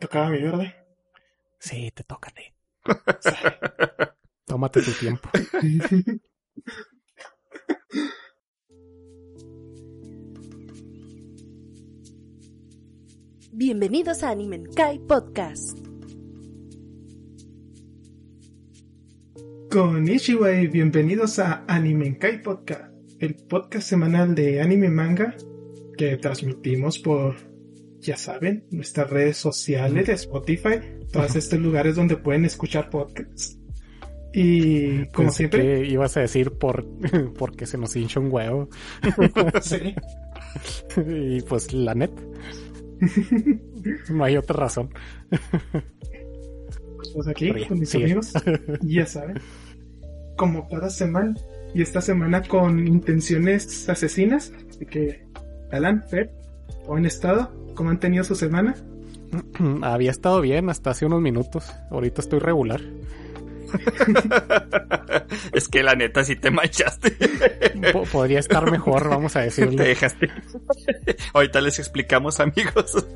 Tocaba mi verde. Sí, te toca a ti. Tómate tu tiempo. Bienvenidos a Kai Podcast. Con y bienvenidos a Kai Podcast, el podcast semanal de anime manga que transmitimos por, ya saben, nuestras redes sociales de Spotify, todos estos lugares donde pueden escuchar podcasts. Y como siempre. ibas a decir por porque se nos hincha un huevo. sí. y pues la net. no hay otra razón. pues aquí con mis amigos, ya saben. Como cada semana. Y esta semana con intenciones asesinas. Así que, Alan, Fer, ¿cómo han estado? ¿Cómo han tenido su semana? Había estado bien hasta hace unos minutos. Ahorita estoy regular. es que la neta si te manchaste. podría estar mejor, vamos a decirlo. Te dejaste. Ahorita les explicamos, amigos.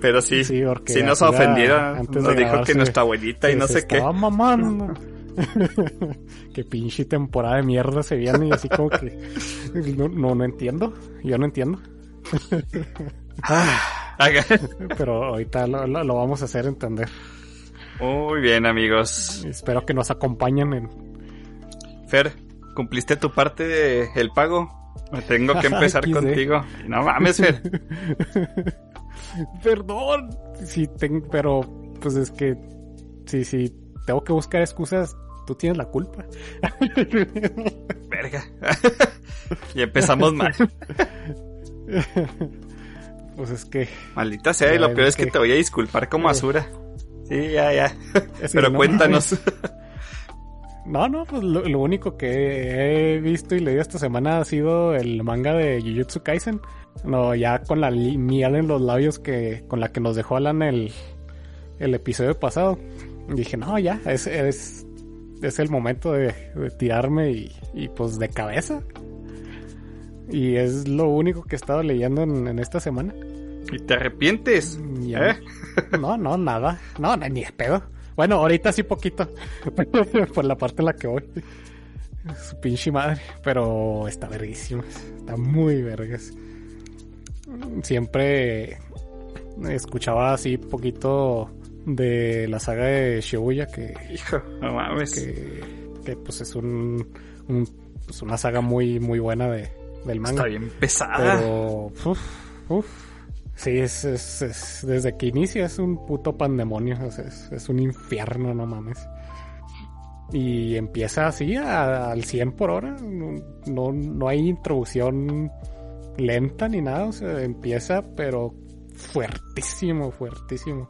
Pero sí, sí si nos ofendieron, nos dijo que nuestra abuelita y no sé qué. mamando. qué pinche temporada de mierda se viene y así como que no, no, entiendo. Yo no entiendo. Ah, Pero ahorita lo vamos a hacer entender. Muy bien, amigos. Espero que nos acompañen en. Fer, ¿cumpliste tu parte del pago? Me tengo que empezar contigo. No mames, Fer. Perdón. Sí, tengo, pero pues es que sí, sí, tengo que buscar excusas. Tú tienes la culpa. Verga. y empezamos mal. pues es que. Maldita sea, y lo peor es que, te voy a disculpar como Asura. Sí, ya, ya. Pero cuéntanos. No, no, pues lo, único que he visto y leído esta semana ha sido el manga de Jujutsu Kaisen. No, ya con la miel en los labios que con la que nos dejó Alan el, el episodio pasado. dije, no, ya, es, es, es el momento de, tirarme y, y, pues de cabeza. Y es lo único que he estado leyendo en esta semana. ¿Y te arrepientes? ¿Eh? No, no, nada. No, ni pedo. Bueno, ahorita sí poquito. Por la parte en la que voy. Su pinche madre. Pero está verguísima. Está muy vergas. Siempre escuchaba así poquito de la saga de Shibuya que... Hijo, no mames. Que, pues es un, pues una saga muy, muy buena de, del manga. Está bien pesada. Pero... Uf, Sí, es, es, desde que inicia es un puto pandemonio, es, un infierno, no mames. Y empieza así al 100 por hora, no, no, hay introducción lenta ni nada, o sea, empieza pero fuertísimo, fuertísimo.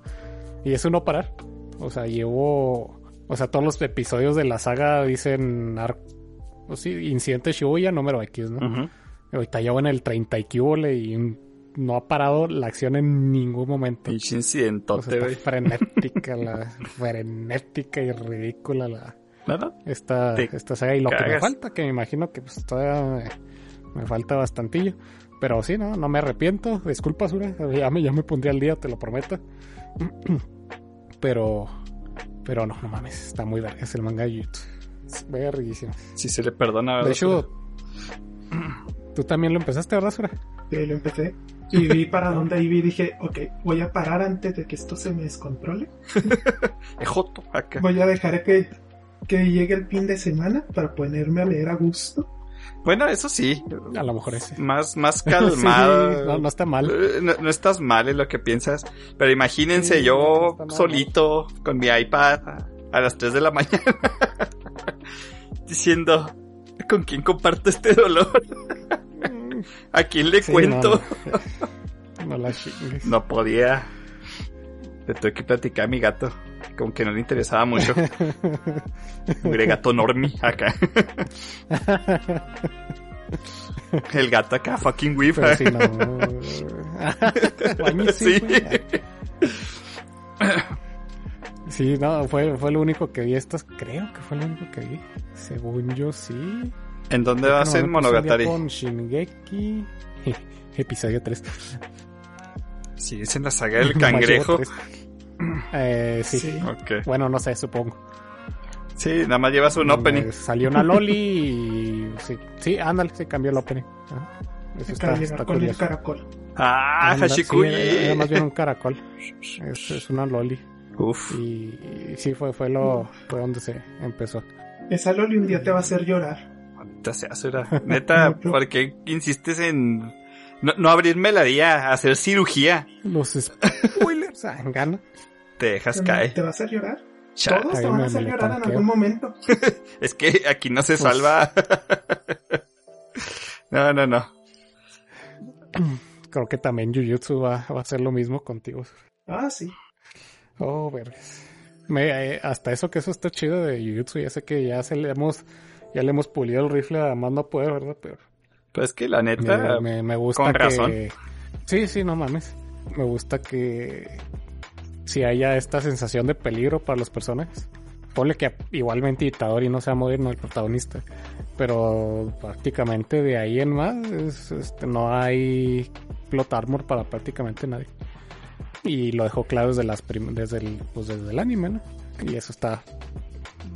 Y eso no parar. O sea, llevo, o sea, todos los episodios de la saga dicen, o sí, Incidente Shibuya número X, ¿no? Ahorita llevo en el 30 y y un no ha parado la acción en ningún momento. Pinche incidentote, güey. frenética, la frenética y ridícula la. ¿Nada? Esta, esta saga. Y lo que me falta, que me imagino que pues todavía me, falta bastantillo. Pero sí, no, no me arrepiento. Disculpa, Sura. Ya me, ya me pondría al día, te lo prometo. Pero. Pero no, no mames. Está muy verga el manga de YouTube. Es verguísimo. Si se le perdona, ¿verdad? De hecho, tú también lo empezaste, ¿verdad, Sura? Sí, lo empecé. Y vi para dónde iba y dije, ok, voy a parar antes de que esto se me descontrole. Joto, acá. Voy a dejar que, que llegue el fin de semana para ponerme a leer a gusto. Bueno, eso sí. A lo mejor es. Más, más calmado. no, está mal. Eh, no, estás mal en lo que piensas. Pero imagínense yo solito con mi iPad a, las 3 de la mañana diciendo con quién comparto este dolor. ¿A quién le cuento? No, la No podía. Le tuve que platicar a mi gato. Como que no le interesaba mucho. Un gato normie acá. El gato acá, fucking whip. sí, no. sí. Sí, no, fue, fue lo único que vi estas. Creo que fue lo único que vi. Según yo, sí. ¿En dónde va a ser Monogatari? Con Shingeki. Episodio 3. Sí, es en la saga del cangrejo. eh, sí. Bueno, no sé, supongo. Sí, nada más llevas un mm, opening. Eh, salió una Loli y. Sí, sí ándale, se cambió el opening. Eso está, está con el caracol. Ah, Hashikuyi. Sí, más bien un caracol. Es, es una Loli. Uf. Y, sí, fue, fue, lo, fue donde se empezó. Esa Loli un día te va a hacer llorar. Te hace Neta, ¿por qué insistes en no, no abrir meladía, hacer cirugía? Los spoilers, gana. Te dejas caer. ¿Te va a hacer llorar? Todos te van a hacer llorar en algún momento. es que aquí no se pues salva. no, no, no. Creo que también Jujutsu va, va a hacer lo mismo contigo. Ah, sí. Oh, vergas. Me, eh, hasta eso que eso está chido de Jujutsu. Ya sé que ya se le hemos, ya le hemos pulido el rifle a más no poder, ¿verdad? Pero. Pues que la neta. Me, me, gusta con que. Razón. Sí, sí, no mames. Me gusta que. Si haya esta sensación de peligro para los personajes. Ponle que igualmente Itadori no sea moderno el protagonista. Pero prácticamente de ahí en más este, no hay plot armor para prácticamente nadie. Y lo dejó claro desde las desde el pues desde el anime, ¿no? Y eso está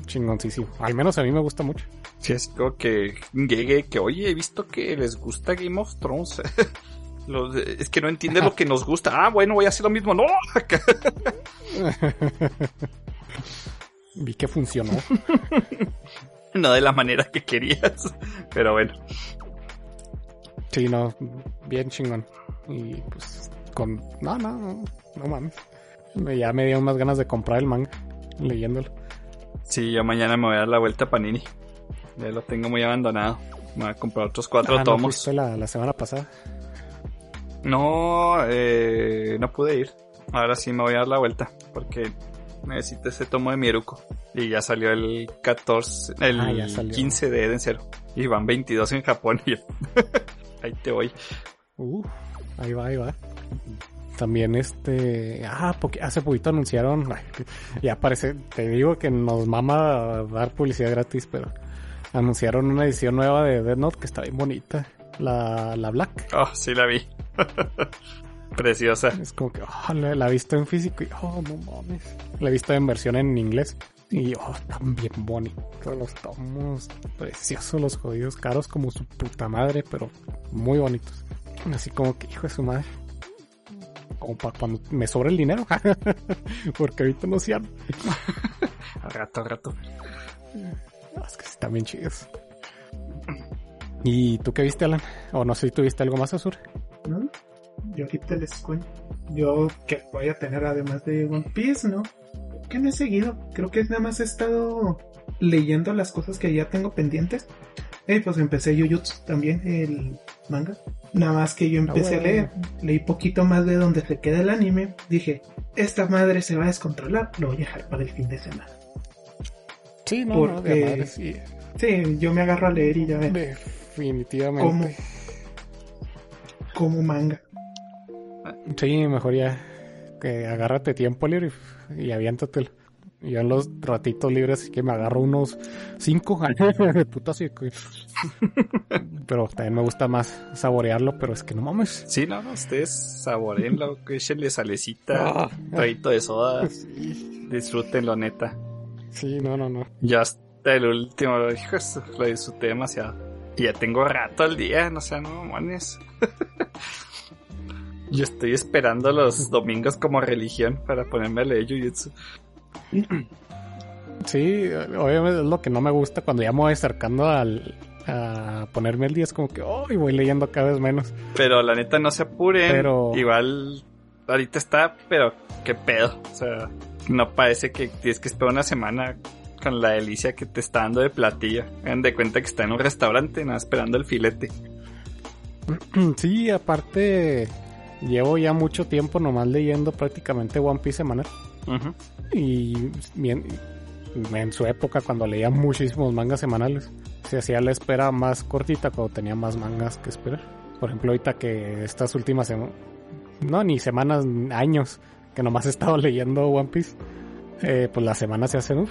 chingoncísimo. Al menos a mí me gusta mucho. Sí, es como que llegue que, oye, he visto que les gusta Game of Thrones. es que no entiende lo que nos gusta. Ah, bueno, voy a hacer lo mismo. No. Vi que funcionó. no de la manera que querías. Pero bueno. Sí, no, bien chingón. Y pues con... No, no, no, no mames. Ya me dio más ganas de comprar el manga leyéndolo. Sí, yo mañana me voy a dar la vuelta a Panini. Ya lo tengo muy abandonado. Me voy a comprar otros cuatro ah, tomos. ¿no la, la semana pasada? No, eh, no pude ir. Ahora sí me voy a dar la vuelta. Porque necesito ese tomo de Mieruko. Y ya salió el 14, el 15 ah, de Eden Zero. Y van 22 en Japón. ahí te voy. Uh, ahí va, ahí va. También este, ah, porque hace poquito anunciaron, ya parece, te digo que nos mama dar publicidad gratis, pero anunciaron una edición nueva de Dead Note que está bien bonita, la, la Black. Oh, sí la vi. Preciosa. Es como que, oh, la, he visto en físico y, oh, no mames. La he visto en versión en inglés. Y, oh, están bien bonitos los tomos. Preciosos los jodidos, caros como su puta madre, pero muy bonitos. Así como que, hijo de su madre como para cuando me sobra el dinero. Porque ahorita no se al rato, al rato. Es que están bien chidos. ¿Y tú qué viste, Alan? O no sé si tuviste algo más, Azur. No, yo ahorita les cuento. Yo que voy a tener además de One Piece, ¿no? Que no he seguido. Creo que nada más he estado leyendo las cosas que ya tengo pendientes. Eh, pues empecé Jujutsu también, el manga. Nada más que yo empecé a leer, leí poquito más de donde se queda el anime. Dije, esta madre se va a descontrolar, lo voy a dejar para el fin de semana. Sí, no, Porque, sí. sí. yo me agarro a leer y ya ven. Definitivamente. Como, como manga. Sí, mejor ya que agárrate tiempo libre y, y aviéntatelo. Yo en los ratitos libres que me agarro unos cinco de puta Pero también me gusta más saborearlo, pero es que no mames. Sí, no, no, ustedes saboreenlo, échenle salecita, ah, traguito de soda. Disfrútenlo, neta. Sí, no, no, no. Ya hasta el último, lo disfruté demasiado. Y ya tengo rato al día, no sé, no mames. Yo estoy esperando los domingos como religión para ponerme a leer Jujutsu. Sí, obviamente es lo que no me gusta cuando ya me voy acercando al, a ponerme el día. Es como que, oh, y voy leyendo cada vez menos. Pero la neta no se apuren. Pero... Igual ahorita está, pero qué pedo. O sea, no parece que tienes que esperar una semana con la delicia que te está dando de platillo. Hagan de cuenta que está en un restaurante, nada, esperando el filete. Sí, aparte, llevo ya mucho tiempo nomás leyendo prácticamente One Piece semanal. Y bien, en su época, cuando leía muchísimos mangas semanales, se hacía la espera más cortita cuando tenía más mangas que esperar. Por ejemplo, ahorita que estas últimas no, ni semanas, años, que nomás he estado leyendo One Piece, eh, pues las semanas se hacen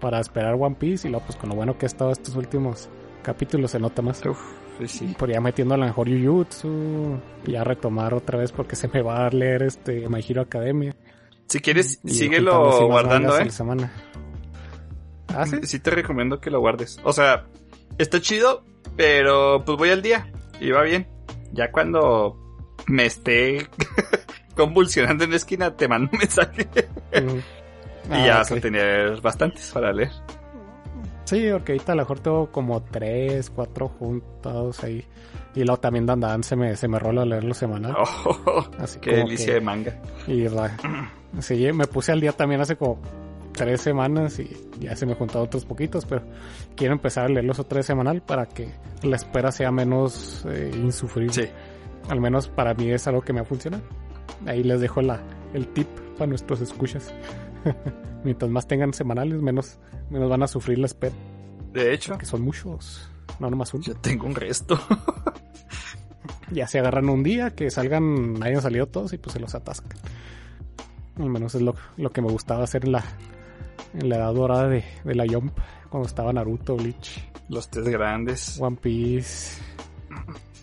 para esperar One Piece y luego pues con lo bueno que he estado estos últimos capítulos se nota más. Pues sí. Podría metiendo a lo mejor Jujutsu. Ya retomar otra vez porque se me va a leer este My Hero Academia. Si quieres, síguelo guardando, eh. semana. ¿Ah, sí? sí te recomiendo que lo guardes. O sea, está chido, pero pues voy al día y va bien. Ya cuando me esté convulsionando en la esquina, te mando un mensaje. y ya ah, vas a tener bastantes para leer. Sí, porque ahorita a lo mejor tengo como tres, cuatro juntos ahí. Y luego también Dan se me, se me rola leerlo semanal. Oh, Así qué delicia de manga. Y sí, me puse al día también hace como tres semanas y ya se me juntado otros poquitos, pero quiero empezar a leerlos otra vez semanal para que la espera sea menos eh, insufrible. Sí. Al menos para mí es algo que me ha funcionado. Ahí les dejo la, el tip para nuestros escuchas. Mientras más tengan semanales, menos, menos van a sufrir la espera. De hecho. Que son muchos. No nomás uno. Yo tengo un resto. ya se agarran un día, que salgan, hayan salido todos y pues se los atascan. Al menos es lo, lo que me gustaba hacer en la, en la edad dorada de, de la Jump, cuando estaba Naruto, Bleach. Los tres grandes. One Piece.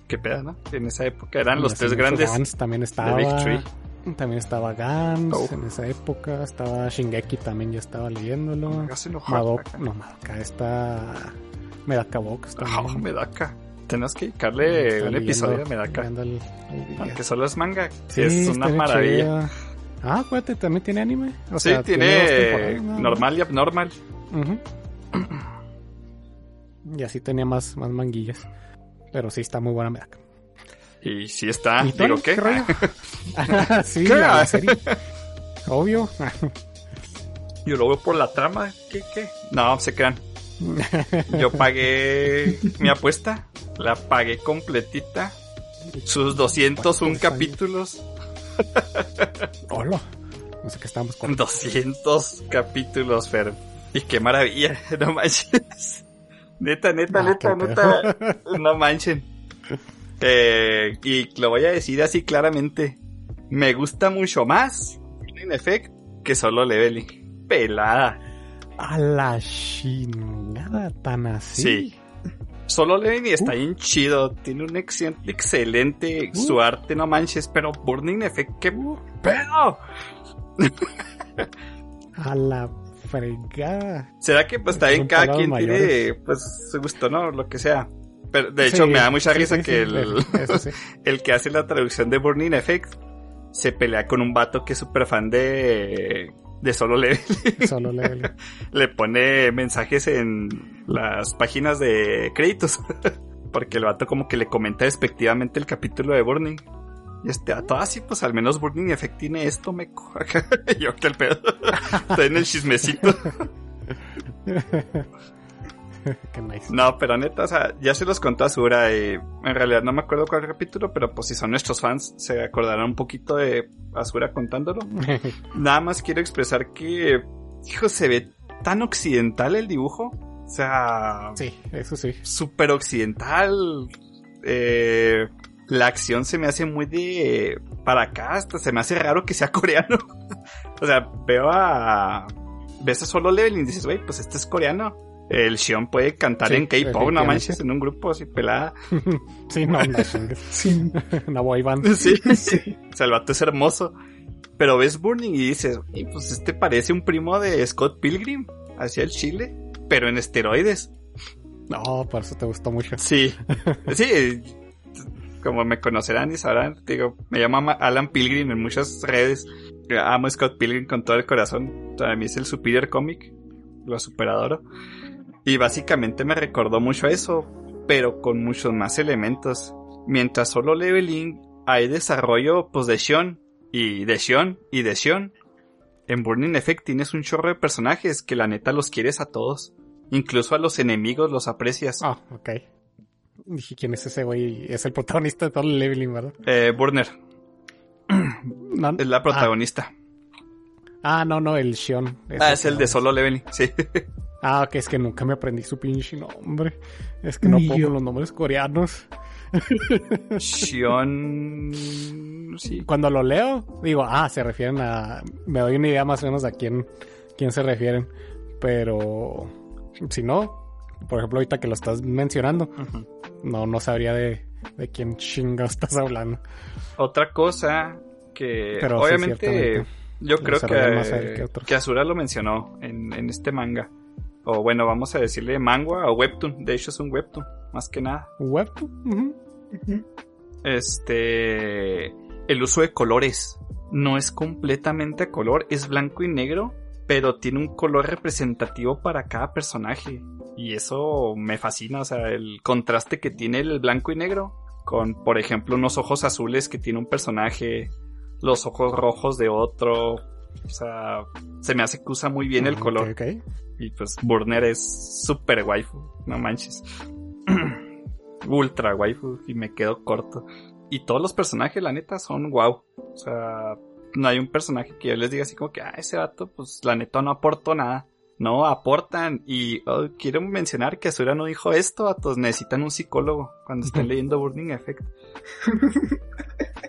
Qué pedo, ¿no? En esa época eran los tres grandes. Gans también estaba. También estaba Gans oh. en esa época. Estaba Shingeki también, ya estaba leyéndolo. Madoka, no, Madoka está. Medaka Box también. Oh, Medaka. Tenemos que dedicarle un episodio a Medaka. Aunque solo es manga. Sí, es una maravilla. Ah, acuérdate, también tiene anime. O sí, tiene, normal y abnormal. Y así tenía más, más manguillas. Pero sí está muy buena Medaka. Y sí está, digo, ¿qué? sí, La serie. Obvio. Yo lo veo por la trama. ¿Qué, qué? No, se crean. Yo pagué mi apuesta. La pagué completita. Sus 201 capítulos. Hola. No sé qué estamos con. 200 capítulos, Fer. Y qué maravilla. No manches. Neta, neta, neta, neta. No manchen. Eh, y lo voy a decir así claramente. Me gusta mucho más en Effect que solo Leveling. Pelada. A la chingada tan así. Sí. Solo Leveling está bien chido. Tiene un excelente su arte, no manches. Pero Burning Effect, qué pedo. A la fregada. ¿Será que pues también cada quien tiene pues su gusto, ¿no? Lo que sea. Pero de hecho me da mucha risa que el, el que hace la traducción de Burning Effect se pelea con un vato que es súper fan de de solo level. Solo level. Le pone mensajes en las páginas de créditos. Porque el vato como que le comenta despectivamente el capítulo de Burning. Y este a todo así, pues al menos Burning Effect tiene esto, me Yo que el pedo. Está en el chismecito. No, pero neta, o sea, ya se los contó Azura y en realidad no me acuerdo cuál capítulo, pero pues si son nuestros fans se acordarán un poquito de Azura contándolo. Nada más quiero expresar que, hijo, se ve tan occidental el dibujo. O sea... Sí, eso sí. Súper occidental. Eh, la acción se me hace muy de para acá, hasta se me hace raro que sea coreano. o sea, veo a ves a solo level y dices, güey, pues este es coreano. El Xion puede cantar en K-pop, no manches, en un grupo así pelada. sí, no, no, sí. Una boy band. Sí, sí. O sea, el vato es hermoso. Pero ves Burning y dices, y pues este parece un primo de Scott Pilgrim hacia el Chile, pero en esteroides. No, por eso te gustó mucho. Sí, sí, como me conocerán y sabrán, digo, me llamo Alan Pilgrim en muchas redes. Amo a Scott Pilgrim con todo el corazón. Para mí es el superior cómic. Lo superador. Y básicamente me recordó mucho a eso, pero con muchos más elementos. Mientras solo leveling hay desarrollo pues de Shion y de Shion y de Shion. En Burning Effect tienes un chorro de personajes que la neta los quieres a todos. Incluso a los enemigos los aprecias. Ah, ok. Dije, ¿quién es ese güey? Es el protagonista de todo el leveling, ¿verdad? Eh, Burner. Es la protagonista. Ah. ah, no, no, el Shion. ah, es el de solo leveling, sí. Ah, que es que nunca me aprendí su pinche nombre. Es que no pongo los nombres coreanos. Shion. Sí. Cuando lo leo, digo, ah, se refieren a. Me doy una idea más o menos a quién, quién se refieren. Pero si no, por ejemplo, ahorita que lo estás mencionando, no, no sabría de, de quién chinga estás hablando. Otra cosa que obviamente yo creo que, que, Azura lo mencionó en, en este manga. O bueno, vamos a decirle manga o webtoon. De hecho es un webtoon, más que nada. ¿Webtoon? Este... El uso de colores. No es completamente a color, es blanco y negro, pero tiene un color representativo para cada personaje. Y eso me fascina, o sea, el contraste que tiene el blanco y negro con, por ejemplo, unos ojos azules que tiene un personaje, los ojos rojos de otro. O sea, se me hace que usa muy bien el color. Y pues Burner es super waifu, no manches. Ultra waifu y me quedo corto. Y todos los personajes, la neta, son wow. O sea, no hay un personaje que yo les diga así como que, ah, ese vato, pues la neta no aportó nada. No, aportan. Y oh, quiero mencionar que Azura no dijo esto, vatos. Necesitan un psicólogo cuando estén leyendo Burning Effect.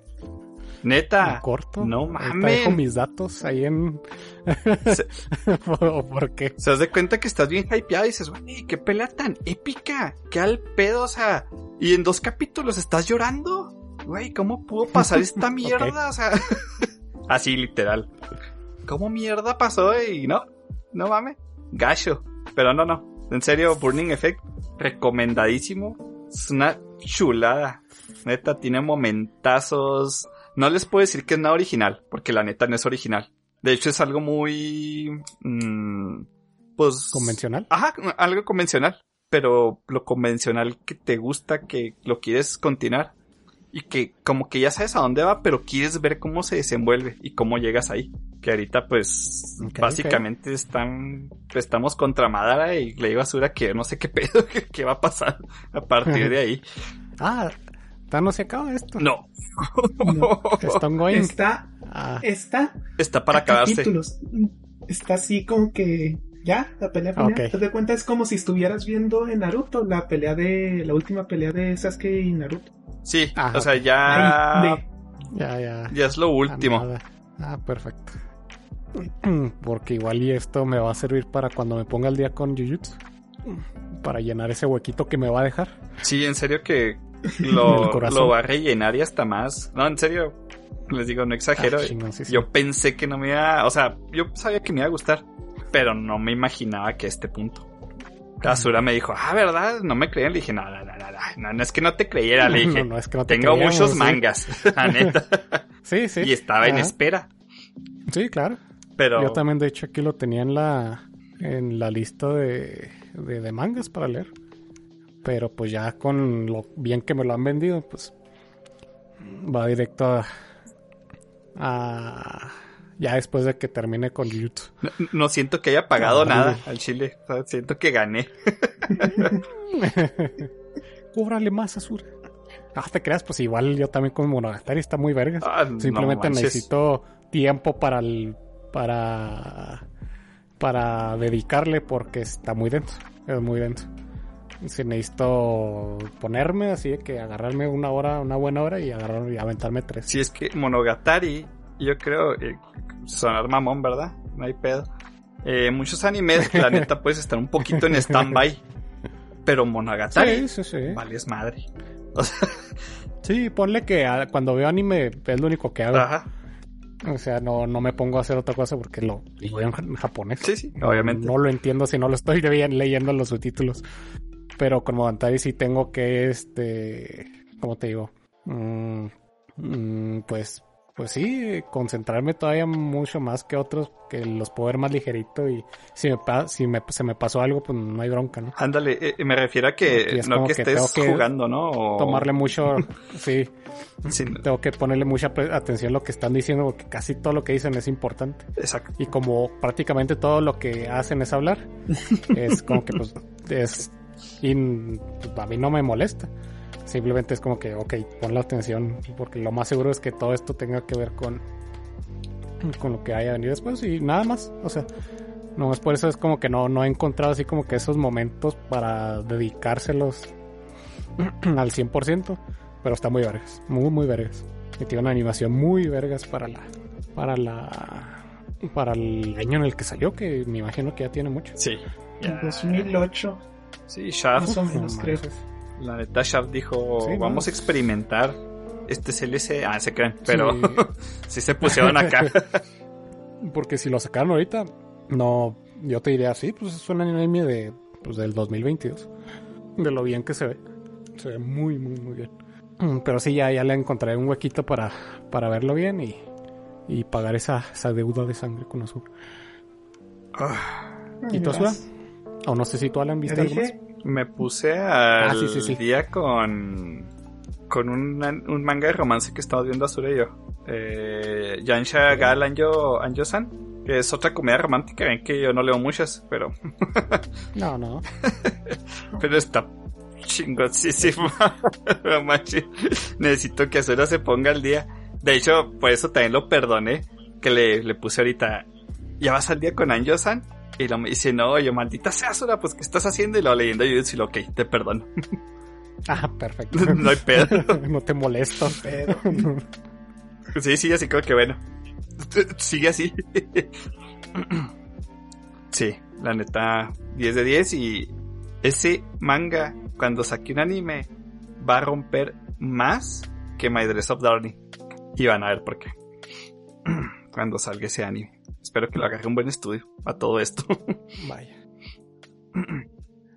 Neta. corto. No mames. Dejo mis datos ahí en. ¿Por qué? Se das de cuenta que estás bien hypeado y dices, güey, qué pelea tan épica. Qué al pedo, o sea. Y en dos capítulos estás llorando. Güey, ¿cómo pudo pasar esta mierda? O sea. así literal. ¿Cómo mierda pasó? Y no, no mames. Gacho. Pero no, no. En serio, Burning Effect, recomendadísimo. Es una chulada. Neta, tiene momentazos no les puedo decir que es nada original, porque la neta no es original. De hecho, es algo muy. Mmm, pues. ¿Convencional? Ajá, algo convencional. Pero lo convencional que te gusta, que lo quieres continuar. Y que como que ya sabes a dónde va, pero quieres ver cómo se desenvuelve y cómo llegas ahí. Que ahorita, pues, básicamente están, estamos contra Madara y le digo a Sura que no sé qué pedo, qué va a pasar a partir de ahí. ah, no se acaba esto. No. Está, ah. está. Está para acabarse. Está así como que ya, la pelea final. Te das cuenta, es como si estuvieras viendo en Naruto la pelea de. la última pelea de Sasuke y Naruto. Sí, o sea, ya. Ya, ya. Ya es lo último. Ah, perfecto. Porque igual y esto me va a servir para cuando me ponga el día con Jujutsu. Para llenar ese huequito que me va a dejar. Sí, en serio que lo, lo va a rellenar y hasta más. No, en serio, les digo, no exagero. Ah, yo pensé que no me iba, o sea, yo sabía que me iba a gustar, pero no me imaginaba que a este punto. Azura me dijo, ah, ¿verdad? No me creían. Le dije, no, no, no, no, no, es que no te creyera. Le dije, no, es que no te tengo muchos mangas, la neta. sí, sí. Y estaba en espera. Sí, claro. Pero... Yo también, de hecho, aquí lo tenía en la, en la lista de, de, de mangas para leer. Pero pues ya con lo bien que me lo han vendido, pues va directo a, ya después de que termine con YouTube. No, siento que haya pagado nada al Chile. siento que gané. Cúbrale más, Azura. Ah, te creas, pues igual yo también con Monogatari está muy verga. Ah, Simplemente necesito tiempo para el, para para dedicarle porque está muy denso. Es muy denso si necesito ponerme, así que agarrarme una hora, una buena hora y agarrar y aventarme tres. Si es que Monogatari, yo creo, eh, sonar mamón, ¿verdad? No hay pedo. Eh, muchos animes, la neta, puedes estar un poquito en stand-by. Pero Monogatari, sí, sí, sí. vale es madre. sí, ponle que cuando veo anime es lo único que hago. Ajá. O sea, no, no me pongo a hacer otra cosa porque lo digo en japonés. Sí, sí, obviamente. No, lo entiendo si no lo estoy leyendo los subtítulos. Pero con Modantari sí tengo que, este, ¿cómo te digo? Mm, mm, pues, pues sí, concentrarme todavía mucho más que otros, que los puedo ver más ligerito y si me si me, se me pasó algo, pues no hay bronca, ¿no? Ándale, eh, me refiero a que no que, estés jugando, ¿no? Tomarle mucho, sí, Tengo que ponerle mucha atención a lo que están diciendo porque casi todo lo que dicen es importante. Exacto. Y como prácticamente todo lo que hacen es hablar, es como que pues es y pues, a mí no me molesta. Simplemente es como que, ok, pon la atención, porque lo más seguro es que todo esto tenga que ver con, con lo que haya venido después y nada más. O sea, no es por eso es como que no, no he encontrado así como que esos momentos para dedicárselos al 100%, pero está muy vergas, muy, muy vergas. Y tiene una animación muy vergas para la, para la, para el año en el que salió, que me imagino que ya tiene mucho. Sí. En 2008. Sí, Shaft. Más o menos, creo. La neta, Shaft dijo, vamos a experimentar este CLC. Ah, se creen, pero sí, se pusieron acá. Porque si lo sacaron ahorita, no, yo te diría, sí, pues es un anime de, pues, del 2022. De lo bien que se ve. Se ve muy, muy, muy bien. Mm, pero sí, ya, ya le encontré un huequito para, para verlo bien y, y pagar esa, esa deuda de sangre con Azul. Ah, ¿Y tú, O no sé si tú, Alan, viste algo más. Me puse al ah, día con, con un, un, manga de romance que estamos viendo Azura y yo. Eh, Yansha Gal Anjo, Anjo-san, que es otra comedia romántica. Ven que yo no leo muchas, pero. no, no. pero está chingosísima. Necesito que Azura se ponga al día. De hecho, por eso también lo perdoné. Que le, le puse ahorita. ¿Ya vas al día con Anjo-san? Y lo me dice, no, yo maldita sea Azura, pues ¿qué estás haciendo? Y lo leyendo y yo decía, ok, te perdono. Ah, perfecto. no hay pedo. no te molesto. Pero... sí, sí, así como que bueno. Sigue así. sí, la neta, 10 de 10 y ese manga, cuando saque un anime, va a romper más que My Dress of Darling. Y van a ver por qué. cuando salga ese anime. Espero que lo agarre un buen estudio a todo esto. Vaya.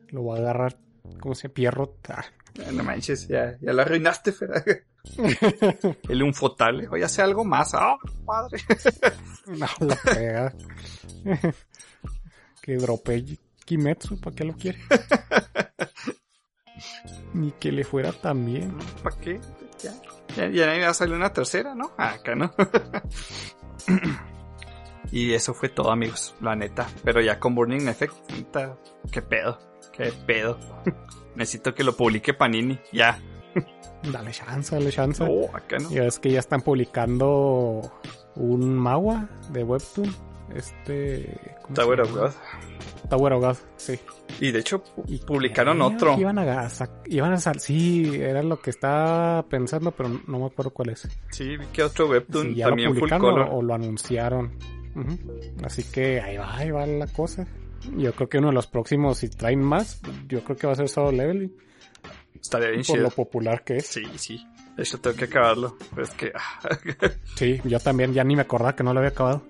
Lo voy a agarrar como se pierrota. No manches, ya, ya la arruinaste, El un fotale. Oye, hace algo más. ¡Ah, padre! no, la pega. que drope Kimetsu, ¿para qué lo quiere? Ni que le fuera también. ¿Para qué? Ya, ya, ya salir una tercera, ¿no? Ah, acá no. Y eso fue todo, amigos, la neta. Pero ya con Burning Effect, qué pedo, qué pedo. Necesito que lo publique Panini, ya. Dale chance, dale chance. Ya es que ya están publicando un Magua de Webtoon. Este. Tower of God. Tower of God, sí. Y de hecho, publicaron otro. Iban a, iban a sí, era lo que estaba pensando, pero no me acuerdo cuál es. Sí, vi que otro Webtoon también lo publicaron O, lo anunciaron. Así que ahí va, ahí va la cosa. Yo creo que uno de los próximos, si traen más, yo creo que va a ser Solo Leveling. Estaría bien Por lo popular que es. Sí, sí. De hecho, tengo que acabarlo. es que. sí, yo también ya ni me acordaba que no lo había acabado.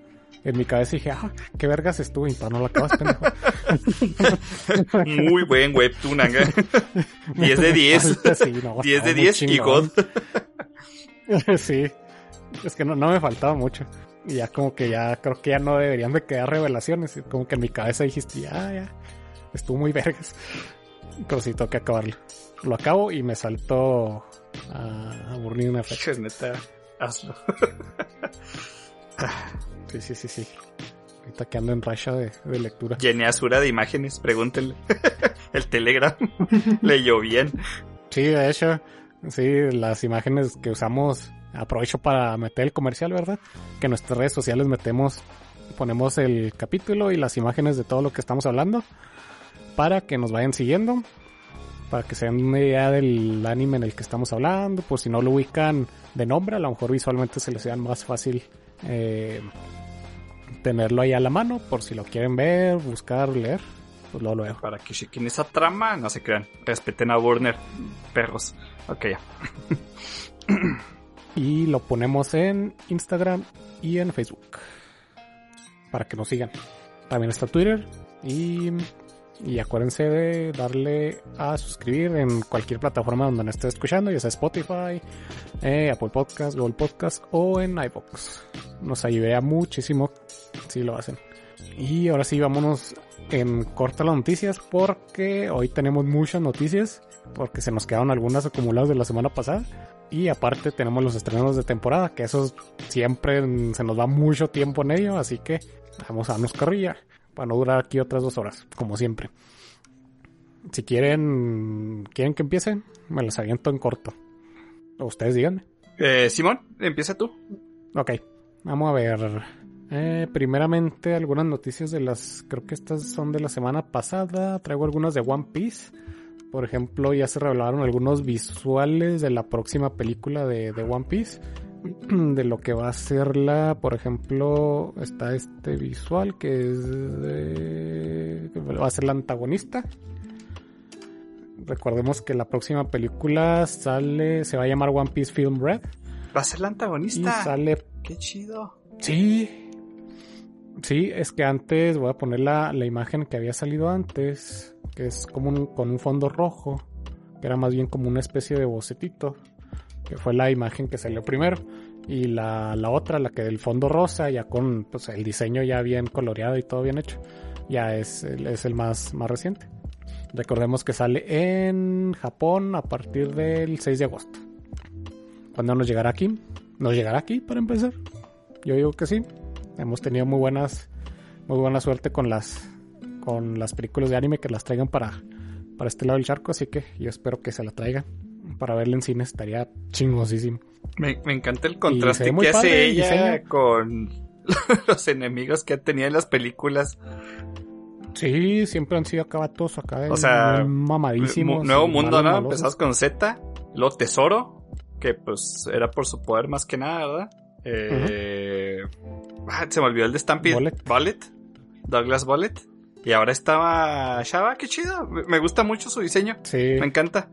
En mi cabeza dije, ah, qué vergas estuve, y para no lo acabas, pendejo. Muy buen webtoon, 10 de 10. 10 de 10 y God. sí. Es que no, no me faltaba mucho. Y ya como que ya creo que ya no deberían de quedar revelaciones. Como que en mi cabeza dijiste, ya, ya, estuvo muy vergas. Pero sí, tengo que acabarlo. Lo acabo y me saltó a, a Burning Effect. neta, hazlo. sí, sí, sí, sí. Ahorita que ando en racha de, lectura. Llené Azura de imágenes, pregúntenle. El Telegram leyó bien. Sí, de hecho, sí, las imágenes que usamos aprovecho para meter el comercial, ¿verdad? Que en nuestras redes sociales metemos, ponemos el capítulo y las imágenes de todo lo que estamos hablando para que nos vayan siguiendo, para que se den una idea del anime en el que estamos hablando, por si no lo ubican de nombre, a lo mejor visualmente se les sea más fácil eh, tenerlo ahí a la mano, por si lo quieren ver, buscar, leer, pues lo luego. Para que chequen esa trama, no se crean, respeten a Warner, perros. Ok, ya. y lo ponemos en Instagram y en Facebook para que nos sigan. También está Twitter y, y acuérdense de darle a suscribir en cualquier plataforma donde nos esté escuchando, ya sea Spotify, eh, Apple Podcast, Google Podcast o en iBox. Nos ayudaría muchísimo si lo hacen. Y ahora sí, vámonos en corta las noticias porque hoy tenemos muchas noticias porque se nos quedaron algunas acumuladas de la semana pasada. Y aparte tenemos los estrenos de temporada, que eso siempre se nos va mucho tiempo en ello, así que vamos a darnos carrilla para no durar aquí otras dos horas, como siempre. Si quieren, quieren que empiece, me los aviento en corto. O ustedes díganme. Eh, Simón, empieza tú. Ok, vamos a ver. Eh, primeramente, algunas noticias de las. Creo que estas son de la semana pasada. Traigo algunas de One Piece. Por ejemplo, ya se revelaron algunos visuales de la próxima película de, One Piece. De lo que va a ser la, por ejemplo, está este visual que es de, va a ser la antagonista. recordemos que la próxima película sale, se va a llamar One Piece Film Red. Va a ser la antagonista. Y sale. Qué chido. Sí. Sí, es que antes voy a poner la, la imagen que había salido antes, que es como un, con un fondo rojo, que era más bien como una especie de bocetito, que fue la imagen que salió primero. Y la, la otra, la que del fondo rosa, ya con pues, el diseño ya bien coloreado y todo bien hecho, ya es, es el más, más reciente. Recordemos que sale en Japón a partir del 6 de agosto. ¿Cuándo nos llegará aquí? ¿Nos llegará aquí para empezar? Yo digo que sí. Hemos tenido muy buenas, muy buena suerte con las, con las películas de anime que las traigan para, para este lado del charco, así que yo espero que se la traigan. Para verla en cine estaría chingosísimo. Me, me encanta el contraste que hace ella con los enemigos que ha tenido en las películas. Sí, siempre han sido acabatos acá. O sea, mamadísimos. Nuevo mundo, ¿no? Empezamos con Z, luego Tesoro, que pues era por su poder más que nada, ¿verdad? Eh, ah, se me olvidó el de Stampede. Bullet. Douglas Bullet. Y ahora estaba Shaba, qué chido. Me gusta mucho su diseño. Sí. Me encanta.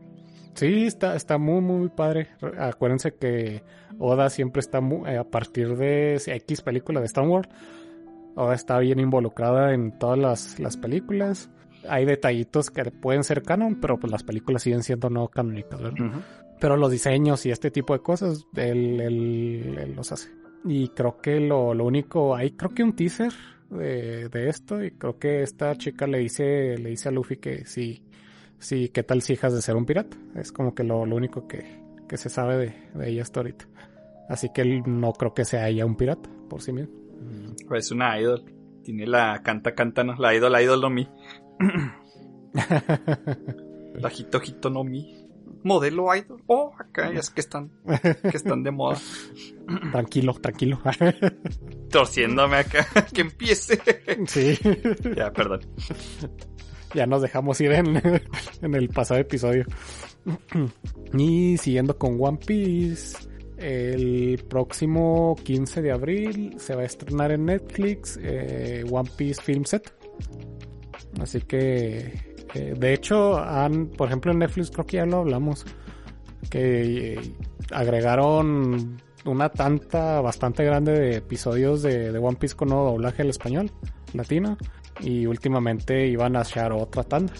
Sí, está, está muy, muy padre. Acuérdense que Oda siempre está muy, a partir de X película de Star Wars Ahora está bien involucrada en todas las, las, películas. Hay detallitos que pueden ser canon, pero pues las películas siguen siendo no canónicas, ¿verdad? Pero los diseños y este tipo de cosas, él, él, los hace. Y creo que lo, lo, único, hay creo que un teaser de, de, esto y creo que esta chica le dice, le dice a Luffy que sí, sí, qué tal si hijas de ser un pirata. Es como que lo, lo único que, que se sabe de, de ella hasta ahorita. Así que él no creo que sea ella un pirata por sí mismo. Es una idol. Tiene la canta, canta, no. La idol, la idol no mi. la hito, hito no mi. Modelo idol. Oh, acá es que están, que están de moda. tranquilo, tranquilo. Torciéndome acá. que empiece. Sí. ya, perdón. Ya nos dejamos ir en, en el pasado episodio. y siguiendo con One Piece. El próximo 15 de abril se va a estrenar en Netflix eh, One Piece Film Set. Así que, de hecho, han, por ejemplo, en Netflix creo que ya lo hablamos, que eh, agregaron una tanta bastante grande de episodios de, de One Piece con nuevo doblaje al español latino y últimamente iban a echar otra tanda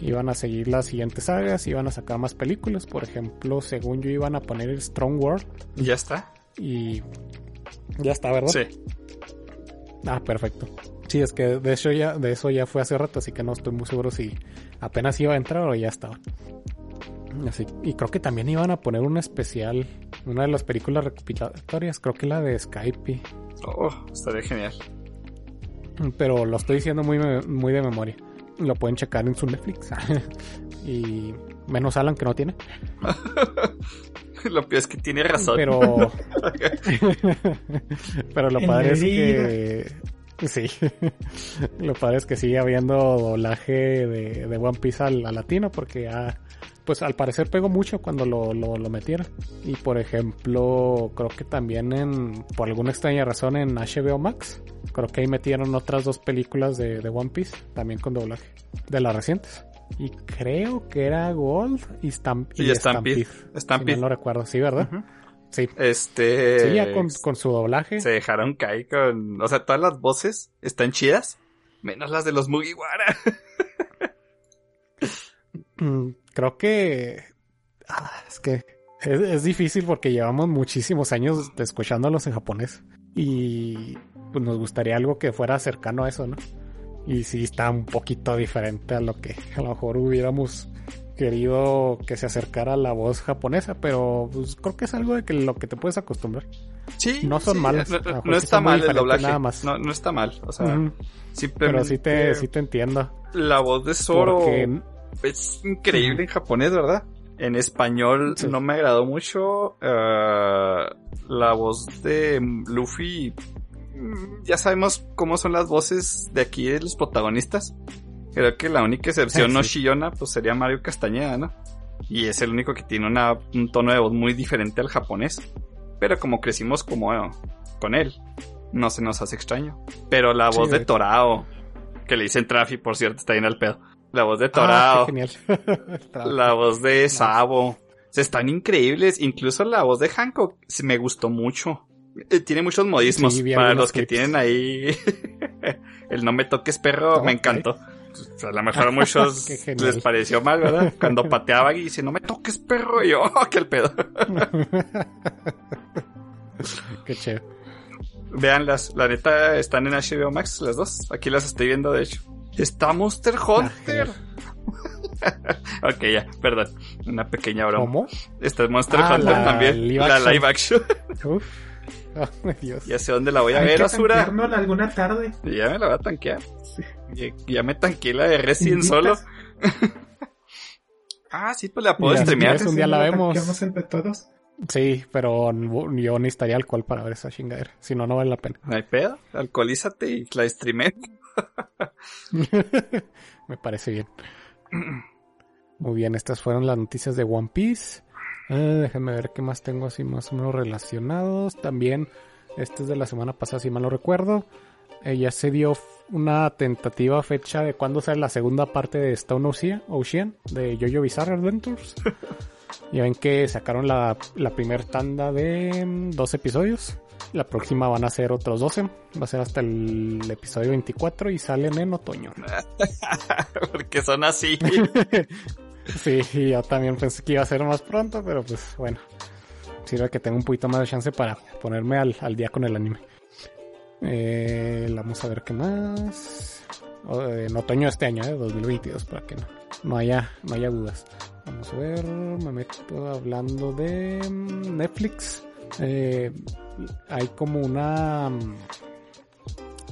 iban a seguir las siguientes sagas, iban a sacar más películas, por ejemplo, según yo iban a poner el Strong World. Ya está. Y ya está, ¿verdad? Sí. Ah, perfecto. Sí, es que de eso ya, de eso ya fue hace rato, así que no estoy muy seguro si apenas iba a entrar o ya estaba. Así, y creo que también iban a poner un especial, una de las películas recopilatorias, creo que la de Skype. Oh, estaría genial. Pero lo estoy diciendo muy, muy de memoria lo pueden checar en su Netflix. y menos Alan que no tiene. lo peor es que tiene razón. Pero. pero lo padre es que. Sí. lo padre es que sigue habiendo doblaje de, de One Piece al, latino porque pues al parecer pegó mucho cuando lo, lo, lo, metieron. Y por ejemplo, creo que también en, por alguna extraña razón en HBO Max, creo que ahí metieron otras dos películas de, de One Piece, también con doblaje, de las recientes. Y creo que era Gold y, Stamp y, Stampede. Stampede. no recuerdo, sí, ¿verdad? Sí. Este. Sí, ya con, con, su doblaje. Se dejaron caer con. O sea, todas las voces están chidas. Menos las de los Mugiwara. Creo que. Ah, es que. Es, es, difícil porque llevamos muchísimos años escuchándolos en japonés. Y pues nos gustaría algo que fuera cercano a eso, ¿no? Y sí está un poquito diferente a lo que a lo mejor hubiéramos querido que se acercara a la voz japonesa, pero pues creo que es algo de que lo que te puedes acostumbrar. Sí. No son malos. No, está mal el doblaje. Nada más. No, no está mal. O sea, Pero sí te, sí te entiendo. La voz de Zoro es increíble en japonés, ¿verdad? En español no me agradó mucho. Eh, la voz de Luffy Mm, ya sabemos cómo son las voces de aquí de los protagonistas. Creo que la única excepción no chillona pues sería Mario Castañeda, ¿no? Y es el único que tiene una, un tono de voz muy diferente al japonés. Pero como crecimos como con él, no se nos hace extraño. Pero la voz de Torao, que le dicen Trafi, por cierto, está bien al pedo. La voz de Torao. la voz de Sabo. están increíbles. Incluso la voz de Hancock me gustó mucho. Eh, tiene muchos modismos. para los que tienen ahí el no me toques perro, me encantó. A lo mejor a muchos les pareció mal, ¿verdad? Cuando pateaba y dice, no me toques perro, y yo, oh, qué el pedo. qué chévere. Veanlas, la neta están en HBO Max las dos. Aquí las estoy viendo de hecho. Está Monster Hunter. ok, ya, perdón. Una pequeña broma. ¿Cómo? Está Monster ah, Hunter también. la live action. Uf. Dios. Ya sé dónde la voy a ver, Asura. alguna tarde. Ya me la voy a tanquear. Ya, me tanqueé la de Resident solo. ah, sí, pues la puedo streamear. un día la vemos. entre todos. Sí, pero yo necesitaría alcohol para ver esa chingadera. Si no, no vale la pena. No hay pedo. Alcoholízate y la streamé. Me parece bien. Muy bien, estas fueron las noticias de One Piece. Eh, déjenme ver qué más tengo así más o menos relacionados. También, este es de la semana pasada, si mal no recuerdo. Eh, ya se dio una tentativa fecha de cuándo sale la segunda parte de Stone Ocean, Ocean de Jojo Bizarre Adventures. ya ven que sacaron la, la primer tanda de mm, dos episodios. La próxima van a ser otros 12. Va a ser hasta el episodio 24 y salen en otoño. Porque son así. Sí, yo también pensé que iba a ser más pronto, pero pues bueno. Sirve que tengo un poquito más de chance para ponerme al, día con el anime. Eh, vamos a ver qué más. En otoño de este año, eh, 2022, para que no, no, haya, no haya dudas. Vamos a ver, me meto hablando de Netflix. Eh, hay como una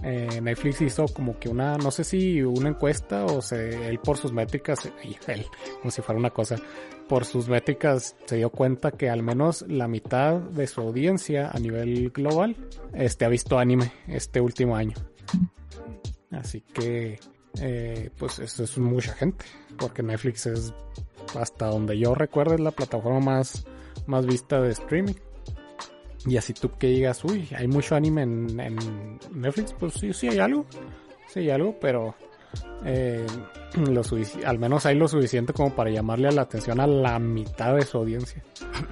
eh, Netflix hizo como que una, no sé si una encuesta o se, él por sus métricas, como si fuera una cosa, por sus métricas se dio cuenta que al menos la mitad de su audiencia a nivel global este, ha visto anime este último año. Así que, eh, pues eso es mucha gente, porque Netflix es, hasta donde yo recuerdo, es la plataforma más, más vista de streaming. Y así tú que digas, uy, hay mucho anime en, Netflix, pues sí, sí hay algo. Sí hay algo, pero eh, lo al menos hay lo suficiente como para llamarle la atención a la mitad de su audiencia.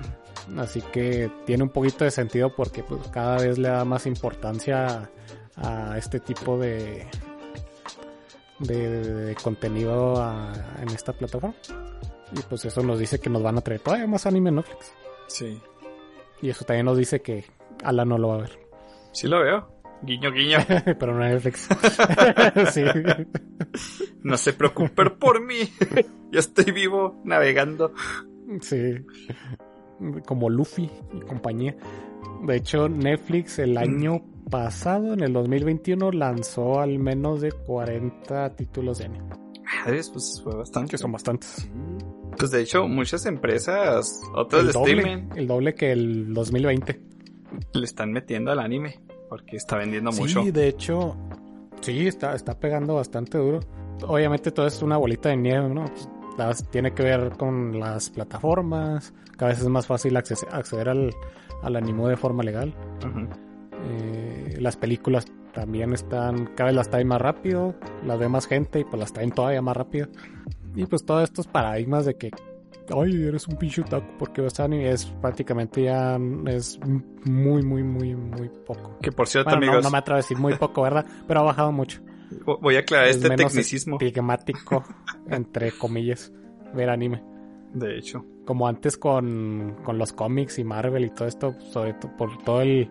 Así que tiene un poquito de sentido porque pues cada vez le da más importancia a, este tipo de, de, contenido en esta plataforma. Y pues eso nos dice que nos van a traer todavía más anime en Netflix. Sí. Y eso también nos dice que Alan no lo va a ver. Sí lo veo. Guiño, guiño. Pero no Netflix. sí. No se preocupen por mí. Yo estoy vivo navegando. Sí. Como Luffy y compañía. De hecho, Netflix el mm. año pasado, en el 2021, lanzó al menos de 40 títulos de anime. Pues fue bastante. Que son bastantes. Pues de hecho, muchas empresas, otras de streaming. El doble que el 2020. Le están metiendo al anime. Porque está vendiendo mucho. Sí, de hecho, sí, está, está pegando bastante duro. Obviamente todo es una bolita de nieve, ¿no? tiene que ver con las plataformas. Cada vez es más fácil acceder al, al anime de forma legal. Eh, las películas también están, cada vez las traen más rápido, las ve más gente y pues las traen todavía más rápido. Y pues todos estos paradigmas de que, ay, eres un pinche otaku porque ves anime, es prácticamente ya, es muy, muy, muy, muy poco. Que por cierto, amigos. No, no, me atrevo a decir muy poco, ¿verdad? Pero ha bajado mucho. Voy a aclarar este tecnicismo. Estigmático, entre comillas, ver anime. De hecho. Como antes con, con los cómics y Marvel y todo esto, sobre todo por todo el,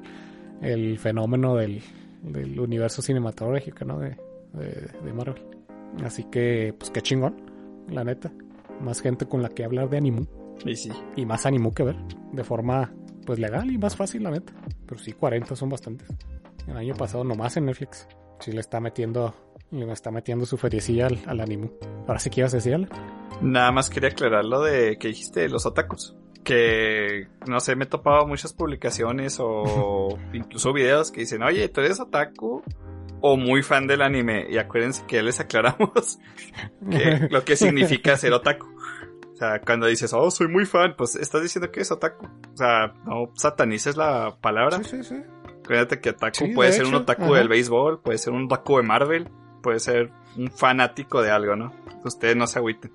el fenómeno del, del universo cinematográfico, ¿no? De, de, Marvel. Así que, pues qué chingón la neta. Más gente con la que hablar de animu. Y sí. Y más animu que ver. De forma, pues legal y más fácil, la neta. Pero sí, 40 son bastantes. El año pasado nomás en Netflix. Sí le está metiendo, le está metiendo su feriecilla al, al animu. Ahora sí que ibas a decirle. Nada más quería aclarar lo de que dijiste de los otakus. Que, no sé, me he topado muchas publicaciones o incluso videos que dicen, oye, tú eres otaku o muy fan del anime. Y acuérdense que ya les aclaramos que lo que significa ser otaku. O sea, cuando dices, oh, soy muy fan, pues estás diciendo que es otaku. O sea, no satanices la palabra. Sí, sí, sí. Acuérdate que otaku puede ser un otaku del béisbol, puede ser un otaku de Marvel. puede ser un fanático de algo, ¿no? Ustedes no se agüiten.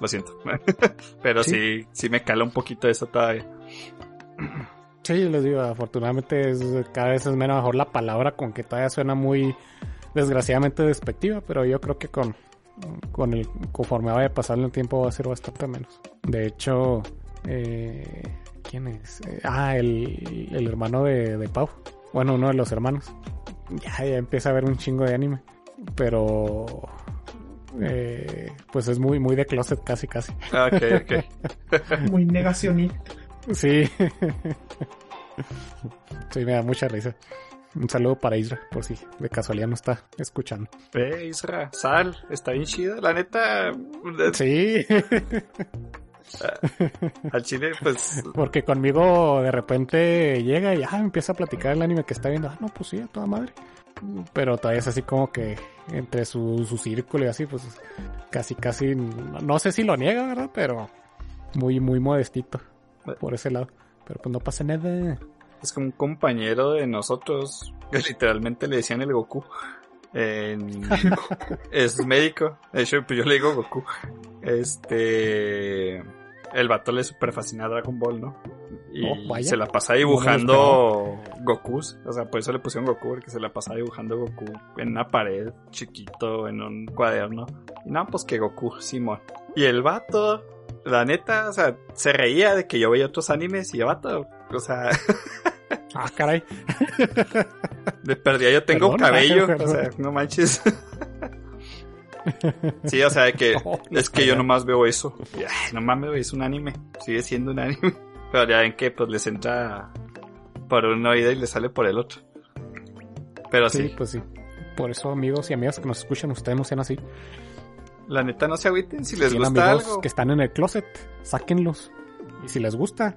Lo siento. Pero ¿Sí? sí, me cala un poquito eso todavía. Sí, les digo, afortunadamente cada vez es menos mejor la palabra, con que todavía suena muy desgraciadamente despectiva, pero yo creo que con, con el conforme vaya pasando el tiempo va a ser bastante menos. De hecho, eh, ¿quién es? Eh, ah, el, el hermano de, de, Pau. Bueno, uno de los hermanos. Ya, ya empieza a ver un chingo de anime. Pero eh, pues es muy, muy de closet casi, casi. Ah, ok, ok. muy negacionista. Sí. sí, me da mucha risa. Un saludo para Isra, por si de casualidad no está escuchando. Eh, Isra, sal, está bien chida, la neta. Sí. Al chile, pues. Porque conmigo de repente llega y ah, empieza a platicar el anime que está viendo. Ah, no, pues sí, a toda madre. Pero todavía es así como que entre su, su círculo y así, pues casi, casi. No sé si lo niega, ¿verdad? Pero muy, muy modestito por ese lado. Pero pues no pasa nada. Es como un compañero de nosotros que literalmente le decían el Goku. es médico. De hecho, pues yo le digo Goku. Este. El vato le super fascina Dragon Ball, ¿no? Y oh, se la pasa dibujando Goku. O sea, por eso le pusieron Goku, porque se la pasa dibujando Goku en una pared chiquito, en un cuaderno. Y no, pues que Goku, Simón. Y el vato, la neta, o sea, se reía de que yo veía otros animes y el vato, o sea. ah, caray. De perdida yo tengo cabello, o sea, no manches. Sí, o sea, que oh, es que yo nomás veo eso. Ay, no mames, es un anime. Sigue siendo un anime. Pero ya ven que pues les entra por un oído y les sale por el otro. Pero sí. sí. pues sí. Por eso, amigos y amigas que nos escuchan, ustedes no sean así. La neta, no se agüiten si les gusta algo. que están en el closet, sáquenlos. Y si les gusta,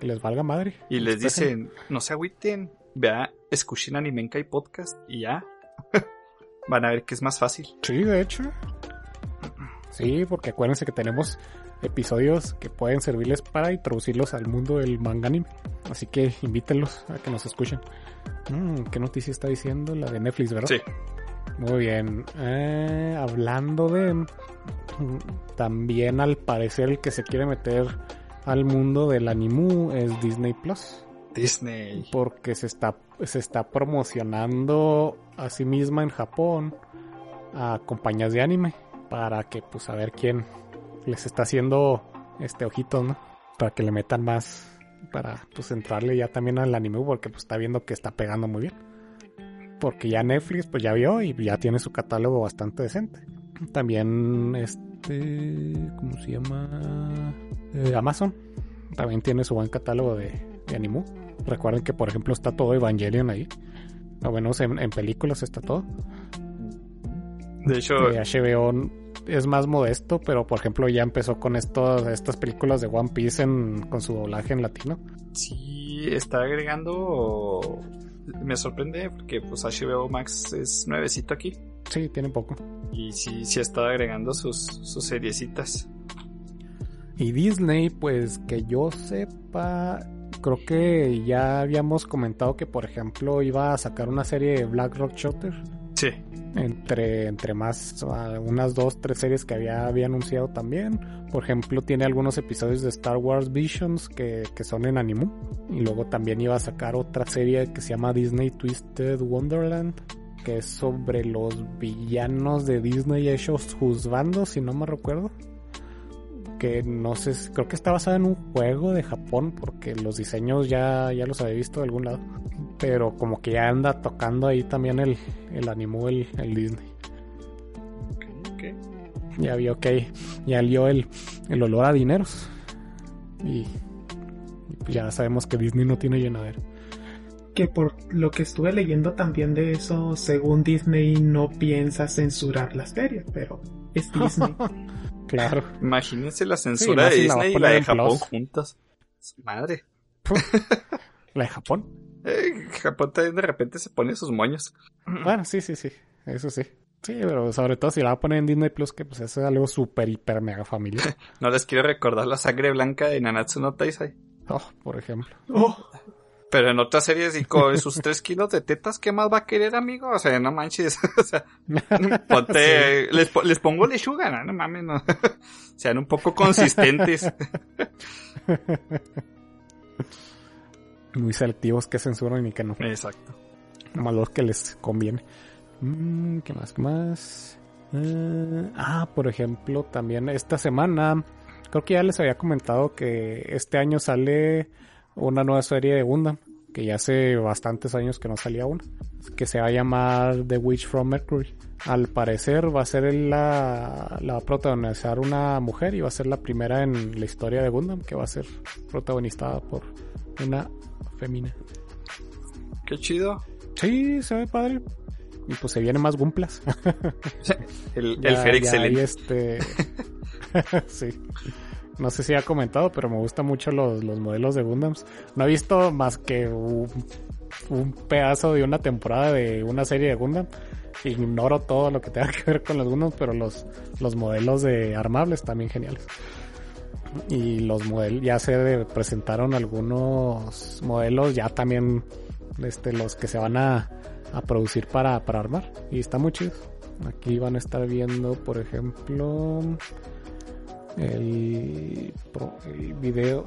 que les valga madre. Y les dicen, no se agüiten, vea, escuchen Animenka y podcast y ya. Van a ver que es más fácil. Sí, de hecho. Sí, porque acuérdense que tenemos episodios que pueden servirles para introducirlos al mundo del manga anime. Así que invítenlos a que nos escuchen. Mm, ¿Qué noticia está diciendo? La de Netflix, ¿verdad? Sí. Muy bien. Eh, hablando de... También al parecer el que se quiere meter al mundo del anime es Disney Plus. Disney. Porque se está, se está promocionando a sí misma en Japón a compañías de anime para que pues a ver quién les está haciendo este ojito, ¿no? Para que le metan más para pues entrarle ya también al anime porque pues está viendo que está pegando muy bien. Porque ya Netflix pues ya vio y ya tiene su catálogo bastante decente. También este ¿cómo se llama? Eh, Amazon también tiene su buen catálogo de, de anime. Recuerden que por ejemplo está todo Evangelion ahí. O bueno, en, en películas está todo. De hecho, HBO es más modesto, pero por ejemplo ya empezó con estas películas de One Piece en, con su doblaje en latino. Sí, está agregando. Me sorprende porque pues HBO Max es nuevecito aquí. Sí, tiene poco. Y sí, sí está agregando sus, sus seriecitas. Y Disney, pues que yo sepa, creo que ya habíamos comentado que por ejemplo iba a sacar una serie de Black Rock Shooter. Entre, entre más unas dos, tres series que había, había anunciado también. Por ejemplo, tiene algunos episodios de Star Wars Visions que, que son en Animu. Y luego también iba a sacar otra serie que se llama Disney Twisted Wonderland, que es sobre los villanos de Disney hechos juzgando, si no me recuerdo. Que no sé, creo que está basada en un juego de Japón, porque los diseños ya, ya los había visto de algún lado pero como que ya anda tocando ahí también el, el animó el, el Disney. Ya vio que ya lió el, el olor a dineros. Y, pues ya sabemos que Disney no tiene llenadera. Que por lo que estuve leyendo también de eso, según Disney no piensa censurar las series, pero es Disney. claro. Imagínense la censura de Disney y la de Japón juntas. Madre. ¿La de Japón? Eh, Japón también de repente se pone sus moños. Bueno, sí, sí, sí. Eso sí. Sí, pero sobre todo si la va a poner en Disney Plus, que pues es algo súper, hiper, mega familiar. no les quiero recordar la sangre blanca de Nanatsu no Taisai. Oh, por ejemplo. Oh. Pero en otras series y con sus tres kilos de tetas, ¿qué más va a querer, amigo? O sea, no manches. o sea, ponte, les, les, pongo lechuga, no, no mames, no. Sean un poco consistentes. Muy selectivos que censuran y que no. Exacto. Nomás los que les conviene. Mm, ¿Qué más? ¿Qué más? Eh, ah, por ejemplo, también esta semana, creo que ya les había comentado que este año sale una nueva serie de Gundam, que ya hace bastantes años que no salía una, que se va a llamar The Witch from Mercury. Al parecer va a ser la, la protagonizar una mujer y va a ser la primera en la historia de Gundam que va a ser protagonizada por una femina. Qué chido. Sí, se ve padre. Y pues se viene más Gumplas. el, el excelente. Este... sí. No sé si ha comentado, pero me gustan mucho los, modelos de Gundams. No he visto más que un, pedazo de una temporada de una serie de Gundam. Ignoro todo lo que tenga que ver con los Gundams, pero los, los modelos de armables también geniales. Y los modelos, ya se presentaron algunos modelos, ya también este, los que se van a, a producir para, para armar. Y está muy chido. Aquí van a estar viendo, por ejemplo, el, video,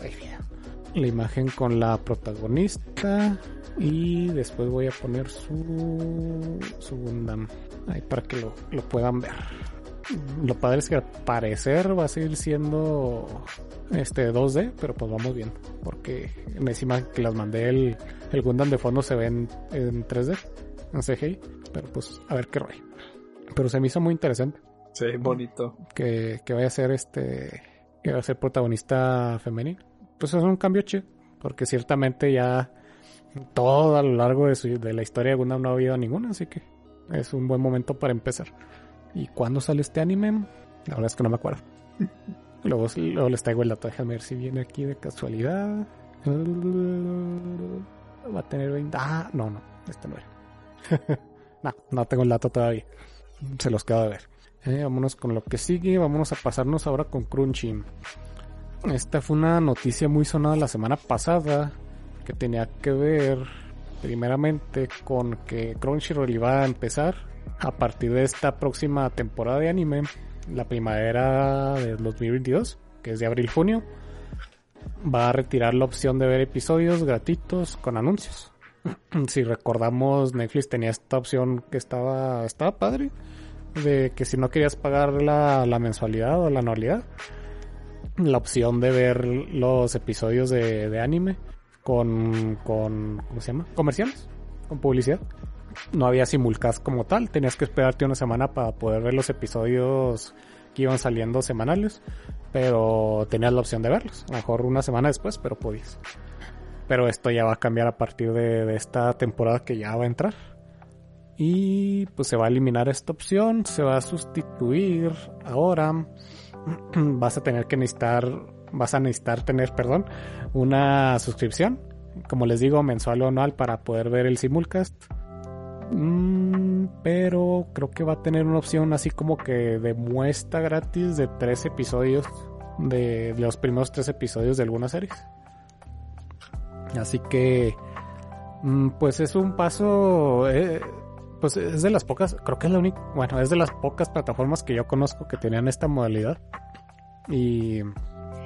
la imagen con la protagonista y después voy a poner su, su Gundam ahí para que lo, lo puedan ver. Lo padre es que al parecer va a seguir siendo este 2D, pero pues vamos bien. Porque en encima que las mandé el, el Gundam de fondo se ve en, en 3D, en CGI. Pero pues a ver qué rollo. Pero se me hizo muy interesante. Sí, bonito. Que, que vaya a ser este. Que vaya a ser protagonista femenina. Pues es un cambio chido. Porque ciertamente ya todo a lo largo de, su, de la historia de Gundam no ha habido ninguna. Así que es un buen momento para empezar. ¿Y cuándo sale este anime? La verdad es que no me acuerdo. luego, les traigo el dato. Déjame ver si viene aquí de casualidad. Va a tener 20. Ah, no, no. Este no era. no, no tengo el dato todavía. Se los quedo de ver. Eh, vámonos con lo que sigue. Vámonos a pasarnos ahora con Crunchy. Esta fue una noticia muy sonada la semana pasada que tenía que ver primeramente con que Crunchyroll iba a empezar a partir de esta próxima temporada de anime, la primavera de 2022, que es de abril-junio, va a retirar la opción de ver episodios gratuitos con anuncios. si recordamos, Netflix tenía esta opción que estaba, estaba padre de que si no querías pagar la, mensualidad o la anualidad, la opción de ver los episodios de, anime con, con, ¿cómo se llama? Comerciales, con publicidad. No había simulcast como tal, tenías que esperarte una semana para poder ver los episodios que iban saliendo semanales, pero tenías la opción de verlos. A lo mejor una semana después, pero podías. Pero esto ya va a cambiar a partir de esta temporada que ya va a entrar y pues se va a eliminar esta opción, se va a sustituir ahora vas a tener que necesitar vas a necesitar tener, perdón, una suscripción, como les digo, mensual o anual para poder ver el simulcast. Mm, pero creo que va a tener una opción así como que de muestra gratis de tres episodios de, los primeros tres episodios de algunas series. Así que mm, pues es un paso eh, pues es de las pocas, creo que es la única, bueno, es de las pocas plataformas que yo conozco que tenían esta modalidad. Y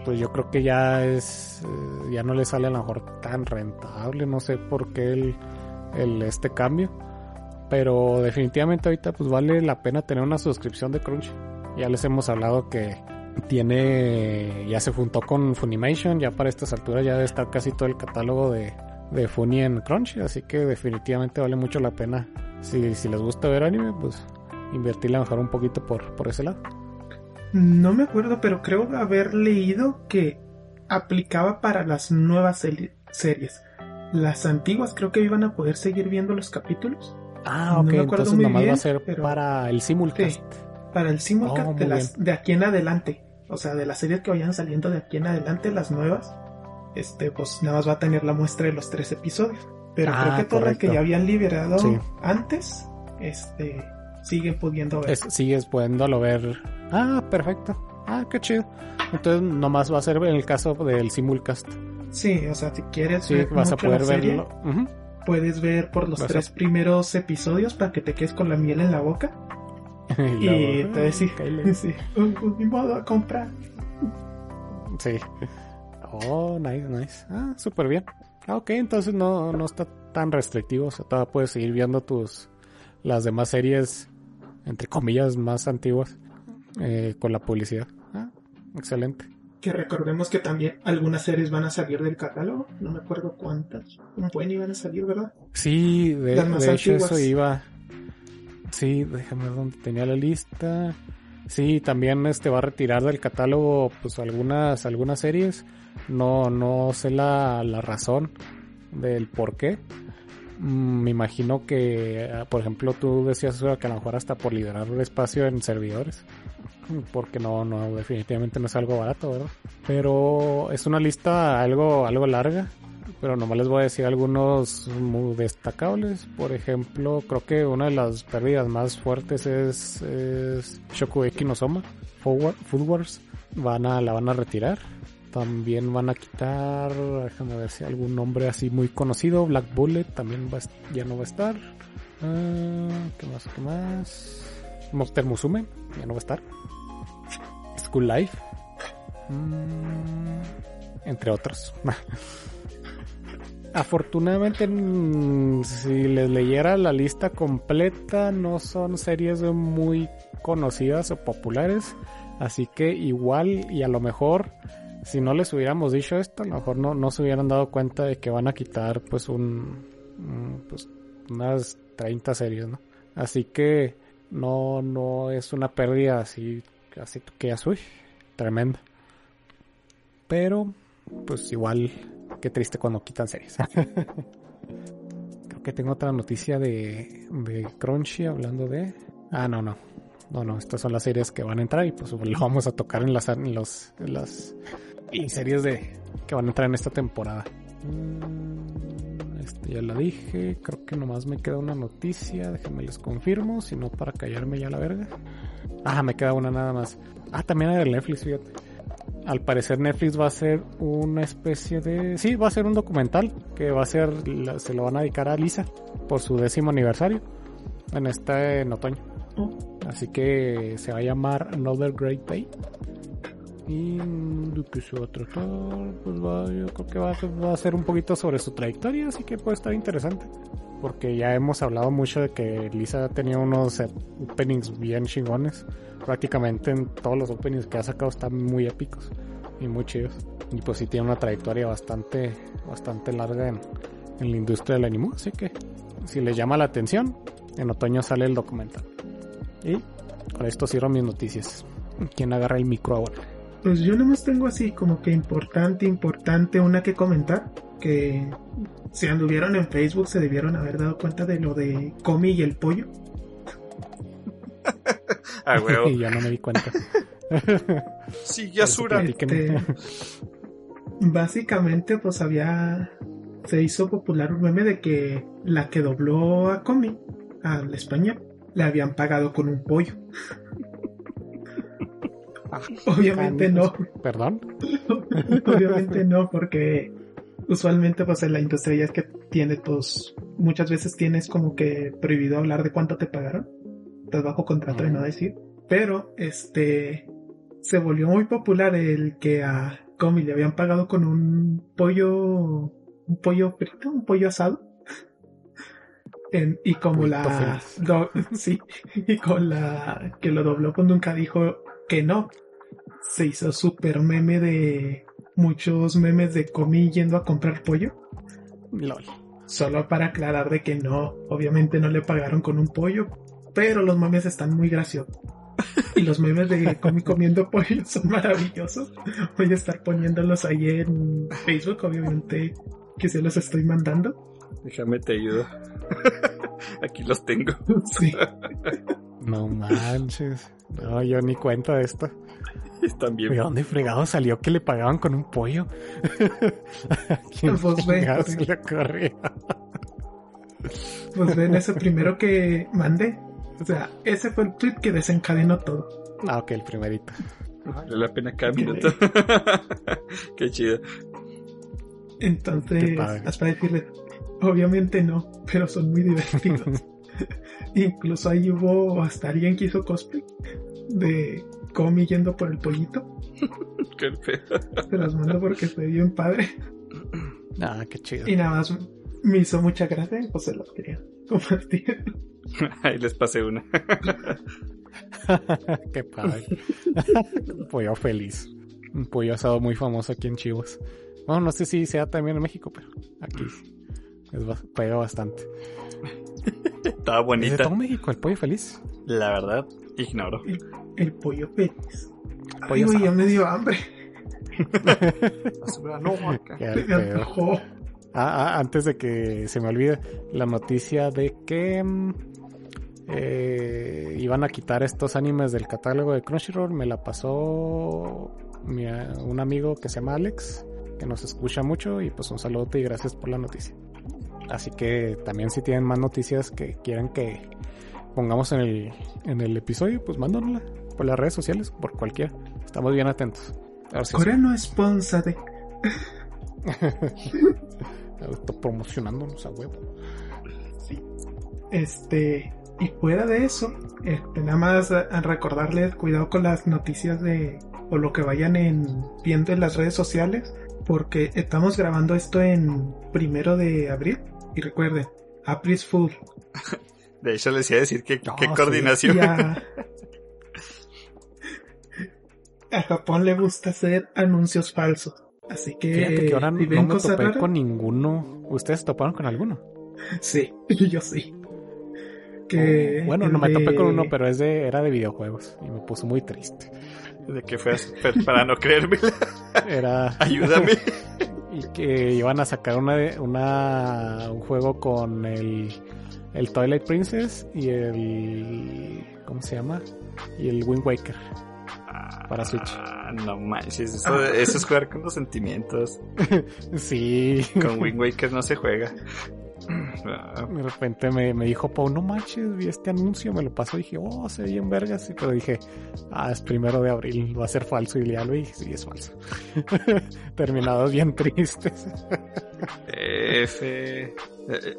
pues yo creo que ya es, eh, ya no le sale a lo mejor tan rentable, no sé por qué el, este cambio. Pero definitivamente ahorita pues vale la pena tener una suscripción de Crunch. Ya les hemos hablado que tiene, ya se juntó con Funimation, ya para estas alturas ya debe estar casi todo el catálogo de, de Funny en Crunch, así que definitivamente vale mucho la pena si, si les gusta ver anime, pues invertirle a mejor un poquito por, por ese lado. No me acuerdo, pero creo haber leído que aplicaba para las nuevas series. Las antiguas creo que iban a poder seguir viendo los capítulos. Ah, ok, entonces nomás va a ser para el simulcast. para el simulcast oh, de, las, de aquí en adelante. O sea, de las series que vayan saliendo de aquí en adelante, las nuevas, este, pues nada más va a tener la muestra de los tres episodios. Pero creo ah, que todo que ya habían liberado antes, este, sigue pudiendo ver. sigues pudiéndolo ver. Ah, perfecto. Ah, qué chido. Entonces nomás va a ser en el caso del simulcast. Sí, o sea, si quieres sí, vas a poder verlo. Puedes ver por los tres primeros episodios para que te quedes con la miel en la boca. y, te decís, sí, mi modo a comprar. Sí. Oh, nice, nice. Ah, súper bien. Ah, ok, entonces no, no está tan restrictivo. O sea, todavía puedes seguir viendo tus las demás series, entre comillas, más antiguas eh, con la publicidad. Ah, excelente. Que recordemos que también algunas series van a salir del catálogo. No me acuerdo cuántas. Un buen iban a salir, ¿verdad? Sí, de, hecho eso iba. Sí, déjame ver dónde tenía la lista. Sí, también este va a retirar del catálogo pues algunas algunas series. No no sé la, la razón del por qué. Mm, me imagino que, por ejemplo, tú decías que a lo mejor hasta por liberar espacio en servidores porque no, no, definitivamente no es algo barato, ¿verdad? Pero es una lista algo, algo larga, pero nomás les voy a decir algunos muy destacables. Por ejemplo, creo que una de las pérdidas más fuertes es, es Shokugeki no Soma. Van a, la van a retirar. También van a quitar, déjame ver si algún nombre así muy conocido. Black Bullet también va, ya no va a estar. Ah, ¿Qué más? ¿Qué más? Monster Musume ya no va a estar. School Life. Mm, entre otros. Afortunadamente, mm, si les leyera la lista completa, no son series muy conocidas o populares. Así que igual y a lo mejor, si no les hubiéramos dicho esto, a lo mejor no, no se hubieran dado cuenta de que van a quitar pues un... Pues, unas 30 series, ¿no? Así que no, no es una pérdida así así que ya soy. Tremendo. Pero, pues igual, qué triste cuando quitan series. Creo que tengo otra noticia de, de Crunchy hablando de... Ah, no, no. No, no, estas son las series que van a entrar y pues lo vamos a tocar en las, en los, en las series de que van a entrar en esta temporada. Mm, este ya la dije, creo que nomás me queda una noticia, déjenme les confirmo, si no para callarme ya la verga. Ah, me queda una nada más. Ah, también hay el Netflix, fíjate. Al parecer Netflix va a ser una especie de... Sí, va a ser un documental que va a ser... Se lo van a dedicar a Lisa por su décimo aniversario en este en otoño. Oh. Así que se va a llamar Another Great Day. Y que a tratar, pues va, yo creo que va, va, a ser un poquito sobre su trayectoria, así que puede estar interesante. Porque ya hemos hablado mucho de que Lisa tenía unos openings bien chingones. Prácticamente en todos los openings que ha sacado están muy épicos y muy chidos. Y pues sí tiene una trayectoria bastante, bastante larga en, en la industria del anime. Así que si les llama la atención, en otoño sale el documental. Y con esto cierro mis noticias. ¿Quién agarra el micro ahora? Pues yo nomás tengo así como que importante, importante una que comentar. Que si anduvieron en Facebook se debieron haber dado cuenta de lo de Comi y el pollo. ah, huevo. y ya no me di cuenta. sí, Yasura. Este, básicamente, pues había. Se hizo popular un meme de que la que dobló a Comi, al español, le habían pagado con un pollo. Obviamente no. ¿Perdón? Obviamente no, porque usualmente pues en la industria ya es que tiene pues muchas veces tienes como que prohibido hablar de cuánto te pagaron. Estás bajo contrato de no decir. Pero este se volvió muy popular el que a Comi le habían pagado con un pollo un pollo frito, un pollo asado. y como la sí, y con la que lo dobló cuando nunca dijo que no se hizo súper meme de muchos memes de Comi yendo a comprar pollo. LOL. Solo para aclarar de que no, obviamente no le pagaron con un pollo, pero los memes están muy graciosos. Y los memes de Comi comiendo pollo son maravillosos. Voy a estar poniéndolos ahí en Facebook, obviamente que se los estoy mandando. Déjame te ayudo. Aquí los tengo. Sí. No manches. No, yo ni cuenta de esto. Están bien. ¿De dónde fregado salió que le pagaban con un pollo? ¿Quién pues ve, se le Pues ven ese primero que mandé. O sea, ese fue el tweet que desencadenó todo. Ah, ok, el primerito. Vale la pena cada minuto. Qué chido. Entonces, hasta decirle, obviamente no, pero son muy divertidos. Incluso ahí hubo hasta alguien que hizo cosplay de Comi yendo por el pollito. Qué feo. Se las mando porque estoy bien padre. Ah, qué chido. Y nada más me hizo mucha gracia y pues se los quería compartir. Ahí les pasé una. qué padre. Un pollo feliz. Un pollo asado muy famoso aquí en Chivas. Bueno, no sé si sea también en México, pero aquí es, pega bastante. Estaba bonita. ¿Es de todo México el pollo feliz? La verdad, ignoro. El, pollo feliz. Pollo Ay, ya me dio hambre. no, ah, ah, antes de que se me olvide, la noticia de que mm, eh, iban a quitar estos animes del catálogo de Crunchyroll me la pasó un amigo que se llama Alex, que nos escucha mucho y pues un saludo y gracias por la noticia. Así que también si tienen más noticias que quieran que pongamos en el, en el episodio, pues mándanosla por las redes sociales, por cualquiera. Estamos bien atentos. Ahora no es de... Está promocionándonos a huevo. Sí. Este, y fuera de eso, este, nada más a recordarles cuidado con las noticias de o lo que vayan en, viendo en las redes sociales, porque estamos grabando esto en primero de abril y recuerden, April's Fool. De hecho les iba a decir que qué coordinación. a... Japón le gusta hacer anuncios falsos. Así que, Fíjate que ahora no me topé con ninguno. ¿Ustedes toparon con alguno? Sí, yo sí. Que oh, bueno, no me topé con uno, pero es de, era de videojuegos y me puso muy triste. ¿De qué fue? Para no creerme. Era. Ayúdame. Y que iban a sacar una, una un juego con el, el Twilight Princess y el. ¿Cómo se llama? Y el Wind Waker. Para Switch. Ah, no manches, eso, eso es jugar con los sentimientos. sí. Con Wind Waker no se juega. De repente me, me, dijo Pau, no manches, vi este anuncio, me lo pasó y dije, oh, se ve en vergas. Pero dije, ah, es primero de abril, va a ser falso. Y ya lo dije, sí, es falso. Terminados bien tristes. F. Eh,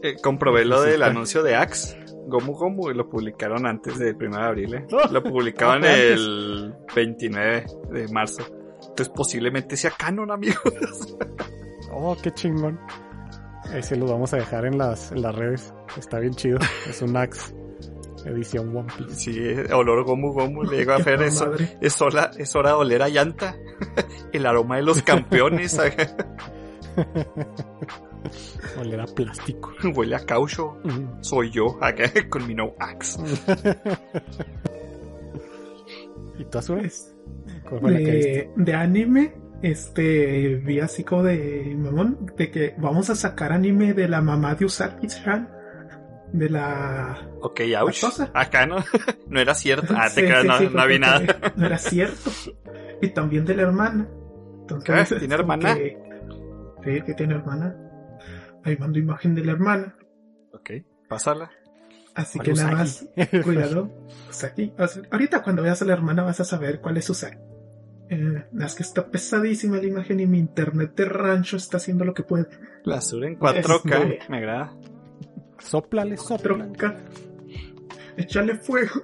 eh, comprobé lo del anuncio de Axe. Gomu Gomu y lo publicaron antes del 1 de abril. ¿eh? Lo publicaron el 29 de marzo. Entonces posiblemente sea canon, amigos. oh, qué chingón. Ese lo vamos a dejar en las, en las redes. Está bien chido. Es un Axe edición One Piece. Sí, olor Gomu Gomu. Le digo a Fer, eso, es, hora, es hora de oler a llanta. El aroma de los campeones. Oler a plástico. Huele a caucho. Soy yo, acá con mi no axe. ¿Y tú, Azures? De, de anime, este, vi así como de mamón, de que vamos a sacar anime de la mamá de Usagi-chan. De la. Ok, ouch. Acá no, no era cierto. Ah, te no, no vi nada. No era cierto. Y también de la hermana. Entonces, ¿Tiene hermana? sí, que tiene hermana. Ahí mando imagen de la hermana. Ok, pásala. Así que nada más, cuidado. Usagi. Ahorita cuando veas a la hermana vas a saber cuál es Usagi. Eh, es que está pesadísima la imagen y mi internet de rancho está haciendo lo que puede. La azul en 4K, este, me agrada. Soplale, soplale. 4K. Échale fuego.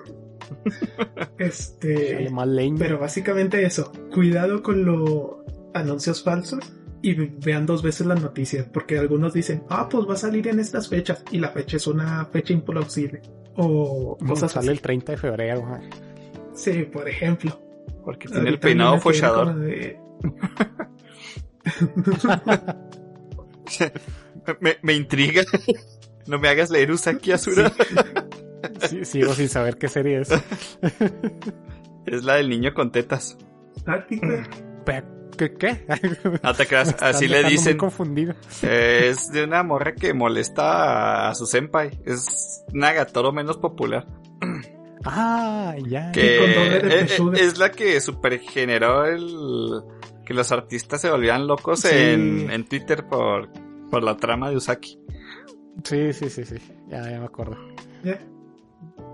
este. Pero básicamente eso. Cuidado con los anuncios falsos y vean dos veces las noticias. Porque algunos dicen, ah, pues va a salir en estas fechas. Y la fecha es una fecha implausible. O cosas Sale el 30 de febrero. Sí, por ejemplo. Porque tiene el peinado follador. me, intriga. No me hagas leer Usaki Asura. Sí. sigo sin saber qué serie es. Es la del niño con tetas. ¿Qué? ¿Qué? No te creas, así le dicen. confundido. Es de una morra que molesta a su senpai. Es Nagatoro menos popular. Ah, ya. Que es, la que super generó el que los artistas se volvían locos en, en, Twitter por, por la trama de Usaki. Sí, sí, sí, sí. Ya, ya me acuerdo.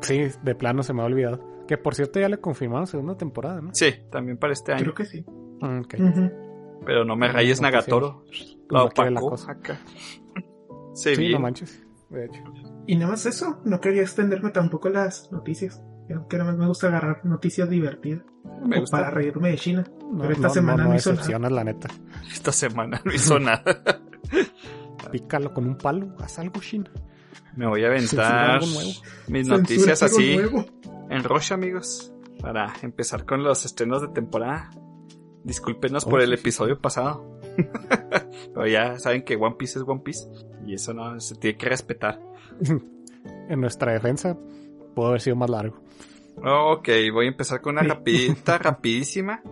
Sí, de plano se me ha olvidado. Que por cierto ya le confirmaron segunda temporada, ¿no? Sí, también para este año. Creo que sí. Mm, Pero no me rayes Nagatoro. La opacó acá. sí, no manches. De hecho. Y nada más eso, no quería extenderme tampoco las noticias. Que nada más me gusta agarrar noticias divertidas. Me gusta. para reírme de China. Pero esta semana no, hizo nada. la neta. Esta semana no hizo nada. Pícalo con un palo, haz algo China. Me voy a aventar mis noticias así en Roche, amigos, para empezar con los estrenos de temporada. Discúlpenos por el episodio pasado. Pero ya saben que One Piece es One Piece y eso no se tiene que respetar. en nuestra defensa pudo haber sido más largo. Ok, voy a empezar con una rapidita, rapidísima.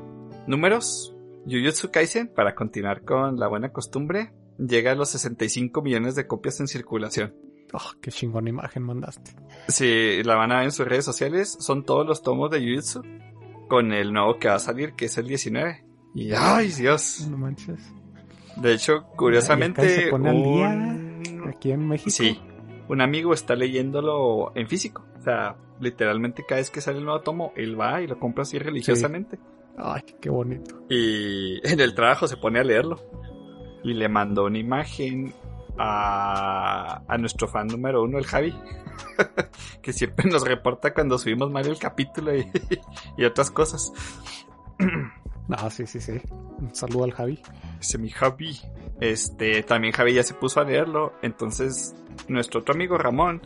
Números. Jujutsu Kaisen, para continuar con la buena costumbre, llega a los 65 millones de copias en circulación. Oh, qué chingona imagen mandaste. Sí, la van a ver en sus redes sociales. Son todos los tomos de Jujutsu. Con el nuevo que va a salir, que es el 19. Y ay, Dios. No manches. De hecho, curiosamente. aquí en México. Sí. Un amigo está leyéndolo en físico. O sea, literalmente cada vez que sale el nuevo tomo, él va y lo compra así religiosamente. Ay, qué bonito. Y en el trabajo se pone a leerlo. Y le mandó una imagen a, a nuestro fan número uno, el Javi, que siempre nos reporta cuando subimos mal el capítulo y, y otras cosas. Ah, sí, sí, sí. Un saludo al Javi. Ese mi Javi. Este, también Javi ya se puso a leerlo. Entonces, nuestro otro amigo Ramón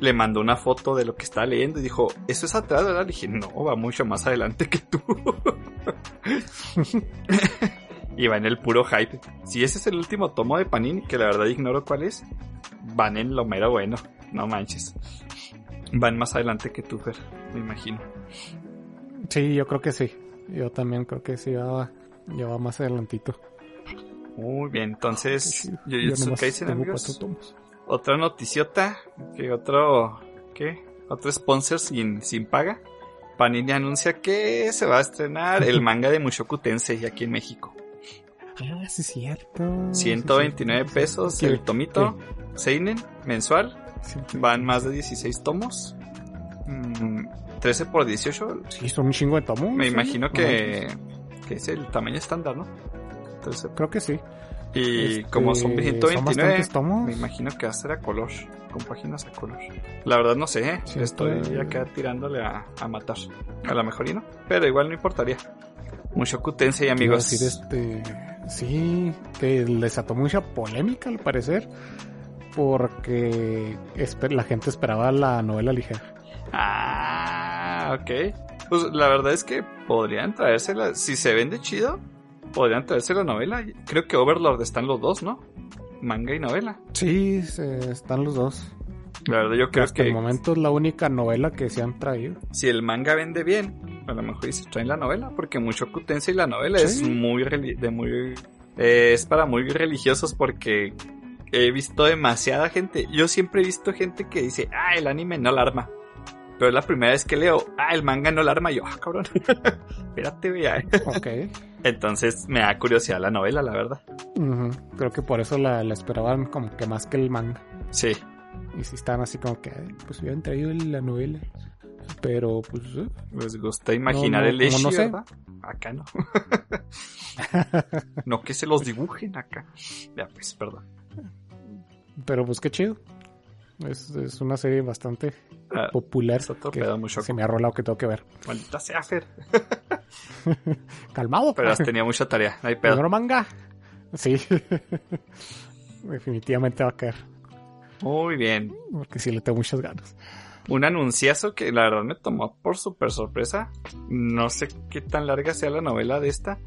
le mandó una foto de lo que estaba leyendo y dijo, ¿eso es atrás, verdad? Le dije, no, va mucho más adelante que tú. y va en el puro hype. Si ese es el último tomo de Panini, que la verdad ignoro cuál es, van en lo mero bueno. No manches. Van más adelante que tú, Fer, me imagino. Sí, yo creo que sí. Yo también creo que sí va, ya va más adelantito. Muy bien, entonces, yo, yo, amigos. Otra noticiota, que otro, ¿qué? Otro sponsor sin, sin paga. Panini anuncia que se va a estrenar el manga de Mushoku Tensei aquí en México. Ah, sí cierto. 129 pesos el tomito Seinen mensual. Van más de 16 tomos. 13 mm, por 18. Sí, son un chingo de tomos. Me imagino que, que es el tamaño estándar, ¿no? Creo que sí. Y este, como son 129, me imagino que va a ser a color, con páginas a color. La verdad no sé, ¿eh? estoy acá tirándole a, a, matar. A lo mejor y no, pero igual no importaría. Mucho y amigos. Decir este, sí, que desató mucha polémica al parecer, porque la gente esperaba la novela ligera. Ah, ok. Pues la verdad es que podrían traérsela, si se vende chido, podrían traerse la novela. Creo que Overlord están los dos, ¿no? Manga y novela. Sí, están los dos. La verdad yo creo Hasta que... el momento es la única novela que se han traído. Si el manga vende bien, a lo mejor se traen la novela, porque mucho Kutense y la novela es muy... De muy eh, es para muy religiosos porque he visto demasiada gente. Yo siempre he visto gente que dice, ah, el anime no la arma. Pero es la primera vez que leo, ah, el manga no la arma. yo, ah, cabrón. Espérate, vea. ok. Entonces me da curiosidad la novela, la verdad. Creo que por eso la, esperaban como que más que el manga. Sí. Y si estaban así como que, pues hubieran traído la novela. Pero pues. ¿eh? Les gusta imaginar el hecho, no sé. Acá no. no que se los dibujen acá. Ya, pues, perdón. Pero pues qué chido. Es, es una serie bastante ah, popular. Que se me ha rolado que tengo que ver. Maldita sea, Fer. Calmado. Pero has tenido mucha tarea. No hay pedo. manga. Sí. Definitivamente va a caer. Muy bien. Porque sí le tengo muchas ganas. Un anunciazo que la verdad me tomó por súper sorpresa. No sé qué tan larga sea la novela de esta.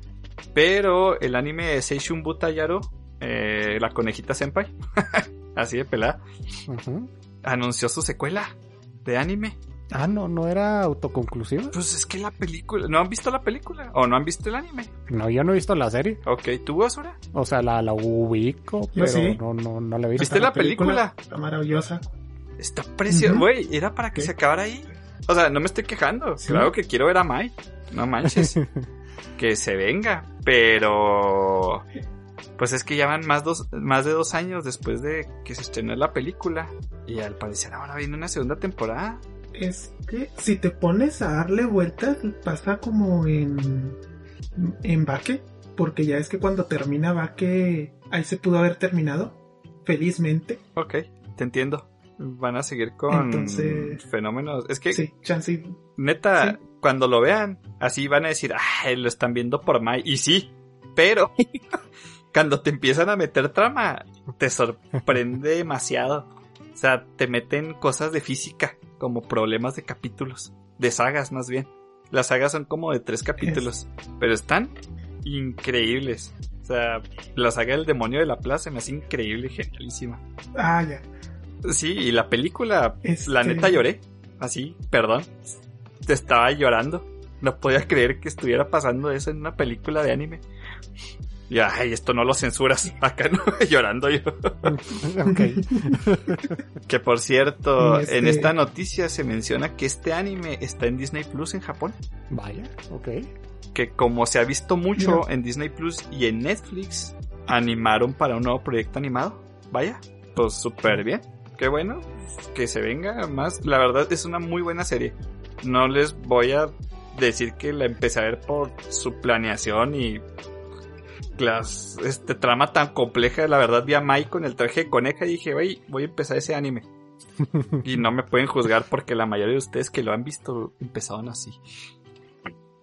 Pero el anime de Seishun Butayaro, eh, la conejita senpai, así de pelada, anunció su secuela de anime. Ah, no, no era autoconclusiva. Pues es que la película, ¿no han visto la película? ¿O no han visto el anime? No, yo no he visto la serie. Ok, ¿tú, Basura? O sea, la, la ubico, pero no, no, no la he visto. ¿Viste la película? Está maravillosa. Está preciosa, güey, era para que se acabara ahí. O sea, no me estoy quejando. Claro que quiero ver a Mai. No manches. que se venga. Pero pues es que ya van más, dos, más de dos años después de que se estrenó la película. Y al parecer ahora viene una segunda temporada. Es que si te pones a darle vueltas, pasa como en. En Baque. porque ya es que cuando termina va que ahí se pudo haber terminado, felizmente. Ok, te entiendo. Van a seguir con fenómenos. Es que, sí, chance. neta, cuando lo vean, así van a decir, ay, lo están viendo por Mai. Y sí, pero cuando te empiezan a meter trama, te sorprende demasiado. O sea, te meten cosas de física, como problemas de capítulos, de sagas más bien. Las sagas son como de tres capítulos, pero están increíbles. O sea, la saga del demonio de la plaza me hace increíble, genialísima. Ah, ya. Sí, y la película, la Este- neta lloré. Así, perdón. Te estaba llorando. No podía creer que estuviera pasando eso en una película de anime. Y ay, esto no lo censuras. Acá no, llorando yo. ok. Que por cierto, Y este- en esta noticia se menciona que este anime está en Disney Plus en Japón. Vaya, ok. Que como se ha visto mucho Mira. en Disney Plus y en Netflix, animaron para un nuevo proyecto animado. Vaya, pues súper bien. Qué bueno que se venga más. La verdad es una muy buena serie. No les voy a decir que la empecé a ver por su planeación y las este trama tan compleja. La verdad vi a Mai con el traje de coneja y dije, "Güey, voy a empezar ese anime." y no me pueden juzgar porque la mayoría de ustedes que lo han visto empezaron así.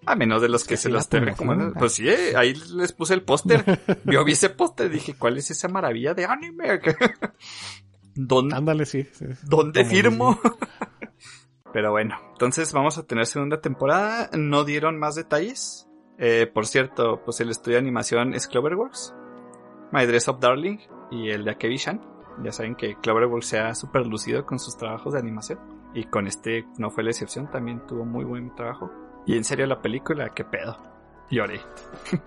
A menos de los que que se sí los. ¿verdad? Pues sí, eh, ahí les puse el póster. Yo vi ese póster y dije, ¿cuál es esa maravilla de anime? ¿Dónde, Ándale, sí. sí. ¿Dónde firmo? Pero bueno, entonces vamos a tener segunda temporada. No dieron más detalles. Eh, por cierto, pues el estudio de animación es Cloverworks, My Dress Up Darling y el de Akebi-chan. Ya saben que Cloverworks se ha super lucido con sus trabajos de animación. Y con este no fue la excepción, también tuvo muy buen trabajo. Y en serio la película, qué pedo. Lloré.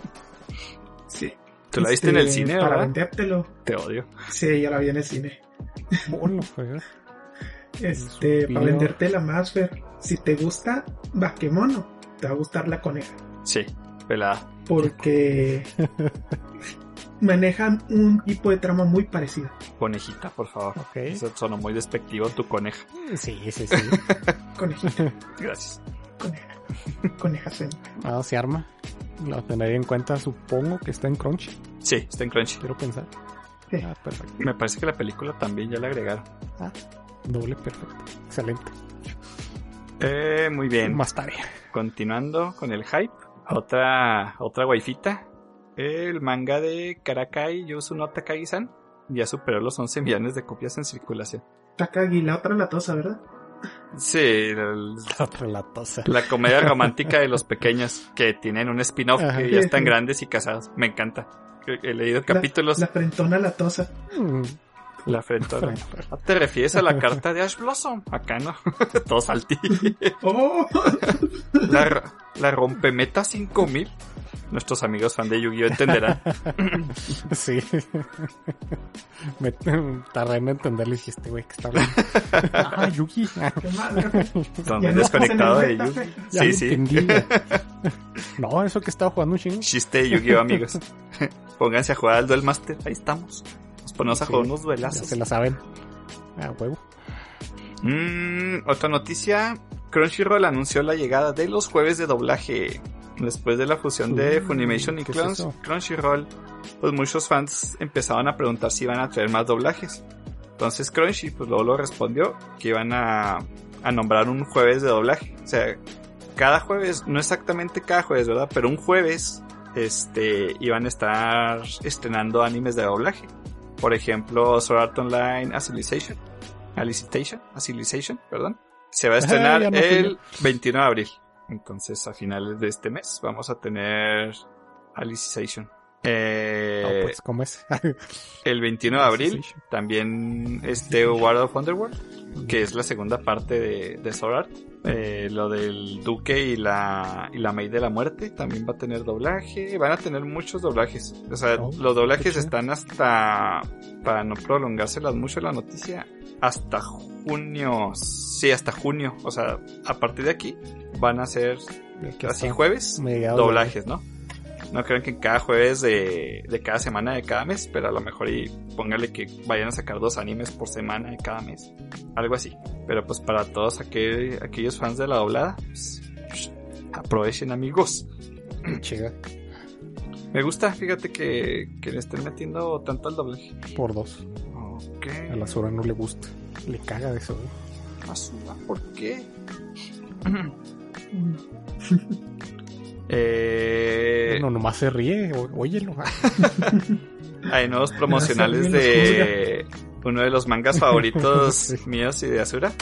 Sí. ¿Tú la viste en el Este, cine, Para verdad? vendértelo. Te odio. Sí, ya la vi en el cine. Hola, pues. Este, para vendértela más, Fer. Si te gusta Bakemono, te va a gustar la coneja. Sí, pelada. Porque manejan un tipo de trama muy parecido. Conejita, por favor. Ok. Eso sonó muy despectivo tu coneja. Sí, sí, sí. Conejita, Gracias. coneja. Coneja zen. Ah, se arma. Lo tendré en cuenta, supongo que está en Crunchy. Sí, está en Crunchy. Quiero pensar. Sí. Ah, perfecto. Me parece que la película también ya la agregaron. Doble, perfecto. Excelente. Eh, muy bien. Más tarea. Continuando con el hype. Otra, otra waifita. El manga de Karakai Yusu no Takagi-san ya superó los 11 millones de copias en circulación. Takagi, la otra latosa, ¿verdad? Sí, el- La otra latosa. la comedia romántica de los pequeños que tienen un spin-off que ya están grandes y casados. Me encanta. He leído capítulos. La frentona latosa. Mm, La frentona. ¿No te refieres a la carta de Ash Blossom? Acá no. Todo saltí. ¡Oh! La, la rompemeta 5000. Nuestros amigos fan de Yu-Gi-Oh! entenderán. Sí. Me tardé en entenderle y dije, este güey que está hablando. Ah, Yugi. ¡Qué Ya no desconectado de el Yu. beta, Ya Sí, sí. entendí. No, eso que estaba jugando un chingo. Chiste de Yu-Gi-Oh! amigos. Pónganse a jugar al Duel Master. Ahí estamos. Nos ponemos a Sí, jugar unos Ya duelazos. se la saben. Ah, huevo. Mm, otra noticia. Crunchyroll anunció la llegada de los jueves de doblaje. Después de la fusión de Funimation y. Crunchyroll, pues muchos fans empezaban a preguntar si iban a traer más doblajes. Entonces Crunchy, pues luego lo respondió que iban a, a nombrar un jueves de doblaje. O sea, cada jueves, no exactamente cada jueves, ¿verdad? Pero un jueves, este, iban a estar estrenando animes de doblaje. Por ejemplo, Sword Art Online Alicization. Alicization, Alicization, perdón. Se va a Ah, estrenar el 21 de abril. Entonces, a finales de este mes vamos a tener Alicization. Eh, No, pues, ¿cómo es? el 21 de abril también este World of Underworld, que es la segunda parte de, de Sword Art. Eh, lo del Duque y la, y la Maid de la Muerte también va a tener doblaje. Van a tener muchos doblajes. O sea, Oh, los doblajes están hasta, para no prolongárselas mucho la noticia, hasta junio. Sí, hasta junio. O sea, a partir de aquí van a ser así jueves, doblajes, ¿no? No crean que cada jueves de, de cada semana de cada mes, pero a lo mejor y póngale que vayan a sacar dos animes por semana de cada mes. Algo así. Pero pues para todos aquel- aquellos fans de la doblada, pues, aprovechen amigos. Me gusta, fíjate que, que le estén metiendo tanto al doblaje. Por dos. A la Sura no le gusta. Le caga de eso, güey. Basura, ¿por qué? eh... No, nomás se ríe, óyelo. Hay nuevos promocionales de uno de los mangas favoritos Sí. míos y de Asura,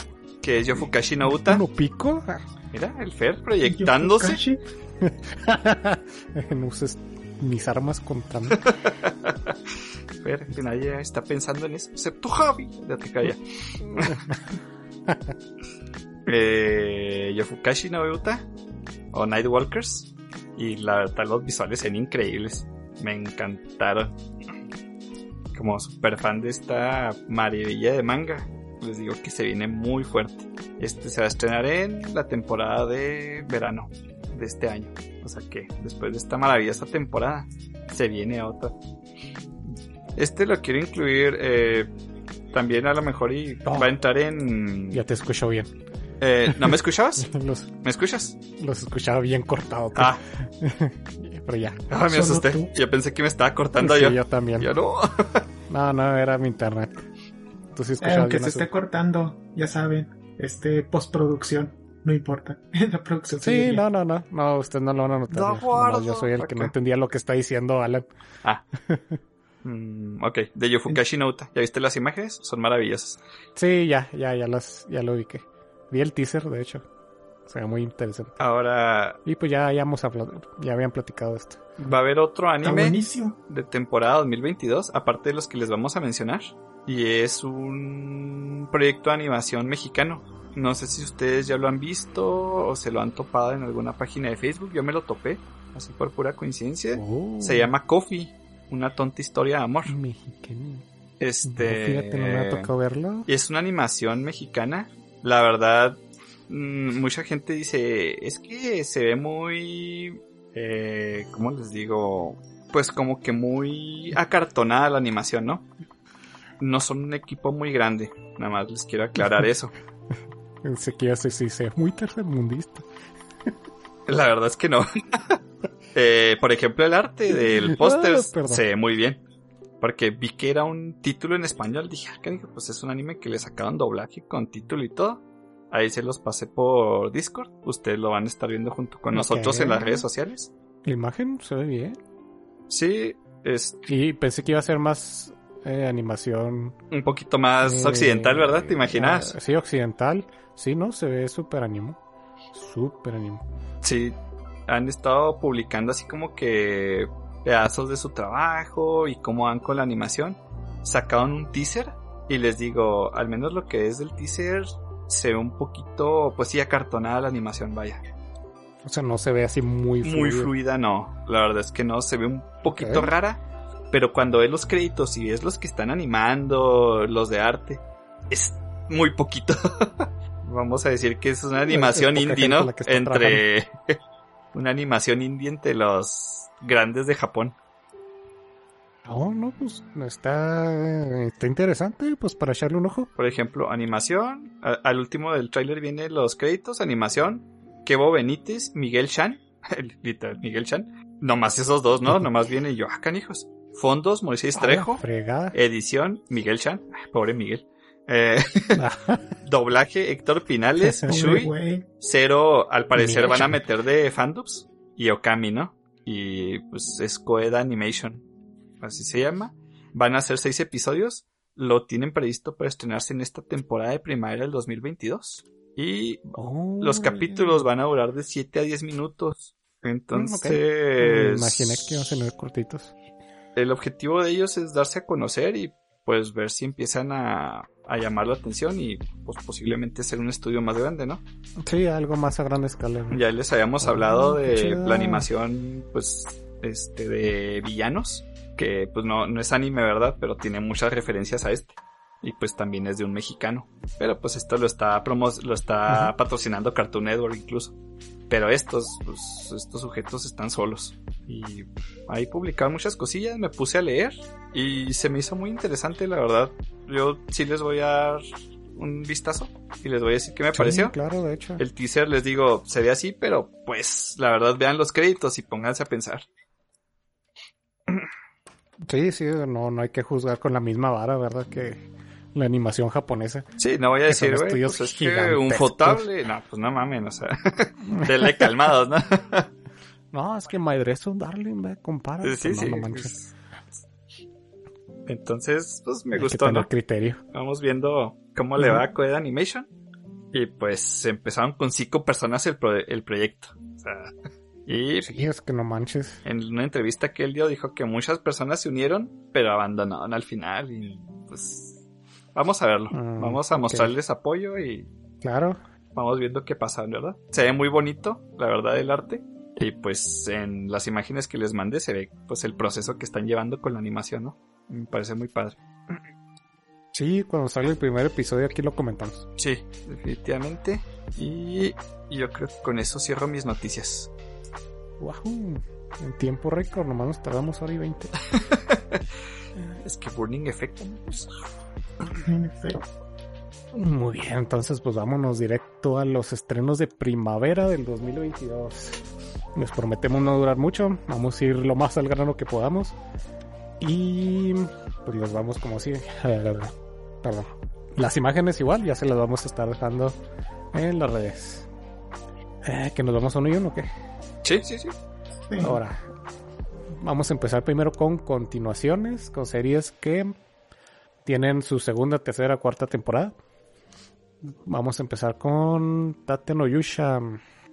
que es Yofukashi no Uta. ¿No pico? Mira, el Fer proyectándose. No uses mis armas contra mí. Fer, que nadie está pensando en eso, excepto Javi. Ya te calla. eh, Yofukashi no Uta o Nightwalkers. Y la verdad, los visuales son increíbles. Me encantaron. Como super fan de esta maravilla de manga, les digo que se viene muy fuerte. Este se va a estrenar en la temporada de verano de este año. O sea que después de esta maravillosa temporada, se viene otra. Este lo quiero incluir eh, también a lo mejor y Oh. va a entrar en... Ya te escucho bien. Eh, ¿No me escuchabas? Los, ¿Me escuchas? los escuchaba bien cortado. pero- Ah, Pero ya. ah, me asusté. tú. Yo pensé que me estaba cortando Sí, yo. yo también. Yo no. No, no, era mi internet. Tú sí Eh, escuchabas aunque bien se esté cortando, ya saben, este postproducción, no importa. la producción Sí, no, no, no. No, usted no lo van a notar. No, yo soy el que no entendía lo que está diciendo Alan. Ah. Mm, ok, de Yofukashi no Uta. ¿Ya viste las imágenes? Son maravillosas. Sí, ya, ya, ya las, ya lo ubiqué. Vi el teaser, de hecho. Se ve muy interesante. Ahora Y pues ya, ya, hemos hablado, ya habían platicado esto. va a haber otro anime de temporada 2022, aparte de los que les vamos a mencionar. Y es un proyecto de animación mexicano. No sé si ustedes ya lo han visto o se lo han topado en alguna página de Facebook. Yo me lo topé, así por pura coincidencia. Oh, Se llama Coffee, una tonta historia de amor. Mexicano. Este. Fíjate, no me ha tocado verlo. Es una animación mexicana. La verdad, mm, mucha gente dice, es que se ve muy... Eh, ¿Cómo les digo? Pues como que muy acartonada la animación, ¿no? No son un equipo muy grande. Nada más les quiero aclarar eso. Sé que ya se sí, se ve muy tercermundista. La verdad es que no. Eh, por ejemplo, el arte del póster Ah, se ve muy bien. Porque vi que era un título en español. Dije, ah, pues es un anime que le sacaron doblaje con título y todo. Ahí se los pasé por Discord. Ustedes lo van a estar viendo junto con nosotros en las redes sociales. La imagen se ve bien. Sí, es Y pensé que iba a ser más eh, animación. un poquito más eh, occidental, ¿verdad? ¿Te imaginas? ah, sí, occidental. Sí, ¿no? Se ve súper animo. Súper animo. Sí, han estado publicando así como que pedazos de su trabajo y cómo van con la animación. Sacaron un teaser y les digo, al menos lo que es del teaser se ve un poquito, pues sí, acartonada la animación, vaya. O sea, no se ve así muy fluido. Muy fluida, no. La verdad es que no, se ve un poquito rara. Pero cuando ves los créditos y ves los que están animando, los de arte, es muy poquito. Vamos a decir que es una animación es indie, ¿no? Entre una animación indie entre los grandes de Japón. No, no, pues está, está interesante, pues para echarle un ojo. Por ejemplo, animación. a- al último del tráiler vienen los créditos, animación. Kevo Benítez, Miguel Chan. Literal, Miguel Chan. Nomás esos dos, ¿no? Nomás viene yo, ah, canijos. Fondos, Moisés Trejo. fregada. Edición, Miguel Chan. Ay, Pobre Miguel. Eh, doblaje, Héctor Pinales. Shui. Cero, al parecer van a meter de Fandubs. Y Okami, ¿no? Y pues es Coeda Animation. Así se llama. Van a ser seis episodios. Lo tienen previsto para estrenarse en esta temporada de primavera del 2022. Y oh, los capítulos van a durar de 7 a 10 minutos. Me Entonces, imaginé que iban a ser cortitos. el objetivo de ellos es darse a conocer y pues ver si empiezan a, a llamar la atención y pues posiblemente hacer un estudio más grande, ¿no? Sí, algo más a gran escala. ¿no? Ya les habíamos Oh, hablado de chido. la animación pues este de villanos, que pues no, no es anime, ¿verdad? Pero tiene muchas referencias a este. Y pues también es de un mexicano. Pero pues esto lo está promo lo está patrocinando Cartoon Network incluso. Pero estos, pues, estos sujetos están solos. Y ahí publicaron muchas cosillas, me puse a leer y se me hizo muy interesante, la verdad. Yo sí les voy a dar un vistazo y les voy a decir qué me Sí, pareció. claro, de hecho. El teaser les digo, se ve así, pero pues la verdad vean los créditos y pónganse a pensar. Sí, sí, no, no hay que juzgar con la misma vara, ¿verdad? Que la animación japonesa. Sí, no voy a decir, güey, pues es que un fotable, no, pues no mames, o sea, dele calmados, ¿no? no, es que My Dress Darling, ve, compara. Sí, sí, Entonces, pues me gustó, ¿no? criterio. Vamos viendo cómo le va a Koei Animation. Y pues empezaron con cinco personas el, el proyecto. O sea, y sí, es que no manches. En una entrevista que él dio dijo que muchas personas se unieron, pero abandonaron al final y pues vamos a verlo. Mm, vamos a mostrarles apoyo y claro. Vamos viendo qué pasa, ¿verdad? Se ve muy bonito, la verdad, el arte. Y pues en las imágenes que les mandé se ve pues el proceso que están llevando con la animación, ¿no? Me parece muy padre. Sí, cuando sale el primer episodio aquí lo comentamos. Sí, definitivamente. Y yo creo que con eso cierro mis noticias. Wow, en tiempo récord, nomás nos tardamos hora y 20. es que Burning Effect. Muy bien, entonces pues vámonos directo a los estrenos de primavera del 2022. Les prometemos no durar mucho, vamos a ir lo más al grano que podamos. Y pues los vamos como si... Perdón. Las imágenes igual, ya se las vamos a estar dejando en las redes. Eh, ¿Que nos vamos a uno y uno o qué? Sí, sí, sí. Ahora, vamos a empezar primero con continuaciones, con series que tienen su segunda, tercera, cuarta temporada. Vamos a empezar con Tate no Yusha,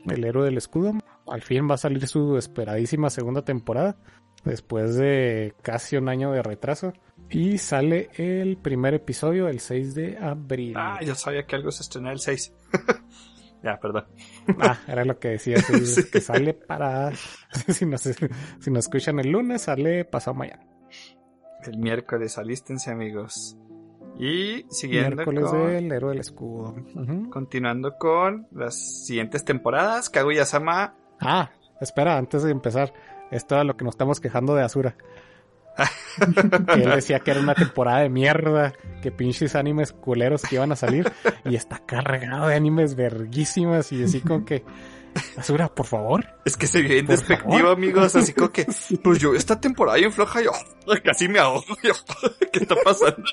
el héroe del escudo. Al fin va a salir su esperadísima segunda temporada, después de casi un año de retraso. Y sale el primer episodio el 6 de abril. Ah, yo sabía que algo se estrenaba el 6. Ya, perdón. Ah, era lo que decía, que sale para... si, nos, si nos escuchan el lunes, sale pasado mañana. El miércoles, alístense amigos. Y siguiendo Miércoles del héroe del escudo. Continuando con las siguientes temporadas, Kaguya-sama... Ah, espera, antes de empezar, esto es lo que nos estamos quejando de Asura que él decía que era una temporada de mierda, que pinches animes culeros que iban a salir, y está cargado de animes verguísimas, y así como que, Asura, por favor. Es que se ve en despectivo, amigos, así como que, pues yo esta temporada en floja, yo casi me ahogo, ¿qué está pasando?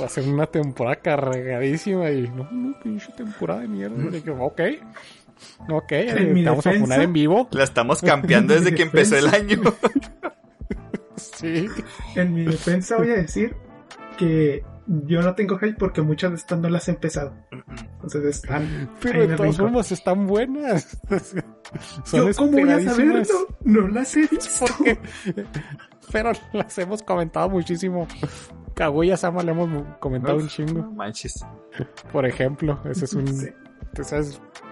Va a ser una temporada cargadísima y no, no, pinche temporada de mierda. Y que, ok. Ok, vamos a poner en vivo. La estamos cambiando desde que empezó el año. Sí. En mi defensa voy a decir que yo no tengo hype porque muchas de estas no las he empezado. Entonces están. Pero de todas formas están buenas. Son ¿Yo ¿Cómo voy a saberlo? No las he visto. Pero las hemos comentado muchísimo. Kaguya Sama le hemos comentado un chingo. manches. Por ejemplo, ese es un.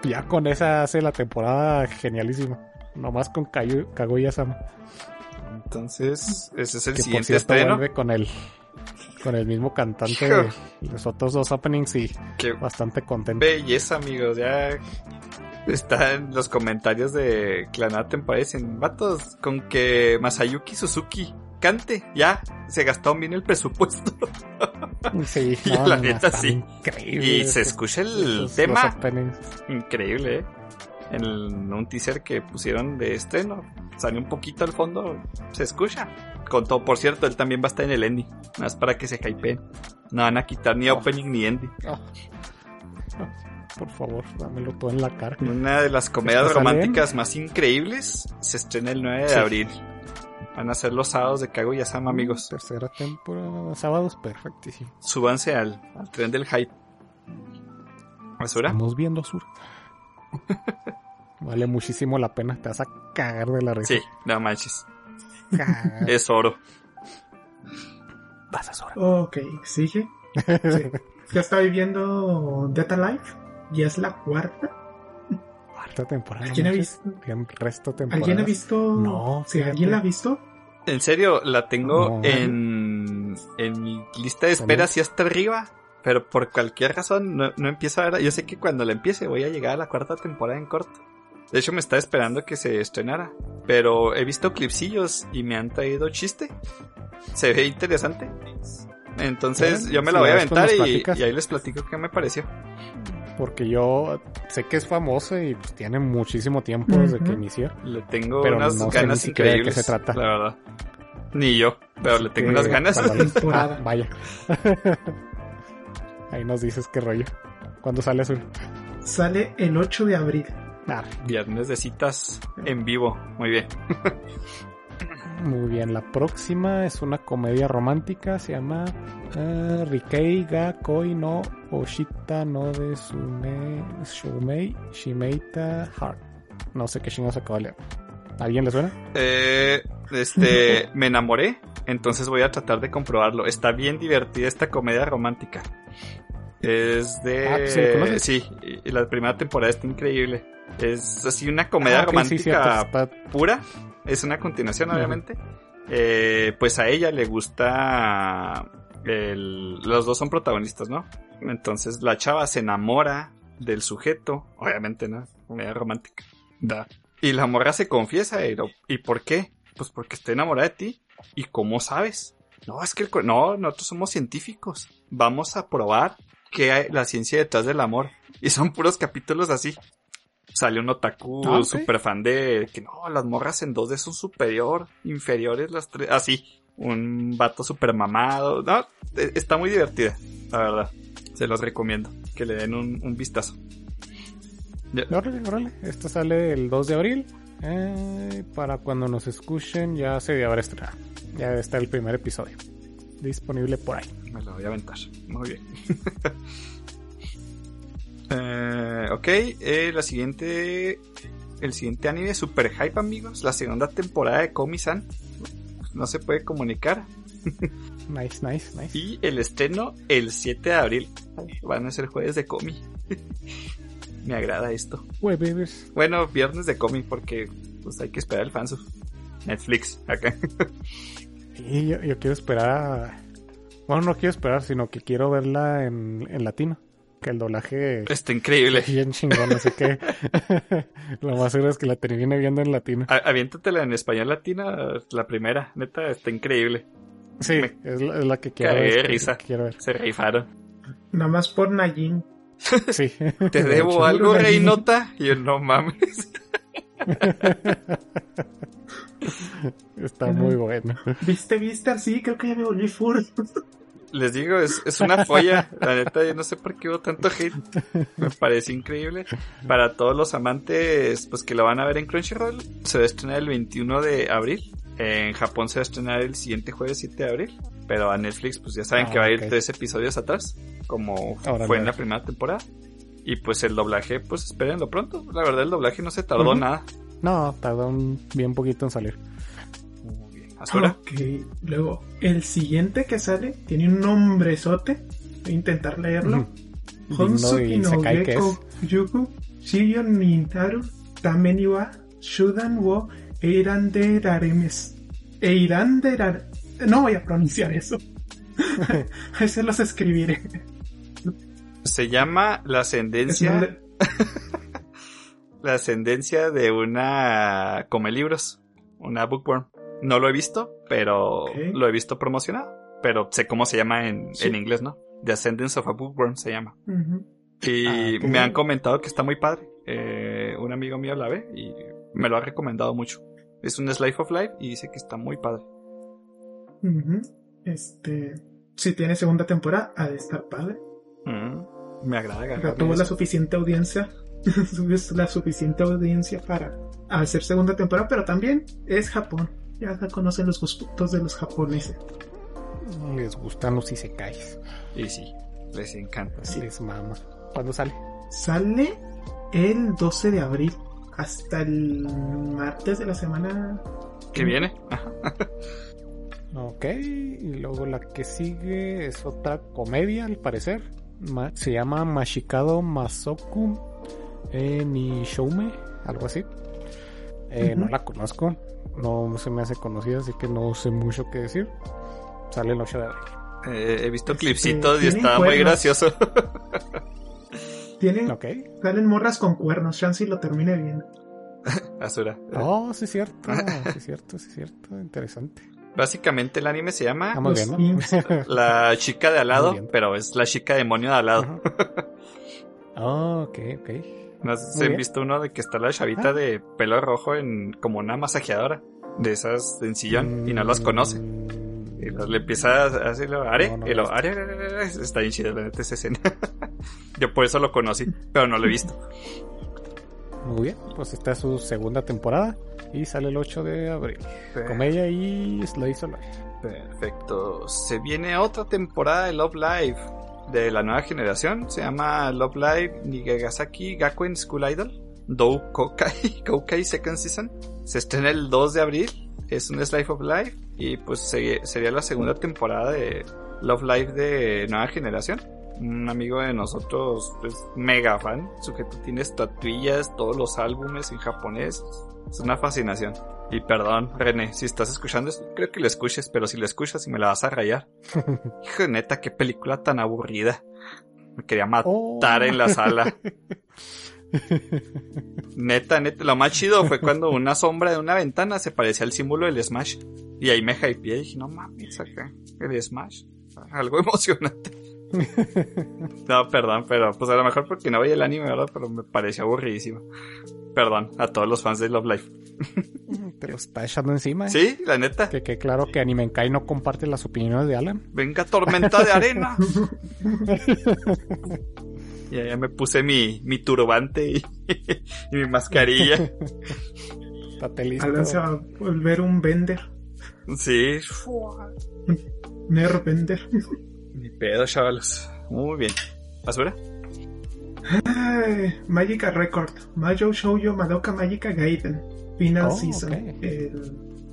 Ya con esa hace la temporada genialísima. Nomás con Kaguya Sama. Entonces, ese es el siguiente estreno. con el con el mismo cantante de los otros dos openings y bastante contento. Belleza, amigos. Ya está en los comentarios de Clanat en parecen vatos con que Masayuki Suzuki cante. Ya se gastó bien el presupuesto. Sí, la neta sí. Y se escucha el tema. Increíble, ¿eh? en un teaser que pusieron de estreno. Salió un poquito al fondo, se escucha. Con todo, por cierto, él también va a estar en el ending. Más para que se hypeen. No van a quitar ni opening ni ending. Por favor, dámelo todo en la cara. Una de las comedias románticas más increíbles se estrena el 9 de abril. Van a ser los sábados de Kaguya Sama, amigos. Tercera temporada, sábados, perfectísimo. Súbanse al, al tren del hype. ¿Asura? Estamos viendo Sur. Vale muchísimo la pena, te vas a cagar de la risa. Sí, no manches. es oro. Vas a oro. Ok, sigue. Sí. Ya está viendo Data Life. Ya es la cuarta. Cuarta temporada. ¿Alguien ha visto? Resto ¿Alguien ha visto? No. ¿Sí, ¿Alguien la ha visto? En serio, la tengo en, en mi lista de espera, así hasta arriba. Pero por cualquier razón no, no empiezo a ver. Yo sé que cuando la empiece voy a llegar a la cuarta temporada en corto. De hecho, me estaba esperando que se estrenara. Pero he visto clipsillos y me han traído chiste. Se ve interesante. Entonces yo me la voy a aventar y, ahí les platico qué me pareció. Porque yo sé que es famoso y pues tiene muchísimo tiempo desde que inició. Le tengo unas ganas increíbles. De qué se trata. La verdad. Ni yo, pero le tengo unas ganas. Ah, vaya. Ahí nos dices qué rollo. ¿Cuándo sale azul? Sale el 8 de abril. Ah. Viernes de citas en vivo. Muy bien. Muy bien, la próxima es una comedia romántica, se llama uh, Rikei ga Koi no Oshita no de Sume, Shumei Shimeita Heart. No sé qué chingados acaba de leer. ¿Alguien le suena? Eh, este, me enamoré, entonces voy a tratar de comprobarlo. Está bien divertida esta comedia romántica. Es de... Ah, ¿sí, sí, y la primera temporada está increíble. Es así una comedia ah, romántica pura. Es una continuación, obviamente. Eh, pues a ella le gusta. los dos son protagonistas, ¿no? Entonces la chava se enamora del sujeto. Obviamente, ¿no? Comedia romántica. Da. Y la morra se confiesa. ¿Y por qué? Pues porque está enamorada de ti. ¿Y cómo sabes? No, es que no, nosotros somos científicos. Vamos a probar qué hay la ciencia detrás del amor. Y son puros capítulos así. Salió un otaku ah, super fan de que no, las morras en 2D son superior, inferiores las tres, así, un vato super mamado, no, e, está muy divertida, la verdad, se los recomiendo, que le den un, vistazo. Órale, órale, esto sale el 2 de abril, eh, para cuando nos escuchen ya se debe haber estrenado, ya está el primer episodio, disponible por ahí. Me lo voy a aventar, muy bien. Eh, ok, eh, la siguiente. El siguiente anime, super hype, amigos. La segunda temporada de Komi-san. No se puede comunicar. nice, nice, nice. Y el estreno el 7 de abril. Van a ser jueves de Komi. Me agrada esto. Bueno, viernes de Komi porque pues hay que esperar el fansub. Netflix, acá. y yo, quiero esperar Bueno, no quiero esperar, sino que quiero verla en, en latino que el doblaje está increíble. Bien chingón, así que lo más seguro es que la termine viendo en latino. aviéntatela en español latina, la primera, neta, está increíble. Sí, es, la, que quiero ver. risa. Se rifaron. Nada más por Nayin. Sí. ¿Te debo algo, Reinota? Y yo, no mames. Está muy bueno. ¿Viste, viste? Sí, creo que ya me volví full les digo, es, es una folla. La neta, yo no sé por qué hubo tanto hate. Me parece increíble. Para todos los amantes, pues que lo van a ver en Crunchyroll, se va a estrenar el 21 de abril. En Japón se va a estrenar el siguiente jueves 7 de abril. Pero a Netflix, pues ya saben que va a ir ah, tres episodios atrás, como fue en la primera temporada. Y pues el doblaje, pues espérenlo pronto. La verdad, el doblaje no se tardó nada. No, tardó un bien poquito en salir. Ok, luego el siguiente que sale tiene un nombrezote. Voy a intentar leerlo. Honsuki no Geko Yuku Shiyon Nintaru Tameni wa Shudan wo Eiranderaremes. Eiranderaremes. No voy a pronunciar eso. a se los escribiré. Se llama la ascendencia. la ascendencia de una come libros. Una bookworm. No lo he visto, pero lo he visto promocionado. Pero sé cómo se llama en, en inglés, ¿no? The Ascendance of a Bookworm se llama. Y ah, me han comentado que está muy padre. Eh, un amigo mío la ve y me lo ha recomendado mucho. Es un Slice of Life y dice que está muy padre. Este. Si tiene segunda temporada, ha de estar padre. Me agrada. Pero tuvo la suficiente audiencia. la suficiente audiencia para hacer segunda temporada, pero también es Japón ya conocen los gustos de los japoneses. Les gustan los isekais. Y sí, les encanta. Sí. Les mama. ¿Cuándo sale? Sale el 12 de abril. Hasta el martes de la semana. ¿Que viene? ok, y luego la que sigue es otra comedia al parecer. se llama Mashikado Masoku eh, Nishoume, algo así. Eh, no la conozco no se me hace conocida, así que no sé mucho qué decir. Sale el 8 de abril. Eh, he visto este, clipsitos y está muy gracioso. Tienen, okay. salen morras con cuernos, Shansi lo termine bien. Asura. Oh, sí es cierto, sí es cierto, sí es cierto, interesante. Básicamente el anime se llama La chica de al lado, pero es la chica demonio de al lado. oh, ok, ok. No han visto uno de que está la chavita ah. de pelo rojo en como una masajeadora. de esas de sillón y no las conoce. Y le empieza a hacerlo, Are, y lo, Are, está bien chido, la esa escena. Yo por eso lo conocí, pero no lo he visto. Muy bien, pues esta es su segunda temporada y sale el 8 de abril. Comedia y Slice of Life. Perfecto. Se viene otra temporada de Love Live de la nueva generación. Se llama Love Live Nigagasaki Gakuen School Idol. Dou Kokai, Kokai Second Season. Se estrena el 2 de abril. Es un Slice of Life. Y pues sería la segunda temporada de Love Live de nueva generación. Un amigo de nosotros es mega fan. Sujeto tiene estatuillas, todos los álbumes en japonés. Es una fascinación. Y perdón, René, si estás escuchando esto, creo que lo escuches, pero si lo escuchas y me la vas a rayar. Hijo de neta, qué película tan aburrida. Me quería matar oh. en la sala. neta, neta, lo más chido fue cuando una sombra de una ventana se parecía al símbolo del Smash. Y ahí me hypeé y dije, no mames, acá, el Smash. Algo emocionante. no, perdón, pero pues a lo mejor porque no veía el anime, ¿verdad? Pero me pareció aburridísimo. Perdón a todos los fans de Love Life. Te lo está echando encima. ¿eh? Sí, la neta. Que, que claro que Animenkai no comparte las opiniones de Alan. Venga, tormenta de arena. y ya me puse mi, mi turbante y, mi mascarilla. Alan se va a volver un vender. Sí. Un vender. Mi pedo, chavalos. Muy bien. ¿Basura? Ay, Magica Record, Majo Shoujo Madoka Magica Gaiden, Final oh, Season.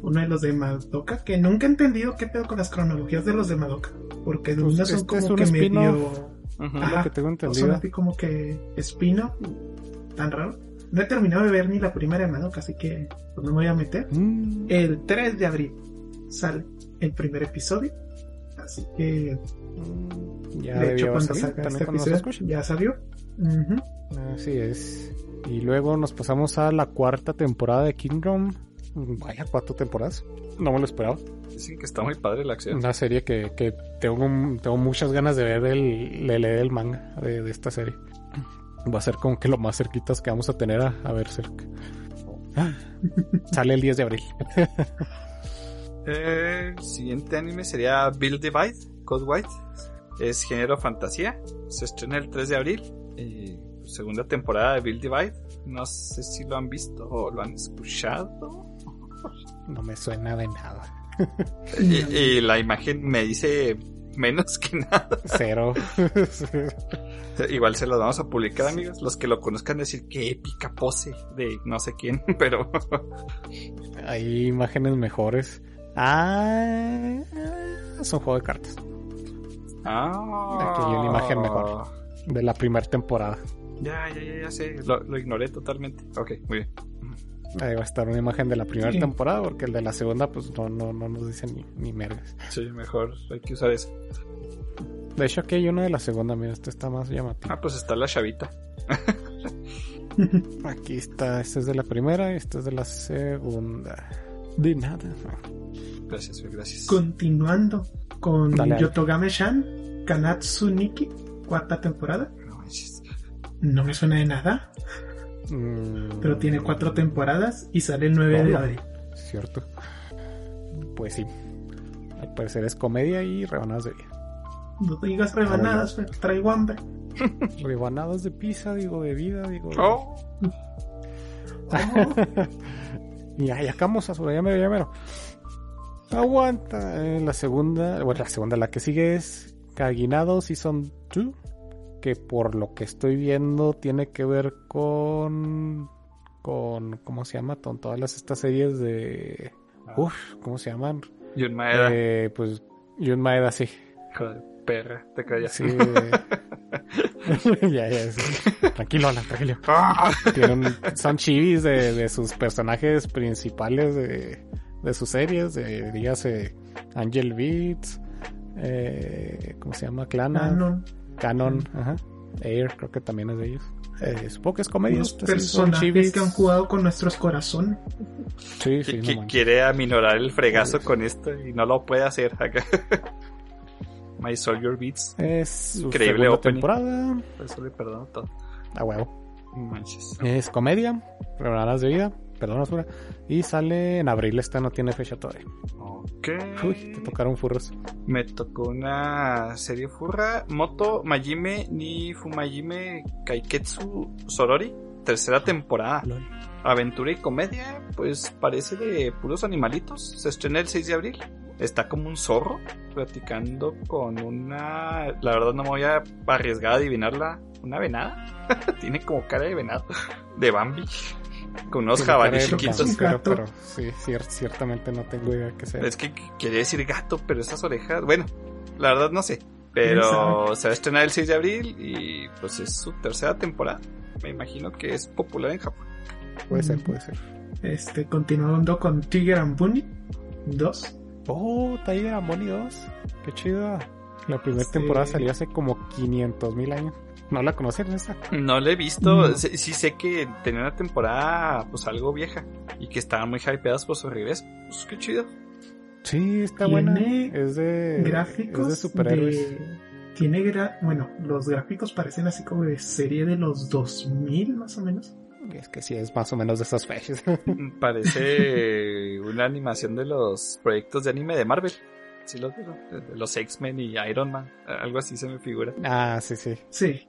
uno de los de Madoka, que nunca he entendido qué pedo con las cronologías de los de Madoka. Porque de pues son como que medio. Ajá, que tengo entendido. Son así como que espino, tan raro. No he terminado de ver ni la primera de Madoka, así que pues no me voy a meter. Mm. El 3 de abril sale el primer episodio. Así que. Ya de hecho, cuando salga este episodio, ya salió. Así es. Y luego nos pasamos a la cuarta temporada de Kingdom. Vaya, cuatro temporadas. No me lo esperaba. Dicen que está muy padre la acción. Una serie que, que tengo, tengo muchas ganas de ver el, leer el manga de, esta serie. Va a ser como que lo más cerquitas que vamos a tener a, ver cerca. sale el 10 de abril. el siguiente anime sería Build Divide, Code White. Es género fantasía. Se estrena el 3 de abril. Eh, segunda temporada de Build Divide. No sé si lo han visto o lo han escuchado. No me suena de nada. y, la imagen me dice menos que nada. Cero. Igual se lo vamos a publicar, amigos. Los que lo conozcan decir qué épica pose de no sé quién, pero. Hay imágenes mejores. Ah, es un juego de cartas. Ah. Aquí hay una imagen mejor de la primera temporada. Ya, ya, ya, ya sé. Lo, ignoré totalmente. Ok, muy bien. Ahí va a estar una imagen de la primera temporada, porque el de la segunda, pues no, no, no nos dicen ni, ni mergas. Sí, mejor hay que usar eso. De hecho, aquí hay una de la segunda, mira, esta está más llamativa. Ah, pues está la chavita. aquí está, esta es de la primera y esta es de la segunda. De nada. Gracias, gracias. Continuando con Yotogame-shan, Kanatsu Niki cuarta temporada. No me suena de nada. Mm. Pero tiene cuatro temporadas y sale el 9 de abril. Cierto. Pues sí. Al parecer es comedia y rebanadas de vida. No digas rebanadas, traigo hambre. rebanadas de pizza, digo, de vida, digo. Oh. ya, ya acabamos a su ya mero, ya Aguanta. Eh, la segunda, bueno, la segunda, la que sigue es Caguinado Season 2, que por lo que estoy viendo tiene que ver con con ¿cómo se llama? Con todas las, estas series de ah. uf, ¿cómo se llaman? Yun Maeda. Eh, pues Yun Maeda sí. Joder, perra, te callas. Sí. ya, ya, Tranquilo, Alan, tranquilo. Ah. son chivis de, de, sus personajes principales de, de sus series, de, dígase, Angel Beats, eh, ¿cómo se llama? Clana. Canon. Canon, ajá. Air, creo que también es de ellos. Eh, supongo que es comedia. Los personajes que han jugado con nuestros corazones. Sí, sí. quiere aminorar el fregazo con esto y no lo puede hacer acá. My Soldier Beats. Es increíble opening. temporada. Eso le perdono todo. A huevo. Es comedia, programadas de vida. perdón, Osura. Y sale en abril, esta no tiene fecha todavía. Ok. Uy, te tocaron furros. Me tocó una serie furra. Moto Majime ni Fumajime Kaiketsu Sorori. Tercera temporada. Aventura y comedia, pues parece de puros animalitos. Se estrena el 6 de abril. Está como un zorro platicando con una... La verdad no me voy a arriesgar a adivinarla. ¿Una venada? Tiene como cara de venado. De Bambi. Con unos jabalíes chiquitos. Pero, sí, ciertamente no tengo idea que sea. Es que quería decir gato, pero esas orejas... Bueno, la verdad no sé. Pero se va a estrenar el 6 de abril y pues es su tercera temporada. Me imagino que es popular en Japón. Puede ser, puede ser. Este, continuando con Tiger and Bunny 2. Oh, Tiger and Bunny 2. Qué chido. La primera temporada salió hace como 500 mil años. ¿No la conocen esa? No la he visto. Sí, sé que tenía una temporada pues algo vieja y que estaban muy hypeadas por su regreso. Pues qué chido. Sí, está buena. Es de gráficos es de superhéroes. Tiene bueno, los gráficos parecen así como de serie de los 2000 más o menos. Es que sí, es más o menos de esas fechas. Parece una animación de los proyectos de anime de Marvel. Sí, los, los X-Men y Iron Man. Algo así se me figura. Ah, sí, sí. Sí.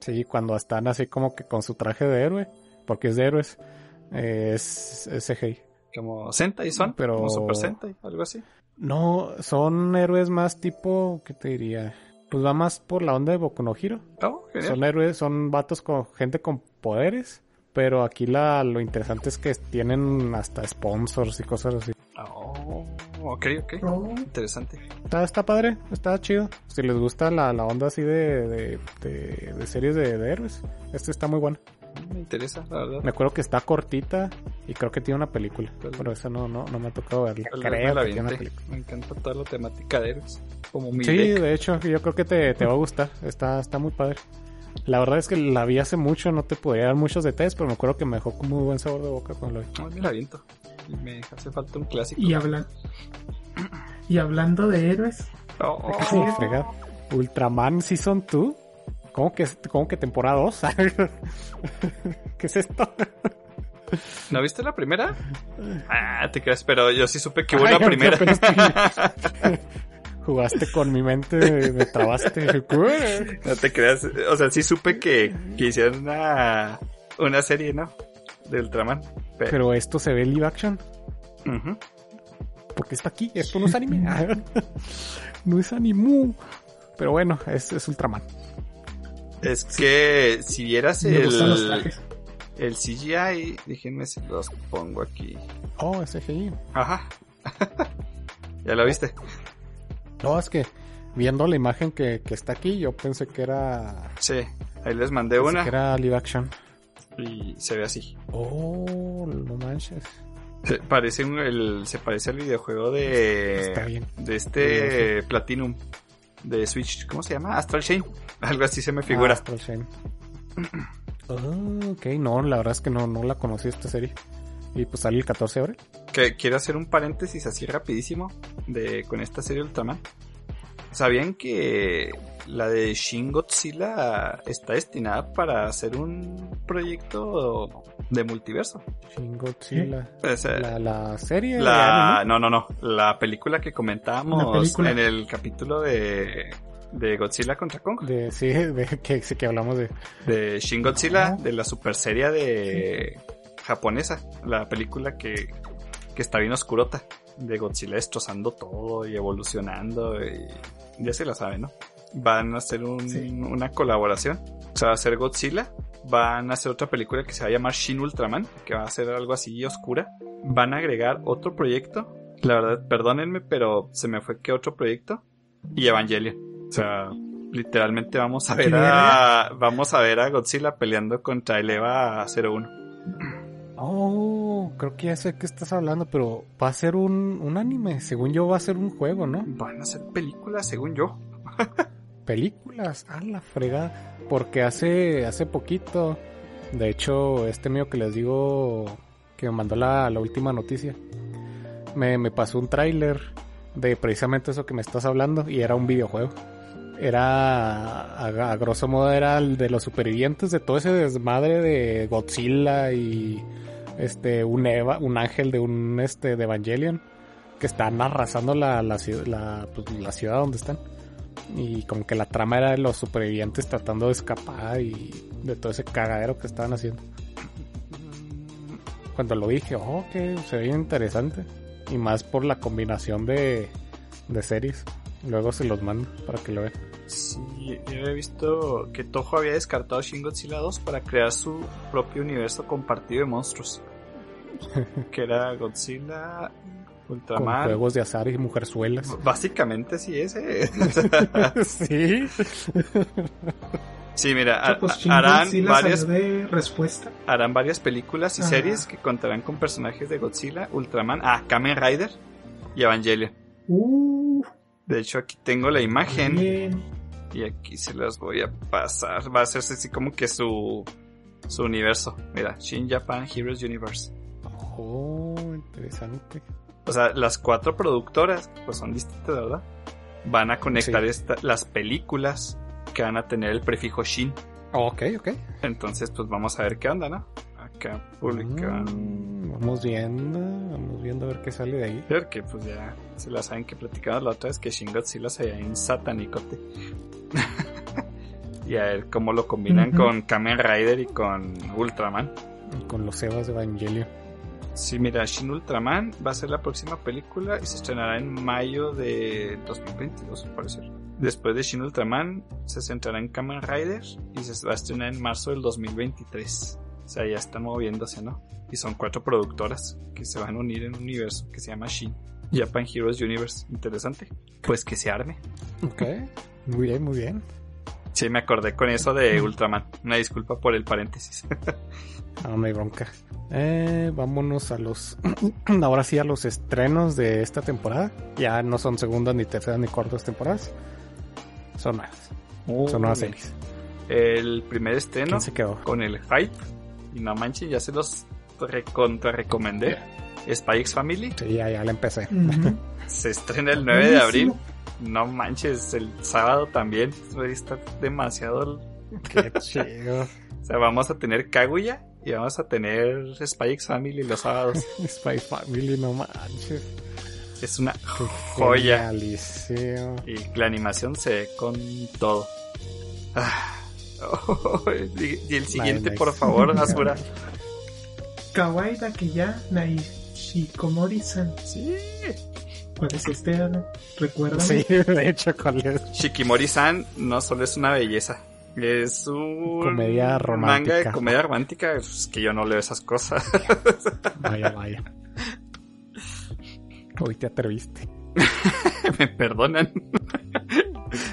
Sí, cuando están así como que con su traje de héroe, porque es de héroes, es, es CGI. Como Sentai son, pero... como Super Sentai, algo así. No, son héroes más tipo, ¿qué te diría? Pues va más por la onda de Boku no Hero. Oh, son héroes, son vatos con gente con poderes pero aquí la, lo interesante es que tienen hasta sponsors y cosas así. Oh, ok, ok. Oh. Interesante. Está, está padre, está chido. Si les gusta la, la onda así de, de, de, series de, héroes, este está muy bueno. Me interesa, la verdad. Me acuerdo que está cortita y creo que tiene una película. Pues, pero esa no, no, no me ha tocado verla. Creo que tiene una película. Me encanta toda la temática de héroes. Como mi sí, de hecho, yo creo que te, te va a gustar. Está, está muy padre. La verdad es que la vi hace mucho, no te podía dar muchos detalles, pero me acuerdo que me dejó con muy buen sabor de boca cuando la vi. No, me la viento. Me hace falta un clásico. Y, hablan... y hablando de héroes. Oh, Ultraman Season 2. ¿Cómo que, cómo que temporada 2? ¿Qué es esto? ¿No viste la primera? Ah, te crees, pero yo sí supe que hubo una primera. Jugaste con mi mente, me trabaste. no te creas. O sea, sí supe que, que hicieron una, una serie, ¿no? De Ultraman. Pero, esto se ve live action. Porque está aquí. Esto no es anime. no es anime. Pero bueno, es, es Ultraman. Es que si vieras el, el CGI, déjenme si los pongo aquí. Oh, es CGI. Ajá. ¿Ya lo viste? No, es que viendo la imagen que, está aquí, yo pensé que era. Sí, ahí les mandé una. Que era live action. Y se ve así. Oh, no manches. Se parece, el, se parece al videojuego de. De este Platinum. De Switch. ¿Cómo se llama? Astral Chain. Algo así se me figura. Astral Chain. oh, ok, no, la verdad es que no, no la conocí esta serie. Y pues sale el 14 de abril. Que, quiero hacer un paréntesis así rapidísimo de, con esta serie Ultraman. ¿Sabían que la de Shin Godzilla está destinada para hacer un proyecto de multiverso? Shin Godzilla. la, serie. La, no, no, no. La película que comentábamos en el capítulo de, de Godzilla contra Kong. De, sí, de que, que hablamos de. De Shin Godzilla, de la super serie de japonesa, la película que, que está bien oscurota, de Godzilla destrozando todo y evolucionando, y ya se la sabe, ¿no? Van a hacer una colaboración, o sea, va a ser Godzilla, van a hacer otra película que se va a llamar Shin Ultraman, que va a ser algo así oscura, van a agregar otro proyecto, la verdad, perdónenme, pero se me fue que otro proyecto, y Evangelion, o sea, literalmente vamos a ver a, vamos a ver a Godzilla peleando contra el Eva 01. Oh, creo que ya sé de qué estás hablando, pero va a ser un, un anime. Según yo, va a ser un juego, ¿no? Van a ser películas, según yo. películas, a la fregada. Porque hace, hace poquito, de hecho, este mío que les digo que me mandó la, la última noticia, me, me pasó un tráiler de precisamente eso que me estás hablando y era un videojuego. Era, a, grosso modo, era el de los supervivientes de todo ese desmadre de Godzilla y este, un Eva, un ángel de un este de Evangelion que están arrasando la, la, la, pues, la ciudad donde están. Y como que la trama era de los supervivientes tratando de escapar y de todo ese cagadero que estaban haciendo. Cuando lo dije, oh, que se ve interesante. Y más por la combinación de, de series. Luego se los mando para que lo vean. Sí, yo he visto que Toho había descartado Shin Godzilla 2 para crear su propio universo compartido de monstruos. que era Godzilla, Ultraman. Con juegos de azar y mujerzuelas. Básicamente sí ese. sí. Sí, mira, pues harán varias respuesta. harán varias películas y series que contarán con personajes de Godzilla, Ultraman, ah, Kamen Rider y Evangelion. Uh. De hecho, aquí tengo la imagen. Y aquí se las voy a pasar. Va a hacerse así como que su su universo. Mira, Shin Japan Heroes Universe. Oh, interesante. O sea, las cuatro productoras, pues son distintas, ¿verdad? Van a conectar las películas que van a tener el prefijo Shin. ok, ok. Entonces, pues vamos a ver qué onda, ¿no? Acá publican. Mm, vamos viendo, vamos viendo a ver qué sale de ahí. Porque pues ya se la saben que platicamos la otra vez que Shin Godzilla se veía en satanicote. y a ver cómo lo combinan con Kamen Rider y con Ultraman. Y con los Evas de Evangelion. Sí, mira, Shin Ultraman va a ser la próxima película y se estrenará en mayo de 2022, al parecer. Después de Shin Ultraman, se centrará en Kamen Rider y se va a estrenar en marzo del 2023. O sea, ya están moviéndose, ¿no? Y son cuatro productoras que se van a unir en un universo que se llama Shin. Japan Heroes Universe. Interesante. Pues que se arme. Ok. Muy bien, muy bien. Sí, me acordé con eso de Ultraman. Una disculpa por el paréntesis. no, hay bronca. Eh, vámonos a los. Ahora sí, a los estrenos de esta temporada. Ya no son segundas, ni terceras, ni cuartas temporadas. Son nuevas. son nuevas series. El primer estreno se quedó? con el hype. Y no manches, ya se los recontra recomendé. Spy X Family. Sí, ya, ya la empecé. Se estrena el 9 de abril. No manches, el sábado también. Está demasiado. Qué chido. o sea, vamos a tener Kaguya y vamos a tener Spy X Family los sábados. Spy Family, no manches. Es una joya. Y la animación se ve con todo. Ah. y el siguiente, por favor, Asura. Kawaii ya Shikomori-san. Sí. ¿Cuál es este, Recuerda. Sí, de hecho, ¿cuál es? Shikimori-san no solo es una belleza. Es un comedia romántica. manga de comedia romántica. Es que yo no leo esas cosas. Vaya, vaya. Hoy te atreviste. me perdonan.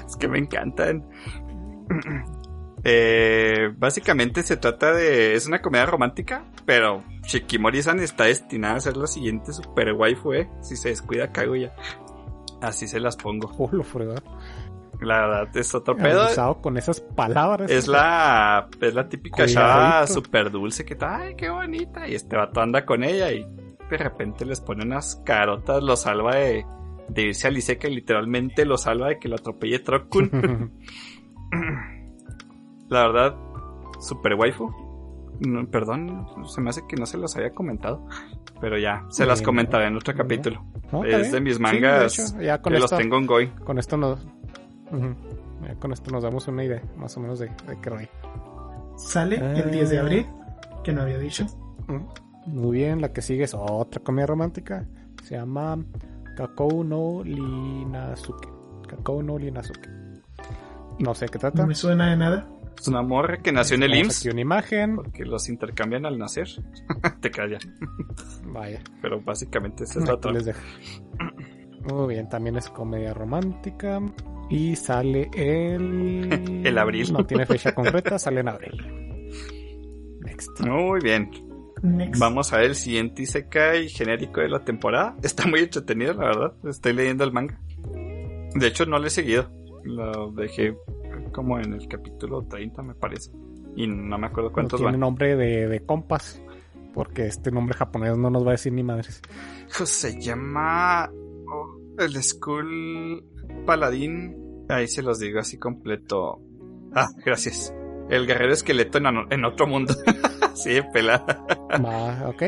es que me encantan. Eh, básicamente se trata de. Es una comedia romántica, pero Shikimori-san está destinada a ser la siguiente super waifu, eh. Si se descuida, cago ya. Así se las pongo. Oh, lo. La verdad, es otro pedo. con esas palabras. Es la, es la típica chava super dulce que está, ay, qué bonita. Y este vato anda con ella y de repente les pone unas carotas, lo salva de, de irse a y literalmente lo salva de que lo atropelle Trokkun. La verdad, super waifu. perdón, se me hace que no se los había comentado. Pero ya, se las comentaré en otro capítulo. es de mis mangas que los tengo en Goy. Con esto nos. con esto nos damos una idea, más o menos, de, de qué rey. Sale el 10 de ah. abril, que no había dicho. Muy bien, la que sigue es otra comedia romántica. Se llama Kakou no Linazuke. Kakou no Linazuke. No sé qué trata. No me suena de nada. Es una morra que nació en el IMSS. Aquí una imagen. Porque los intercambian al nacer. Te callan. Vaya. Pero básicamente ese es otro. Muy bien, también es comedia romántica. Y sale el. el abril. No tiene fecha concreta, sale en abril. Next. Muy bien. Vamos a ver el siguiente Isekai genérico de la temporada. Está muy entretenido, la verdad. Estoy leyendo el manga. De hecho, no lo he seguido. Lo dejé como en el capítulo 30, me parece. Y no me acuerdo cuántos no tiene nombre de, de compas, porque este nombre japonés no nos va a decir ni madres. Se llama oh, el School Paladín. Ahí se los digo así completo. Ah, gracias. El guerrero esqueleto en, en otro mundo. sí, pelada. Va, ok,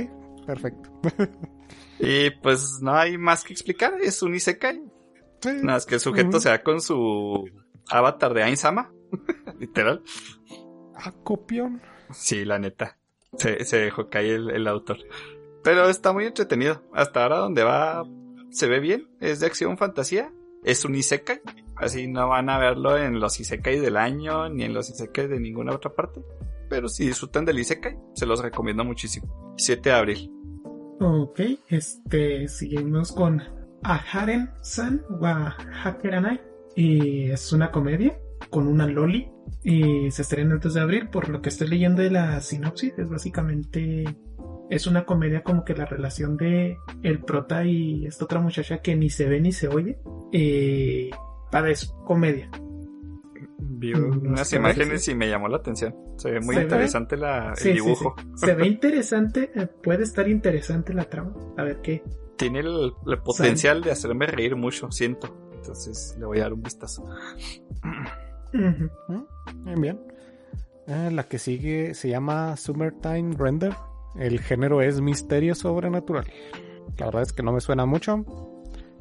perfecto. y pues no hay más que explicar, es un Isekai. Nada más que el sujeto sea con su avatar de Ainsama, literal. Acopión. Sí, la neta. Se, se dejó caer el, el autor. Pero está muy entretenido. Hasta ahora donde va se ve bien. Es de acción fantasía. Es un Isekai. Así no van a verlo en los Isekai del año ni en los Isekai de ninguna otra parte. Pero si disfrutan del Isekai, se los recomiendo muchísimo. 7 de abril. Ok, este, seguimos con Aharen-san wa Hakeranai. Y es una comedia con una loli. Y se estrena el 2 de abril. Por lo que estoy leyendo de la sinopsis, es básicamente es una comedia como que la relación de el prota y esta otra muchacha que ni se ve ni se oye. Eh, para eso, comedia. Vi unas imágenes y me llamó la atención. Se ve muy interesante la, el dibujo. Se ve interesante, eh, puede estar interesante la trama. A ver qué. Tiene el, potencial de hacerme reír mucho, siento. Entonces le voy a dar un vistazo. Bien, bien. Eh, la que sigue se llama Summertime Render. El género es misterio sobrenatural. La verdad es que no me suena mucho,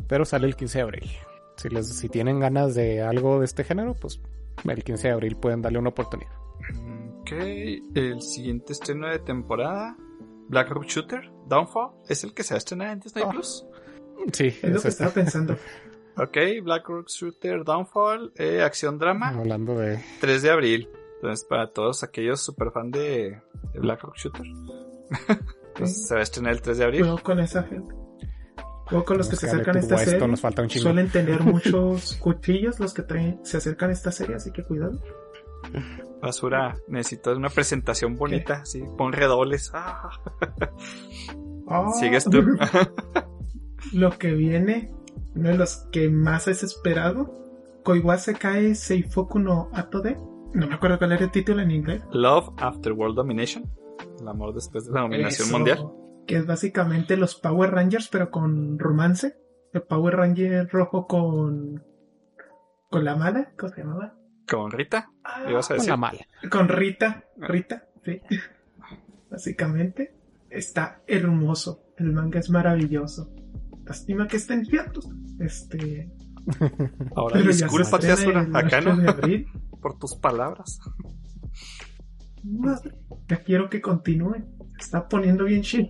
pero sale el 15 de abril. Si, les, si tienen ganas de algo de este género, pues el 15 de abril pueden darle una oportunidad. Ok, el siguiente estreno de temporada, Black Rock Shooter, Downfall, ¿es el que se va a estrenar en Disney ah. Plus? Sí, es lo que estaba pensando. ok, Black Rock Shooter, Downfall, eh, acción drama. Hablando de... 3 de abril. Entonces, para todos aquellos super fan de, de Black Rock Shooter, pues se va a estrenar el 3 de abril. Juego con esa gente. Juego con los que se acercan a esta serie. Nos falta un suelen tener muchos cuchillos los que traen, se acercan a esta serie, así que cuidado. Basura, necesitas una presentación bonita, sí, pon redobles. Ah. Ah. Sigues tú. Lo que viene, uno de los que más es esperado, Koiwase Kae Seifoku no Atode. No me acuerdo cuál era el título en inglés. Love After World Domination. El amor después de la dominación mundial. Que es básicamente los Power Rangers, pero con romance. El Power Ranger rojo con. con la mala, ¿cómo se llamaba? ¿Con Rita? Ah, con la mala. Con Rita, Rita, sí. básicamente. Está hermoso. El manga es maravilloso. Lástima que estén quietos. Este. Ahora discúlpate, Azura. Acá no. Por tus palabras ya quiero que continúe. Está poniendo bien chido.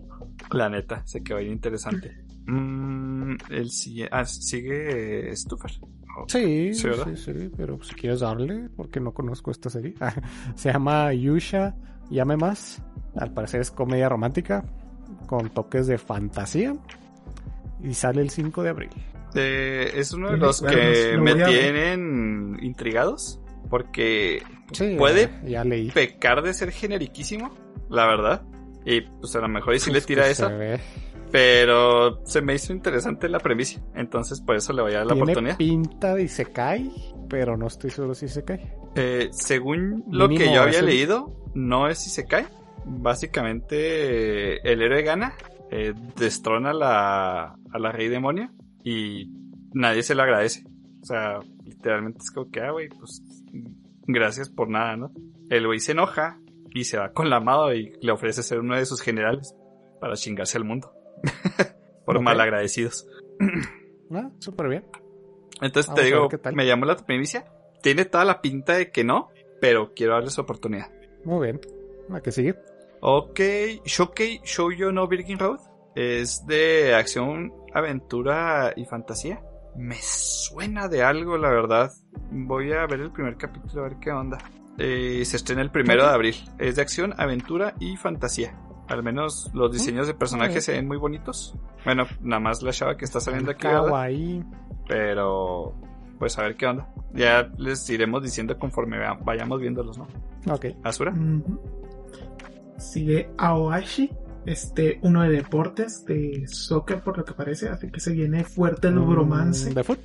La neta, se quedó bien interesante. Mm, el sigue, ah, sigue Stuffer. sí, sí, sí, pero si quieres darle, porque no conozco esta serie. se llama Yusha Llame Más. Al parecer es comedia romántica con toques de fantasía. Y sale el 5 de abril. Eh, es uno de los que me tienen intrigados. Porque puede pecar de ser generiquísimo, la verdad. Y pues a lo mejor y si le tira eso. Pero se me hizo interesante la premisa. Entonces por eso le voy a dar la oportunidad. pinta de cae pero no estoy seguro si se cae. Eh, según lo que yo había leído, no es si se cae. Básicamente el héroe gana, eh, destrona la, a la rey demonio y nadie se lo agradece. O sea, literalmente es como que, ah, güey, pues gracias por nada, ¿no? El güey se enoja y se va con la amado y le ofrece ser uno de sus generales para chingarse al mundo. por malagradecidos. ah, súper bien. Entonces te digo, me llamó la primicia. Tiene toda la pinta de que no, pero quiero darles oportunidad. Muy bien. ¿A qué sigue? Ok, Shokei Shoujo no Virgin Road es de acción, aventura y fantasía. Me suena de algo, la verdad. Voy a ver el primer capítulo a ver qué onda. Eh, se estrena el primero de abril. Es de acción, aventura y fantasía. Al menos los diseños de personajes se ven muy bonitos. Bueno, nada más la chava que está saliendo aquí. Pero, pues a ver qué onda. Ya les iremos diciendo conforme vayamos viéndolos, ¿no? Ok. ¿Asura? Sigue Aoashi este, uno de deportes, de soccer por lo que parece, así que se viene fuerte el mm, bromance. De foot.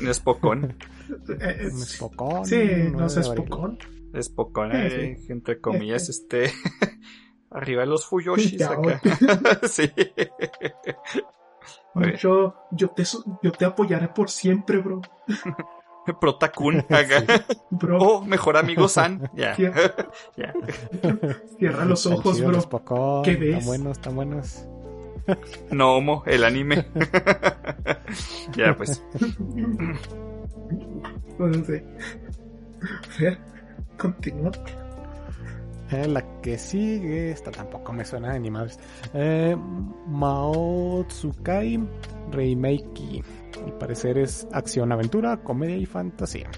Es pocón. es pocón. Sí, no, es pocón. Es pocón, eh, entre comillas, este. arriba de los Fuyoshis acá. sí. Yo, yo, te, yo te apoyaré por siempre, bro. Protakun, acá. Bro. Oh, mejor amigo San. Ya. ya. Cierra los ojos, bro. ¿Qué ves? Están buenos, están buenos. No homo, el anime. ya, pues. No sé. Continúa. Eh, la que sigue, esta tampoco me suena de ni madres. Eh, Mao Tsukai Remake. Al parecer es acción, aventura, comedia y fantasía.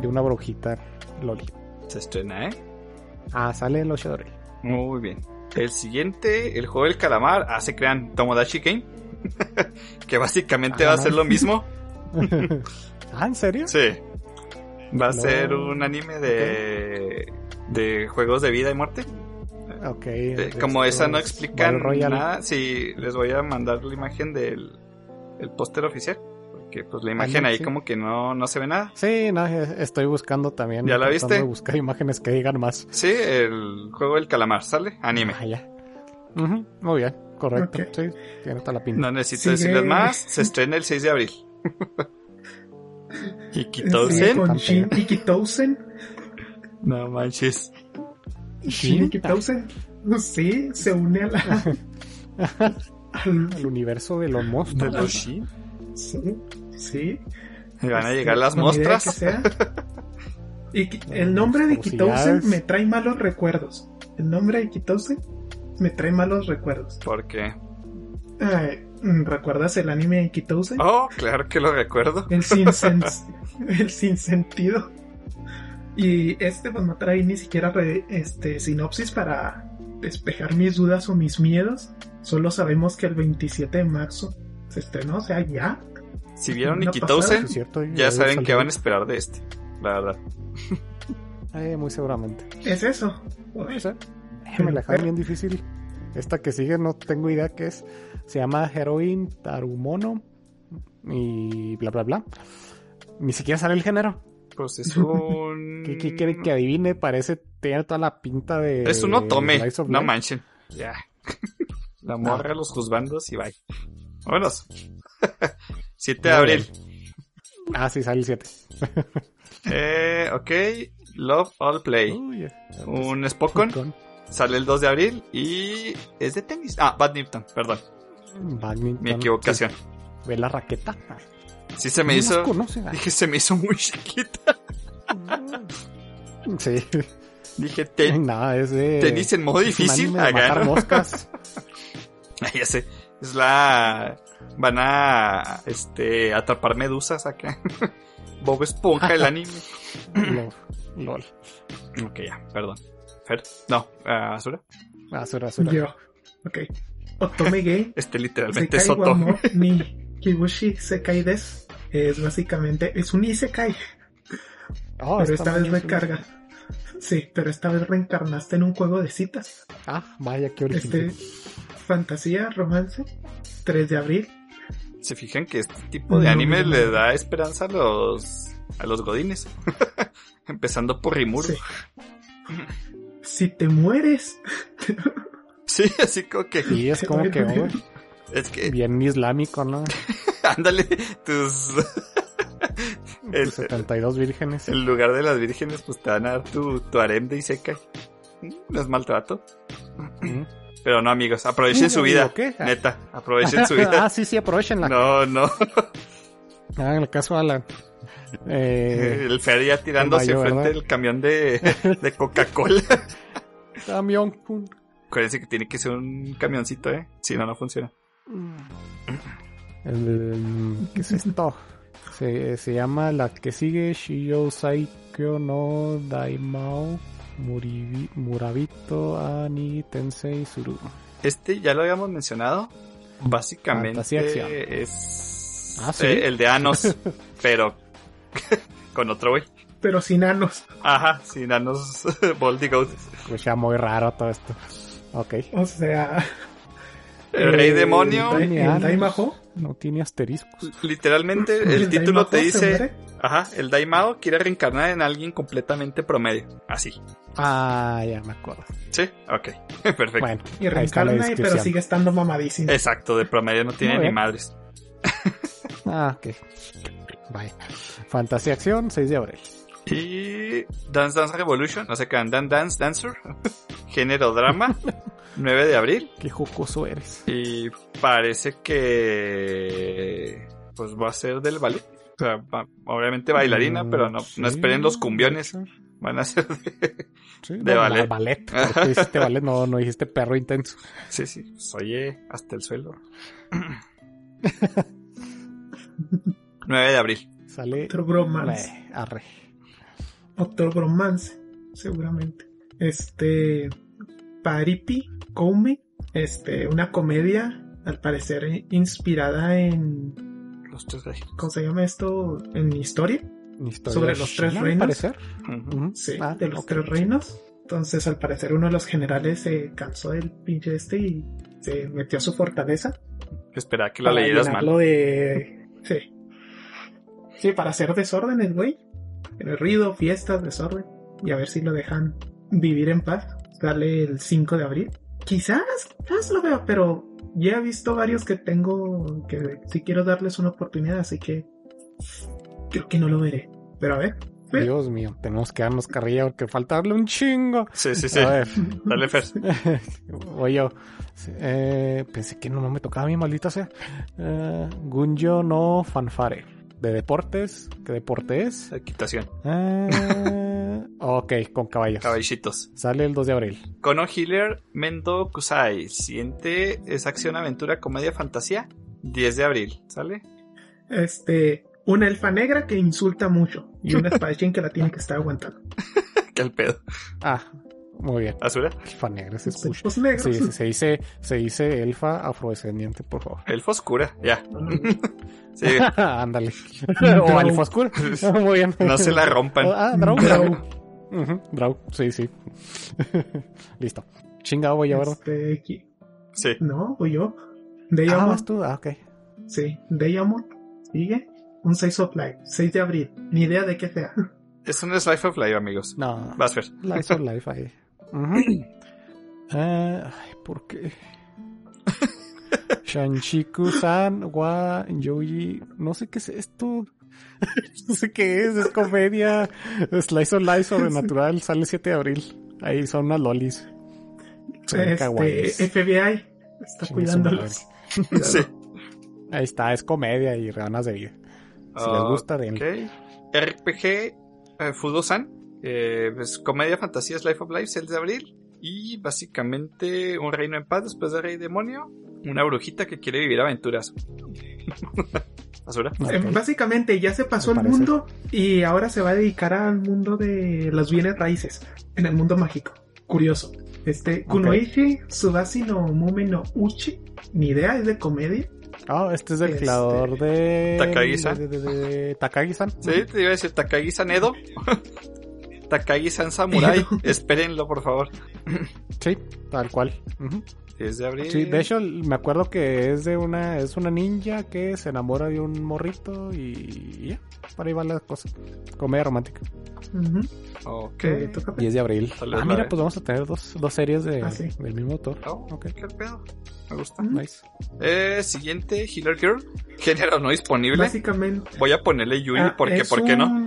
De una brujita Loli. Se estrena, ¿eh? Ah, sale el Oshadori. Muy bien. El siguiente, el juego del calamar. Ah, se crean Tomodachi Game. que básicamente va a ser lo mismo. ah, ¿en serio? Sí. Va a ser un anime de de juegos de vida y muerte. Ok. como esa no explica nada, sí, les voy a mandar la imagen del el póster oficial. Porque pues la imagen ahí como que no, no se ve nada. Sí, no, estoy buscando también. ¿Ya la viste? buscar imágenes que digan más. Sí, el juego del calamar, ¿sale? Anime. Ah, ya. muy bien, correcto. Sí, tiene toda la pinta. No necesito decirles más, se estrena el 6 de abril. Ikitousen. Sí, Ikitousen. No manches. Shinji Tausen, no sé, se une a la. al, universo de los monstruos. ¿De los Sí, sí. Y van a llegar las mostras. Y el nombre de Kitousen me trae malos recuerdos. El nombre de Kitousen me trae malos recuerdos. ¿Por qué? ¿Recuerdas el anime de Kitousen? Oh, claro que lo recuerdo. El sin, el sin sentido. Y este pues no trae ni siquiera este, sinopsis para despejar mis dudas o mis miedos. Solo sabemos que el 27 de marzo se estrenó, o sea, ya. Si vieron Nikitose, ya saben qué van a esperar de este, la verdad. Eh, muy seguramente. Es eso. me la dejaron bien difícil. Esta que sigue no tengo idea qué es. Se llama Heroin Tarumono y bla bla bla. Ni siquiera sale el género. Pues es un. ¿Qué, quiere que adivine? Parece tener toda la pinta de. Es un otome, no manchen. Ya. La morra, los juzgandos y bye. Vámonos. 7 de abril. Ah, sí, sale el 7. eh, ok. Love All Play. un Spokon. Sale el 2 de abril y es de tenis. Ah, Badminton, perdón. Badminton. Mi equivocación. Ve la raqueta. Sí se me hizo. dije, se me hizo muy chiquita. sí. Dije, ten, Nada, es de, tenis en modo difícil. Agarrar moscas. ya sé. Es la. Van a este atrapar medusas acá. Bob Esponja, el anime. LOL. LOL. Ok, ya, perdón. Fer, no, uh, Azura. Azura, Azura. Yo. Ok. Otome Gay. Este literalmente es Otome. Ni Kibushi Sekai Des es básicamente, es un Isekai. Oh, pero esta vez recarga. Sí, pero esta vez reencarnaste en un juego de citas. Ah, vaya, qué original. Este, fantasía, romance, 3 de abril. Se fijan que este tipo de anime le da esperanza a los a los godines. Empezando por Rimuru. Si te mueres. sí, así como que. Sí, es como que. Es que. Bien islámico, ¿no? Ándale, tus. el, 72 vírgenes. En lugar de las vírgenes, pues te van a dar tu, tu harem de Isekai. No es maltrato. Pero no, amigos, aprovechen su vida. ¿qué? Neta, aprovechen su vida. ah, sí, sí, aprovechenla. No, no. Ah, en el caso Alan. Eh, el Fer ya tirándose frente del camión de, de Coca-Cola. camión. Acuérdense que tiene que ser un camioncito, ¿eh? Si no, no funciona. ¿Qué es esto? Se, se, llama la que sigue Shiyo Saikyo no Daimao Muribi, Murabito Ani Tensei Suru. Este ya lo habíamos mencionado. Básicamente es ¿Ah, ¿sí? eh, el de Anos, pero con otro güey. Pero sin Anos. Ajá, sin Anos Baldy Goat. Pues ya muy raro todo esto. Ok. O sea, el rey demonio. ¿El, Daimao? No tiene asteriscos. Literalmente el, título te dice, ajá, el Daimao quiere reencarnar en alguien completamente promedio, así. Ah, ya me acuerdo. Sí, ok, perfecto. Bueno, y reencarna pero sigue estando mamadísimo. Exacto, de promedio no tiene ni madres. ah, ok. Bye. Fantasía Acción, 6 de abril. Y Dance Dance Revolution, no sé qué, Dan Dance Dancer, género drama, 9 de abril. Qué jocoso eres. Y parece que pues va a ser del ballet. O sea, obviamente bailarina, mm, pero no, no esperen los cumbiones. Van a ser de, ballet. ballet. dijiste ballet, no, no dijiste perro intenso. Sí, sí. Pues, oye, hasta el suelo. 9 de abril. Sale. Otro bromance. arre. Otro bromance, seguramente. Este. Paripi Come. Este, una comedia, al parecer inspirada en. Los tres reinos. ¿Cómo se llama esto? En historia. Sobre los tres reinos. Parecer? Sí, ah, de los tres reinos. Entonces, al parecer, uno de los generales se cansó del pinche este y se metió a su fortaleza. Espera que lo leyeras mal. de. Sí. Sí, para hacer desórdenes, güey. El ruido, fiestas, desorden. Y a ver si lo dejan vivir en paz. Sale el 5 de abril. Quizás, quizás lo veo, pero ya he visto varios que tengo que si quiero darles una oportunidad, así que creo que no lo veré. Pero a ver. Dios mío, tenemos que darnos carrilla porque faltarle un chingo. Sí, sí, sí. A ver. Dale, Fer. Yo. Eh, pensé que no me tocaba a mí, maldita sea. Eh, Gunjo no fanfare. De deportes. ¿Qué deporte es? Equitación. Eh, ok, con caballos. Caballitos. Sale el 2 de abril. Kono Healer Mendo Kusai. Siguiente es acción, aventura, comedia, fantasía. 10 de abril. ¿Sale? Este una elfa negra que insulta mucho y una espadachín que la tiene que estar aguantando. ¿Qué el pedo? Ah, muy bien. ¿Azura? Elfa negra, se escucha. Sí, se dice, se dice elfa afrodescendiente, por favor. Elfa oscura, ya. sí. Ándale. o elfa oscura. Muy bien. No se la rompan. Ah, Drau. Drau. Drau, sí, sí. Listo. Chingado voy a. Este, sí. No, voy yo. Ah, vas tú, ah, ok. Sí, Deyamon. Sigue. Un 6 of Life, 6 de abril. Ni idea de qué sea. Eso no es Life of Life, amigos. No. Vas a ver. Life of Life ahí. Eh, ay, ¿por qué? Shanchiku-san wa Yoji. No sé qué es esto. no sé qué es. Es comedia. Slice of Life sobrenatural. Sale 7 de abril. Ahí son unas lolis. Este, FBI. Está cuidándolos. sí. Ahí está. Es comedia y ganas de ir. Si les gusta, de okay. RPG eh, Fudo-san. Eh, pues, comedia, fantasías, Life of Life, 6 de abril. Y básicamente un reino en paz después del rey demonio. Una brujita que quiere vivir aventuras. ¿Basura? Eh, básicamente ya se pasó el mundo y ahora se va a dedicar al mundo de los bienes raíces. En el mundo mágico. Curioso. Este, Kunoichi Subasi no Mume no Uchi. Ni idea, es de comedia. Ah, este es el este, creador de. Takagi-san. De, Takagi-san. Sí, te iba a decir Takagi-san Edo. Takagi-san Samurai. Espérenlo, por favor. sí, tal cual. 10 de abril. Sí, de hecho, me acuerdo que es de una. Es una ninja que se enamora de un morrito y. ya. para ahí van las cosas. Comedia romántica. Ok. 10 de abril. Ah, mira, pues vamos a tener dos, dos series de, ah, del mismo autor. Oh, ok. ¿Qué pedo? Me gusta. Nice. Eh, siguiente, Healer Girl. Género no disponible. Básicamente. Voy a ponerle Yui ah, porque, ¿por qué no?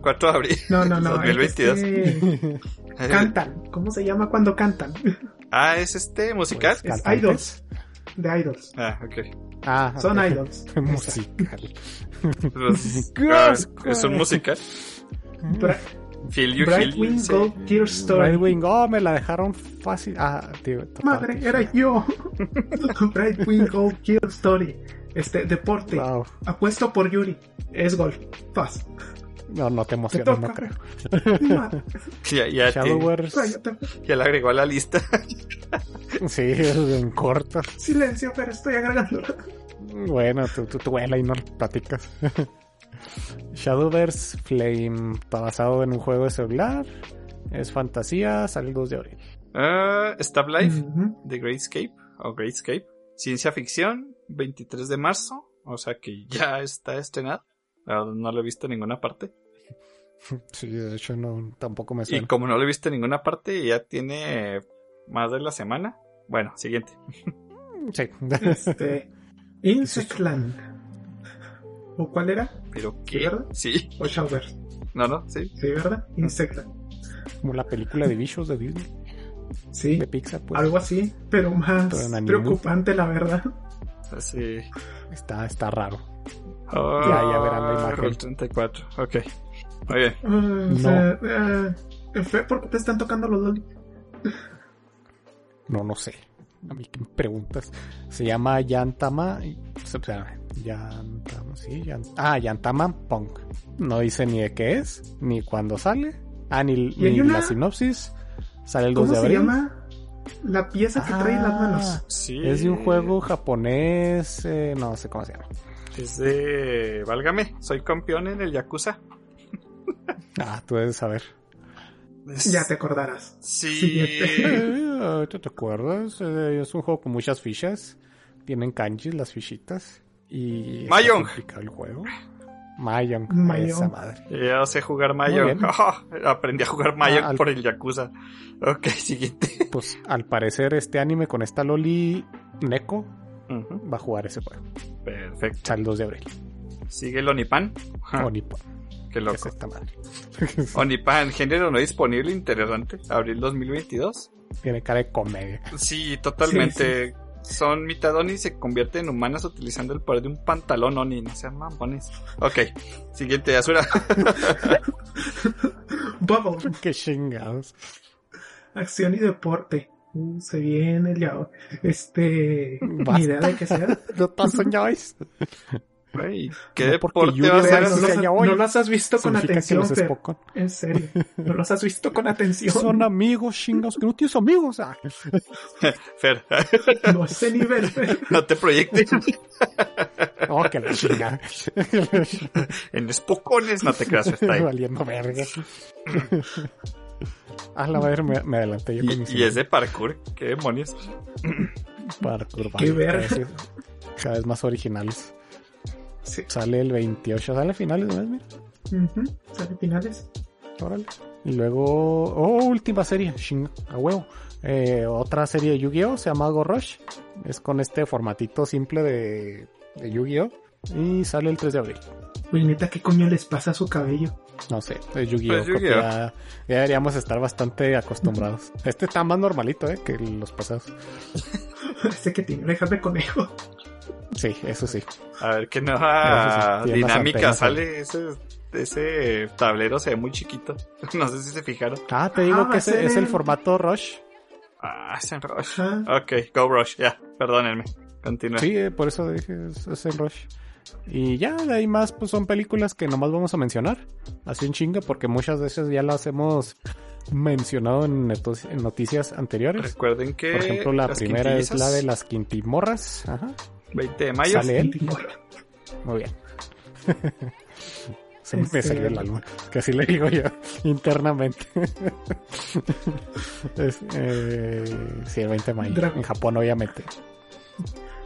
4 de abril. No, no, no. 2022. Este... cantan. ¿Cómo se llama cuando cantan? Ah, es este musical. es idols. De idols. Ah, ok. Ah, son idols. musical. es un musical. Feel you, Brightwing Gold Gear Story. Brightwing, oh, me la dejaron fácil. Ah, tío. Madre, era yo. Brightwing Gold Gear Story. Este, deporte. Apuesto por Yuri. Es golf. Paz. No, no te emociones, no creo. ya, ya, Shadowverse. ya la agregó a la lista. sí, en corto. Silencio, pero estoy agregando. Bueno, tú, tú, tú y no platicas. Shadowverse Flame está basado en un juego de celular. Es fantasía, sale el 2 de abril. Uh, Stab Life de Greatscape o Greatscape. Ciencia ficción, 23 de marzo. O sea que ya está estrenado. No lo he visto en ninguna parte. Sí, de hecho no, tampoco me suena. Y como no lo he visto en ninguna parte, ya tiene más de la semana. Bueno, siguiente. Sí. Este, Insectland ¿O cuál era? ¿Pero qué? ¿Verdad? Sí. ¿O Childbirth? No, no, sí. Sí, ¿verdad? Insecta. Como la película de bichos de Disney. Sí. De Pixar, pues. Algo así, pero más Pero preocupante, la verdad. Así. Está, está raro. Oh, Ya, ya verán la imagen. Roll 34. Ok. Muy bien. Ah, o sea, eh, Fer, ¿por qué te están tocando los loli? No, no sé. A mí que me preguntas. Se llama Yantama. O sea, Yantama, sí, Yan- ah, Yantama Punk. No dice ni de qué es, ni cuándo sale. Ah, ni, ¿Y hay ni una- la sinopsis. Sale el 2 ¿Cómo de se abril. llama? La pieza que trae en las manos. Ah, Sí. Es de un juego japonés. eh, no sé cómo se llama. Es de. Válgame, soy campeón en el Yakuza. Ah, tú debes saber. Es- Ya te acordarás. Sí. Siguiente. Eh, ¿Tú te acuerdas? Eh, es un juego con muchas fichas. Tienen kanjis las fichitas. Y. complicado el juego. Mahjong. Mahjong. Esa madre. Ya sé jugar Muy Mayo. bien. Aprendí a jugar Mayo Ah, al- por el Yakuza. Ok, siguiente. Pues al parecer este anime con esta Loli Neko Va a jugar ese juego. Perfecto. El 2 de abril. Sigue el Onipan. Onipan. qué ¿Qué es loco. esta madre? Onipan, género no disponible, interesante. Abril 2022. Tiene cara de comedia. Sí, totalmente. Son mitad Oni y se convierten en humanas utilizando el poder de un pantalón Oni. No sean mamones. Ok, siguiente, Azura. Bubble, Qué chingados. acción y deporte. Uh, se viene ya. Este. Basta. Ni idea de qué sea. No te soñáis. Güey, ¿Qué No, porque deporte Yuri vas a Pero Pero no, los, hoy, no los has visto con Significa que atención, los. Spokon En serio. No los has visto con atención. son amigos, chingados, que no tienes amigos. Ah. Fer, No a ese nivel. Fer. no te proyectes Oh, que la chingada. en espocones, no te creas, está ahí. Valiendo verga. Ah, la madre, me, me adelanté yo con mis Y, y es de parkour, qué demonios. parkour. Qué verga. cada vez- Cada vez más originales. Sí. Sale el 28, sale a finales mes, mira. Sale finales. Órale. Y luego, oh, última serie, a huevo. Eh, otra serie de Yu-Gi-Oh! se llama Go Rush. Es con este formatito simple de, de Yu-Gi-Oh! Y sale el 3 de abril. Uy, neta, ¿qué coño les pasa a su cabello? No sé, es Yu-Gi-Oh! Pues ya, ya deberíamos estar bastante acostumbrados. Este está más normalito, ¿eh? Que los pasados. Ese que tiene orejas de conejo. Sí, eso sí. A ver qué nueva sí, dinámica antenas, sale. Ese, ese tablero se ve muy chiquito. No sé si se fijaron. Ah, te digo Ah, que a es, el formato Rush. Ah, es en Rush. Ajá. Ok, Go Rush, ya, perdónenme. Continúa. Sí, eh, por eso dije, es, es el Rush. Y ya, de ahí más, pues son películas que nomás vamos a mencionar. Así en chinga, porque muchas veces ya las hemos mencionado en, noticias anteriores. Recuerden que. Por ejemplo, la las primera es la de las quintimorras. Ajá. 20 de mayo. Sale él. Muy bien. Se me Este- salió el alma. Que así le digo yo internamente. es, eh, sí, el 20 de mayo. En Japón, obviamente.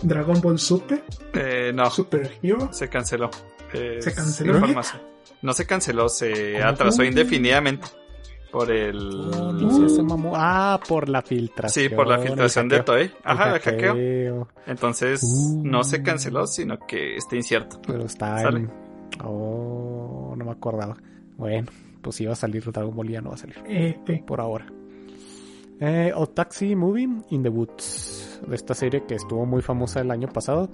Dragon Ball Super. Eh, no, Super Hero. se canceló. Eh, ¿Se canceló? No se canceló, se atrasó indefinidamente. Por el. No sé. Ah, por la filtración. Sí, por la filtración de. Toei. Ajá, el hackeo. hackeo. Entonces, Uh. no se canceló, sino que está incierto. Pero está Sale. en... Oh, no me acordaba. Bueno, pues iba a salir Dragon Ball y ya no va a salir. F. Por ahora. Eh, o Taxi Movie in the Woods. De esta serie que estuvo muy famosa el año pasado.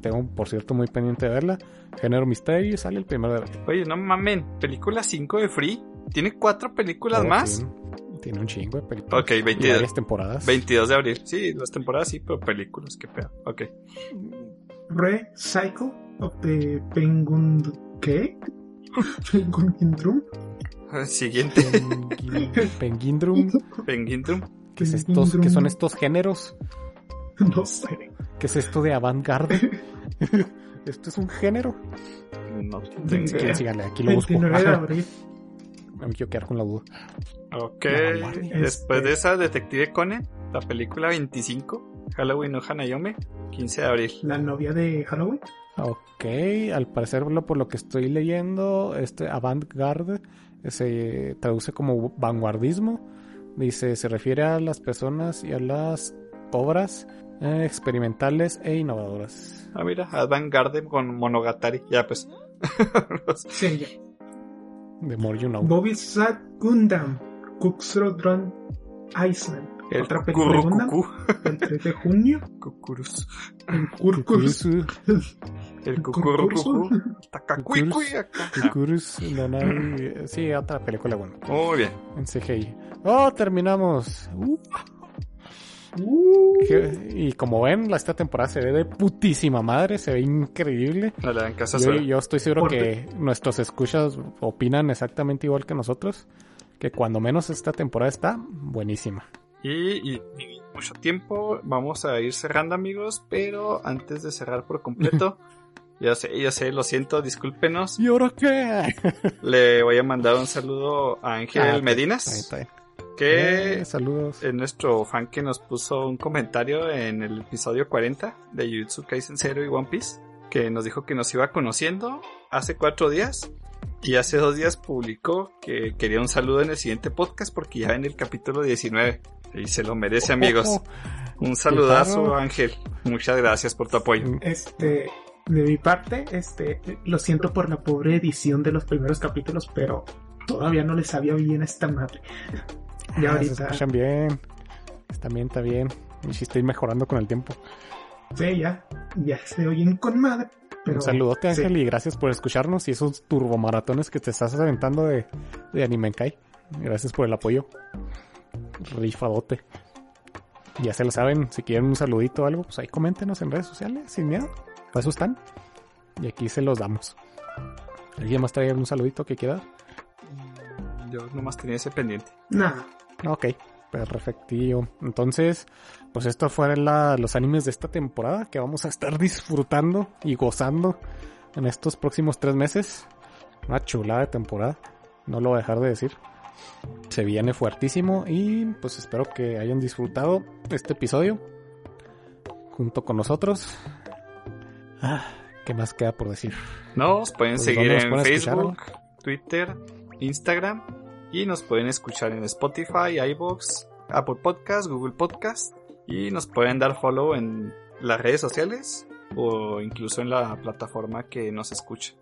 Tengo, por cierto, muy pendiente de verla. Género misterio. Sale el primero de abril. Oye, no mamen, película 5 de Free. ¿Tiene cuatro películas Oh, más? Tiene, tiene un chingo de películas. Ok, Y 22, varias temporadas. 22 de abril. Sí, las temporadas sí, pero películas, qué pedo. Ok. Re Cycle of the Penguin. ¿Qué? Penguin Siguiente, Penguin- Penguindrum. Penguindrum. ¿Qué, es estos, ¿Qué son estos géneros? No sé. ¿Qué es esto de avant-garde? ¿Esto es un género? No tengo idea. síganle, aquí lo busco. 29 de Ajá. abril. Me quiero quedar con la duda. Ok, después Este- de esa, Detective Conan, la película 25, Halloween no Hanayome, 15 de abril. La novia de Halloween. Ok, al parecer por lo que estoy leyendo, este avant-garde se traduce como vanguardismo. Dice, se refiere a las personas y a las obras eh, experimentales e innovadoras. Ah, mira, Advan Garden con Monogatari. Ya, pues. sí, ya. The more you know. Bobby Sad Gundam, Kuxrodron Iceland. El Otra película el 3 de junio. Cucurus. El Curcurus. El Cucurus. Cucurus. Sí, otra película buena. Muy bien. En CGI. Oh, terminamos. Uh. y como ven, esta temporada se ve de putísima madre, se ve increíble. yo, estoy seguro que nuestros escuchas opinan exactamente igual que nosotros, que cuando menos esta temporada está buenísima. Y, mucho tiempo vamos a ir cerrando amigos, pero antes de cerrar por completo, ya sé, ya sé, lo siento, discúlpenos. ¿Y ahora qué? Le voy a mandar un saludo a Ángel ah, Medinas que eh, saludos. es nuestro fan que nos puso un comentario en el episodio 40 de Jujutsu Kaisen Zero y One Piece, que nos dijo que nos iba conociendo hace cuatro días y hace dos días publicó que quería un saludo en el siguiente podcast porque ya en el capítulo 19 y se lo merece amigos. Un saludazo Ángel, muchas gracias por tu apoyo. Este, de mi parte, este, lo siento por la pobre edición de los primeros capítulos, pero todavía no le sabía bien a esta madre. Ya ahorita. Se escuchan bien. También está bien. Y si estoy mejorando con el tiempo. Sí, ya. Ya se oyen con madre. Pero, Un saludote, Ángel, y gracias por escucharnos y esos turbomaratones que te estás aventando de, de Anime Kai. Gracias por el apoyo. Rifadote. Ya se lo saben, si quieren un saludito o algo, pues ahí coméntenos en redes sociales, sin miedo. Para eso están. Y aquí se los damos. ¿Alguien más trae un saludito que quiera? Yo nomás tenía ese pendiente. Nada. Ok, perfectillo. Entonces, pues esto fueron los animes de esta temporada que vamos a estar disfrutando y gozando en estos próximos tres meses. Una chulada de temporada, no lo voy a dejar de decir. Se viene fuertísimo y pues espero que hayan disfrutado este episodio junto con nosotros. Ah, ¿qué más queda por decir? Nos pueden pues, seguir en Facebook, Twitter, Instagram y nos pueden escuchar en Spotify, iBox, Apple Podcast, Google Podcast y nos pueden dar follow en las redes sociales o incluso en la plataforma que nos escucha.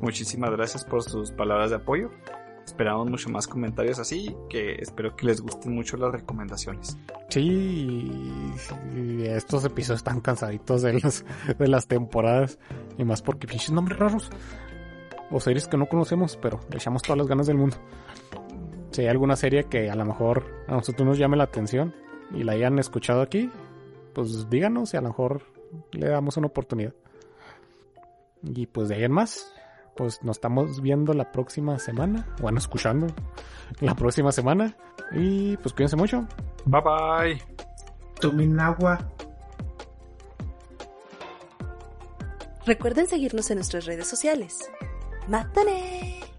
Muchísimas gracias por sus palabras de apoyo. Esperamos mucho más comentarios así, que espero que les gusten mucho las recomendaciones. Sí, estos episodios están cansaditos de las, de las temporadas y más porque pinches nombres raros o series que no conocemos, pero le echamos todas las ganas del mundo. Si hay alguna serie que a lo mejor a nosotros nos llame la atención y la hayan escuchado aquí, pues díganos y a lo mejor le damos una oportunidad. Y pues de ahí en más, pues nos estamos viendo la próxima semana, bueno, escuchando la próxima semana. Y pues cuídense mucho. Bye bye. Tomen agua. Recuerden seguirnos en nuestras redes sociales. ¡Mátane!